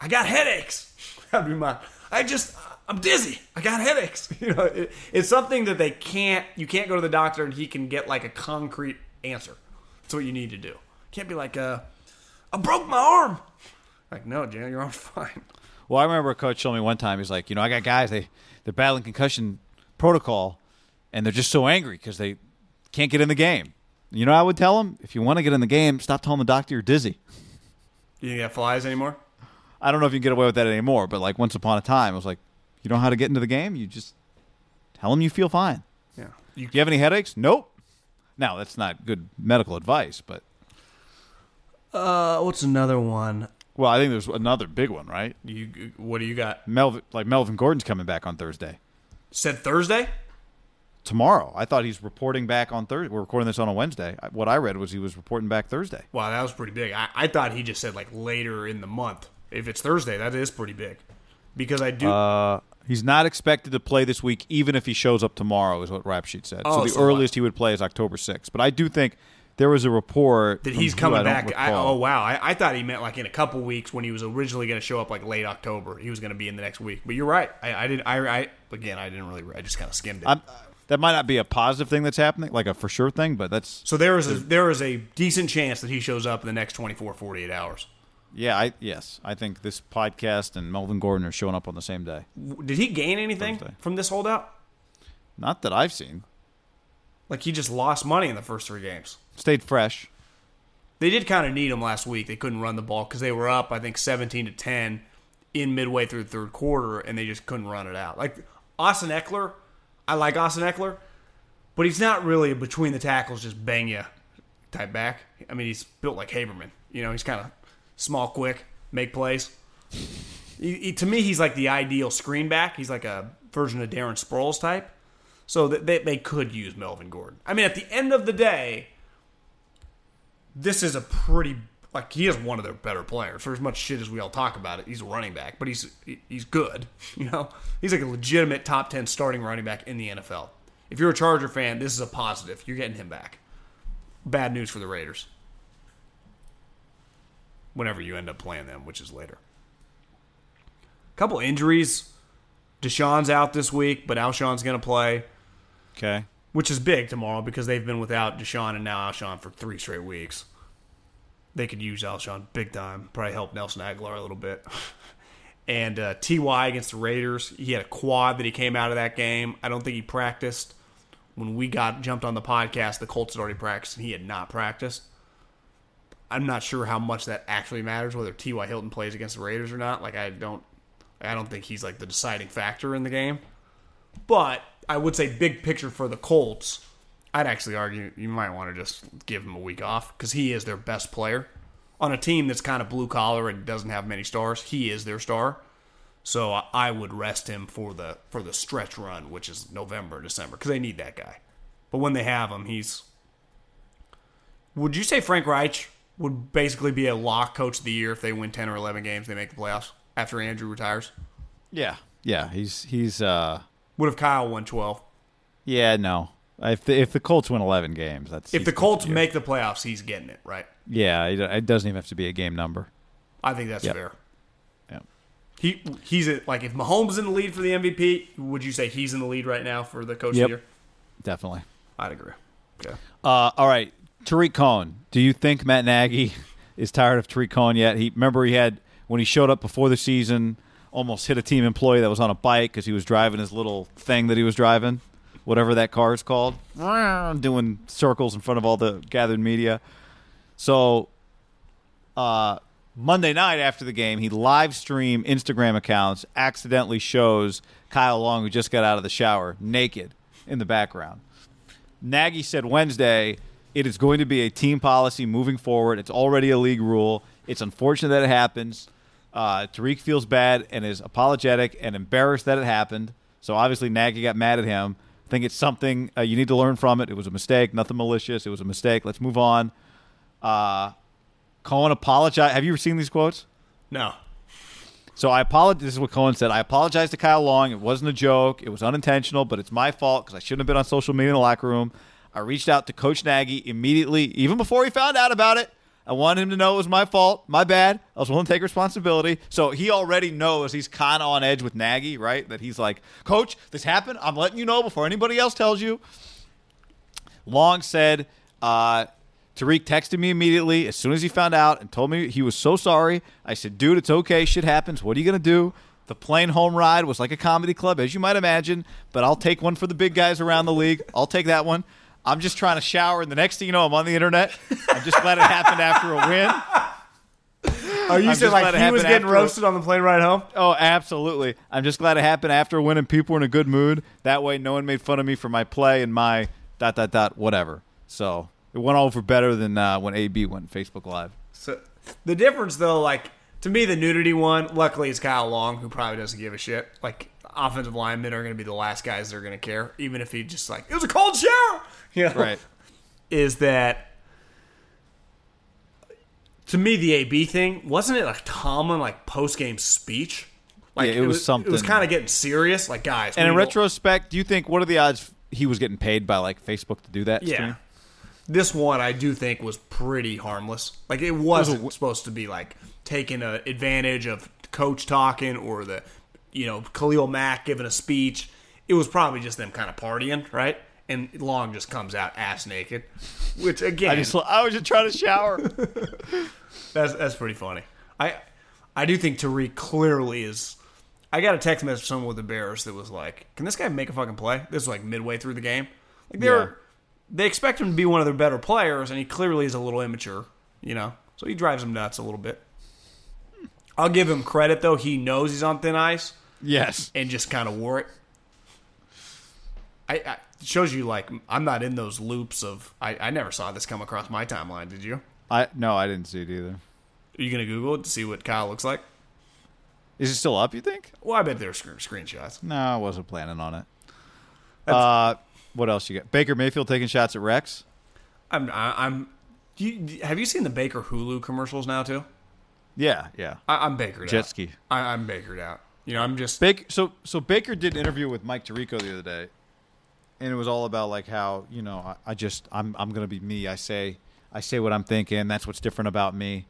I got headaches. That'd be my. I just. I'm dizzy. I got headaches. You know, it, it's something that they can't. You can't go to the doctor and he can get like a concrete answer. That's what you need to do. Can't be like, uh, I broke my arm. Like, no, Jalen, your arm's fine. Well, I remember a coach told me one time, he's like, you know, I got guys, they, they're battling concussion protocol, and they're just so angry because they can't get in the game. You know, I would tell them, if you want to get in the game, stop telling the doctor you're dizzy. You think that flies anymore? I don't know if you can get away with that anymore, but like once upon a time, it was like, you know how to get into the game? You just tell them you feel fine. Yeah. You, Do you have any headaches? Nope. Now, that's not good medical advice, but, uh, what's another one? Well, I think there's another big one, right? You, what do you got? Melvin, like Melvin Gordon's coming back on Thursday. Said Thursday? tomorrow. I thought he's reporting back on Thursday. We're recording this on a Wednesday. What I read was he was reporting back Thursday. Wow, that was pretty big. I, I thought he just said like later in the month. If it's Thursday, that is pretty big. Because I do. Uh, he's not expected to play this week, even if he shows up tomorrow, is what Rap Sheet said. Oh, so the so what? earliest he would play is October 6th. But I do think there was a report that he's coming back. I, oh wow! I, I thought he meant like in a couple weeks when he was originally going to show up like late October. He was going to be in the next week. But you're right. I, I didn't. I, I again, I didn't really. I just kind of skimmed it. I'm, that might not be a positive thing that's happening, like a for sure thing, but that's so there is a there is a decent chance that he shows up in the next 24, 48 hours. yeah. I yes, I think this podcast and Melvin Gordon are showing up on the same day. Did he gain anything Thursday. from this holdout? Not that I've seen. Like he just lost money in the first three games. Stayed fresh. They did kind of need him last week. They couldn't run the ball because they were up, I think, seventeen to ten in midway through the third quarter, and they just couldn't run it out. Like Austin Ekeler, I like Austin Ekeler, but he's not really between the tackles, just bang you type back. I mean, he's built like Haberman. You know, he's kind of small, quick, make plays. He, he- to me, he's like the ideal screen back. He's like a version of Darren Sproles type. So that they, they could use Melvin Gordon. I mean, at the end of the day, this is a pretty like he is one of their better players. For as much shit as we all talk about it, he's a running back, but he's he's good. You know, he's like a legitimate top ten starting running back in the NFL. If you're a Charger fan, this is a positive. You're getting him back. Bad news for the Raiders. Whenever you end up playing them, which is later. A Couple injuries. DeSean's out this week, but Alshon's going to play Okay. Which is big tomorrow because they've been without DeSean and now Alshon for three straight weeks. They could use Alshon big time. Probably help Nelson Agholor a little bit. and uh, Ty against the Raiders, he had a quad that he came out of that game. I don't think he practiced when we got jumped on the podcast. The Colts had already practiced and he had not practiced. I'm not sure how much that actually matters whether Ty Hilton plays against the Raiders or not. Like I don't, I don't think he's like the deciding factor in the game. But I would say big picture for the Colts, I'd actually argue you might want to just give him a week off because he is their best player on a team that's kind of blue collar and doesn't have many stars. He is their star, so I- would rest him for the for the stretch run, which is November, December, because they need that guy. But when they have him, he's. Would you say Frank Reich would basically be a lock coach of the year if they win ten or eleven games, they make the playoffs after Andrew retires? Yeah. Yeah. He's he's uh What if Kyle won twelve? yeah no. If the, if the Colts win eleven games, that's If the Colts make the playoffs, he's getting it, right? yeah, it, it doesn't even have to be a game number. I think that's Yep. fair. Yeah. He he's a, like if Mahomes in the lead for the MVP, would you say he's in the lead right now for the coach Yep. of the year? Definitely. I'd agree. Okay. Uh, all right, Tarik Cohen. Do you think Matt Nagy is tired of Tarik Cohen yet? He remember he had when he showed up before the season, almost hit a team employee that was on a bike because he was driving his little thing that he was driving, whatever that car is called, doing circles in front of all the gathered media. So, uh, Monday night after the game, he live stream Instagram accounts accidentally shows Kyle Long who just got out of the shower naked in the background. Nagy said Wednesday it is going to be a team policy moving forward. It's already a league rule. It's unfortunate that it happens. Uh, Tarik feels bad and is apologetic and embarrassed that it happened. So obviously Nagy got mad at him. I think it's something uh, you need to learn from it. It was a mistake, nothing malicious. It was a mistake. Let's move on. Uh, Cohen apologized. Have you ever seen these quotes? No. So I apologize. This is what Cohen said. I apologize to Kyle Long. It wasn't a joke. It was unintentional, but it's my fault because I shouldn't have been on social media in the locker room. I reached out to Coach Nagy immediately, even before he found out about it. I wanted him to know it was my fault. My bad. I was willing to take responsibility. So he already knows he's kind of on edge with Nagy, right? That he's like, Coach, this happened. I'm letting you know before anybody else tells you. Long said uh, Tarik texted me immediately as soon as he found out and told me he was so sorry. I said, dude, it's okay. Shit happens. What are you going to do? The plane home ride was like a comedy club, as you might imagine, but I'll take one for the big guys around the league. I'll take that one. I'm just trying to shower, and the next thing you know, I'm on the internet. I'm just glad it happened after a win. Are you I'm saying like he was getting after- roasted on the plane ride home? Oh, absolutely. I'm just glad it happened after a win and people were in a good mood. That way, no one made fun of me for my play and my dot, dot, dot, whatever. So it went over better than uh, when AB went Facebook Live. So the difference, though, like to me, the nudity one. Luckily, it's Kyle Long, who probably doesn't give a shit. Like offensive linemen are going to be the last guys that are going to care, even if he just like it was a cold shower. You know? Right. Is that to me the AB thing? Wasn't it like Tomlin like post game speech? Like Yeah, it was something. It was kind of getting serious. Like guys, And in retrospect, do you think what are the odds he was getting paid by like Facebook to do that? Yeah. stream? This one I do think was pretty harmless. Like it wasn't supposed to be like taking a advantage of coach talking or the you know Khalil Mack giving a speech. It was probably just them kind of partying, right? And Long just comes out ass naked, which again, I just I was just trying to shower. that's that's pretty funny. I I do think Tarik clearly is. I got a text message from someone with the Bears that was like, "Can this guy make a fucking play?" This was like midway through the game. Like they're Yeah. they expect him to be one of their better players, and he clearly is a little immature. You know, so he drives them nuts a little bit. I'll give him credit though; he knows he's on thin ice yes. and just kind of wore it. I, I it shows you like I'm not in those loops of. I, I never saw this come across my timeline. Did you? I no, I didn't see it either. Are you gonna Google it to see what Kyle looks like? Is it still up? You think? Well, I bet there's sc- screenshots. No, I wasn't planning on it. Uh, what else you got? Baker Mayfield taking shots at Rex. I'm. I, I'm. Do you, have you seen the Baker Hulu commercials now too? Yeah, yeah. I, I'm bakered Jet out. ski. I, I'm bakered out. You know, I'm just. Baker, so so Baker did an interview with Mike Tirico the other day, and it was all about like how you know I, I just I'm I'm gonna be me. I say I say what I'm thinking. That's what's different about me.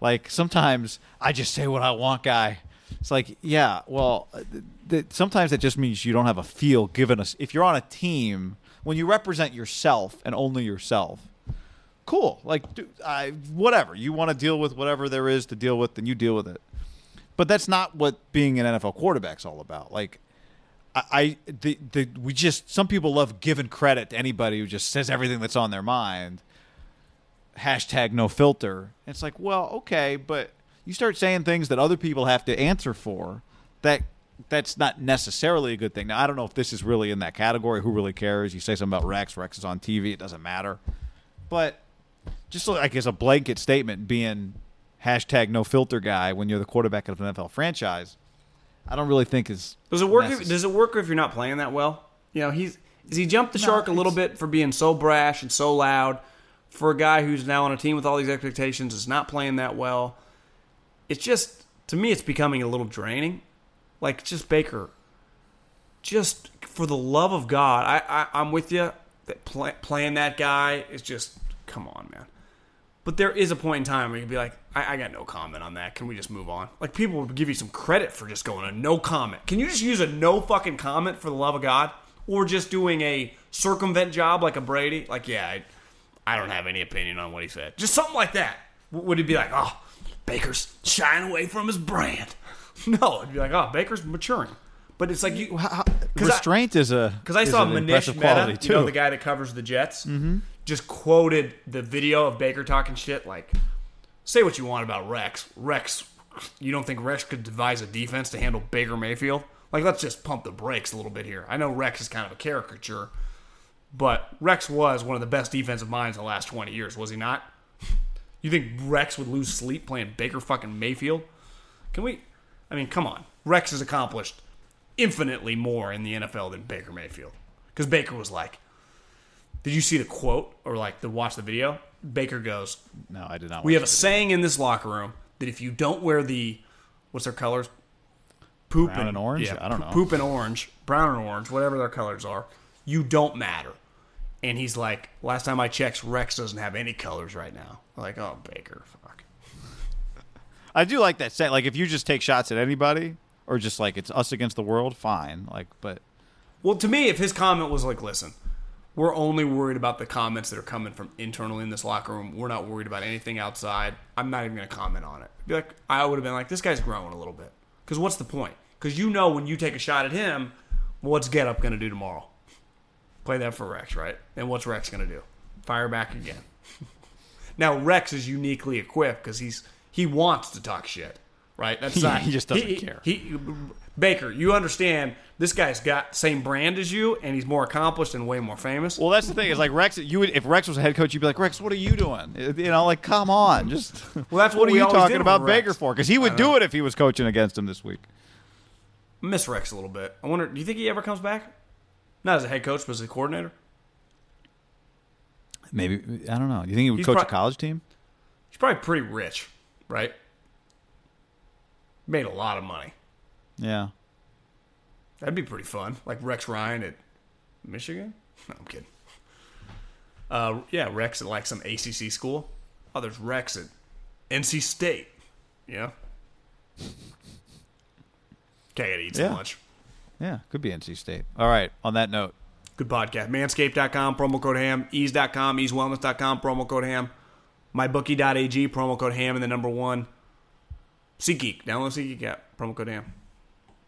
Like sometimes I just say what I want, guy. It's like yeah, well, uh, th- th- sometimes that just means you don't have a feel given us. If you're on a team, when you represent yourself and only yourself, cool. Like dude, I whatever you want to deal with, whatever there is to deal with, then you deal with it. But that's not what being an NFL quarterback's all about. Like, I, the, the we just some people love giving credit to anybody who just says everything that's on their mind. Hashtag no filter. It's like, well, okay, but you start saying things that other people have to answer for. That that's not necessarily a good thing. Now, I don't know if this is really in that category. Who really cares? You say something about Rex. Rex is on TV. It doesn't matter. But just like as a blanket statement, being hashtag no filter guy when you're the quarterback of an NFL franchise, I don't really think is Does it work? If, does it work if you're not playing that well? You know, he's is he jumped the shark a little bit for being so brash and so loud for a guy who's now on a team with all these expectations is not playing that well. It's just to me, it's becoming a little draining. Like just Baker, just for the love of God, I, I I'm with you. That play, playing that guy is just come on, man. But there is a point in time where you'd be like, I, I got no comment on that. Can we just move on? Like people would give you some credit for just going a no comment. Can you just use a no fucking comment for the love of God, or just doing a circumvent job like a Brady? Like, yeah, I, I don't have any opinion on what he said. Just something like that. Would he be like, oh, Baker's shying away from his brand? No, it'd be like, oh, Baker's maturing. But it's like you, I- restraint is a because I saw an Manish Mehta, you know, the guy that covers the Jets, mm-hmm. Just quoted the video of Baker talking shit. Like, say what you want about Rex. Rex, you don't think Rex could devise a defense to handle Baker Mayfield? Like, let's just pump the brakes a little bit here. I know Rex is kind of a caricature, but Rex was one of the best defensive minds in the last 20 years, was he not? You think Rex would lose sleep playing Baker fucking Mayfield? Can we? I mean, come on. Rex has accomplished infinitely more in the NFL than Baker Mayfield. Because Baker was like, did you see the quote or like the watch the video? Baker goes, no, I did not. "We have a saying in this locker room that if you don't wear the what's their colors, poop Brown and orange? yeah, I don't know. poop and orange, brown and orange, whatever their colors are, you don't matter." And he's like, "Last time I checked, Rex doesn't have any colors right now." Like, oh, Baker, fuck. I do like that saying. Like if you just take shots at anybody, or just like it's us against the world, fine. Like, but Well, to me, if his comment was like, "Listen, We're only worried about the comments that are coming from internally in this locker room. We're not worried about anything outside. I'm not even going to comment on it. Be like, I would have been like, this guy's growing a little bit. Because what's the point? Because you know when you take a shot at him, what's Get Up going to do tomorrow? Play that for Rex, right? And what's Rex going to do? Fire back again. now Rex is uniquely equipped because he's he wants to talk shit, right? That's Yeah, not he just doesn't care. He Baker, you understand this guy's got same brand as you, and he's more accomplished and way more famous. Well, that's the thing. Is like Rex. You would if Rex was a head coach, you'd be like, Rex, what are you doing? You know, like, come on, just. Well, that's what are we you talking about. Baker for? Because he would do it if he was coaching against him this week. I miss Rex a little bit. I wonder, do you think he ever comes back? Not as a head coach, but as a coordinator. Maybe I don't know. Do you think he would He's coach a college team? He's probably pretty rich, right? Made a lot of money. Yeah. That'd be pretty fun. Like Rex Ryan at Michigan? No, I'm kidding. Uh, yeah, Rex at like some ACC school. Oh, there's Rex at NC State. Know? Okay, I gotta eat some Yeah. lunch. Yeah. Could be NC State. All right. On that note, Good podcast. Manscaped.com, promo code ham. Eaze.com, eazewellness.com, promo code ham. MyBookie.ag, promo code ham, and the number one. SeatGeek. Download SeatGeek app, promo code ham.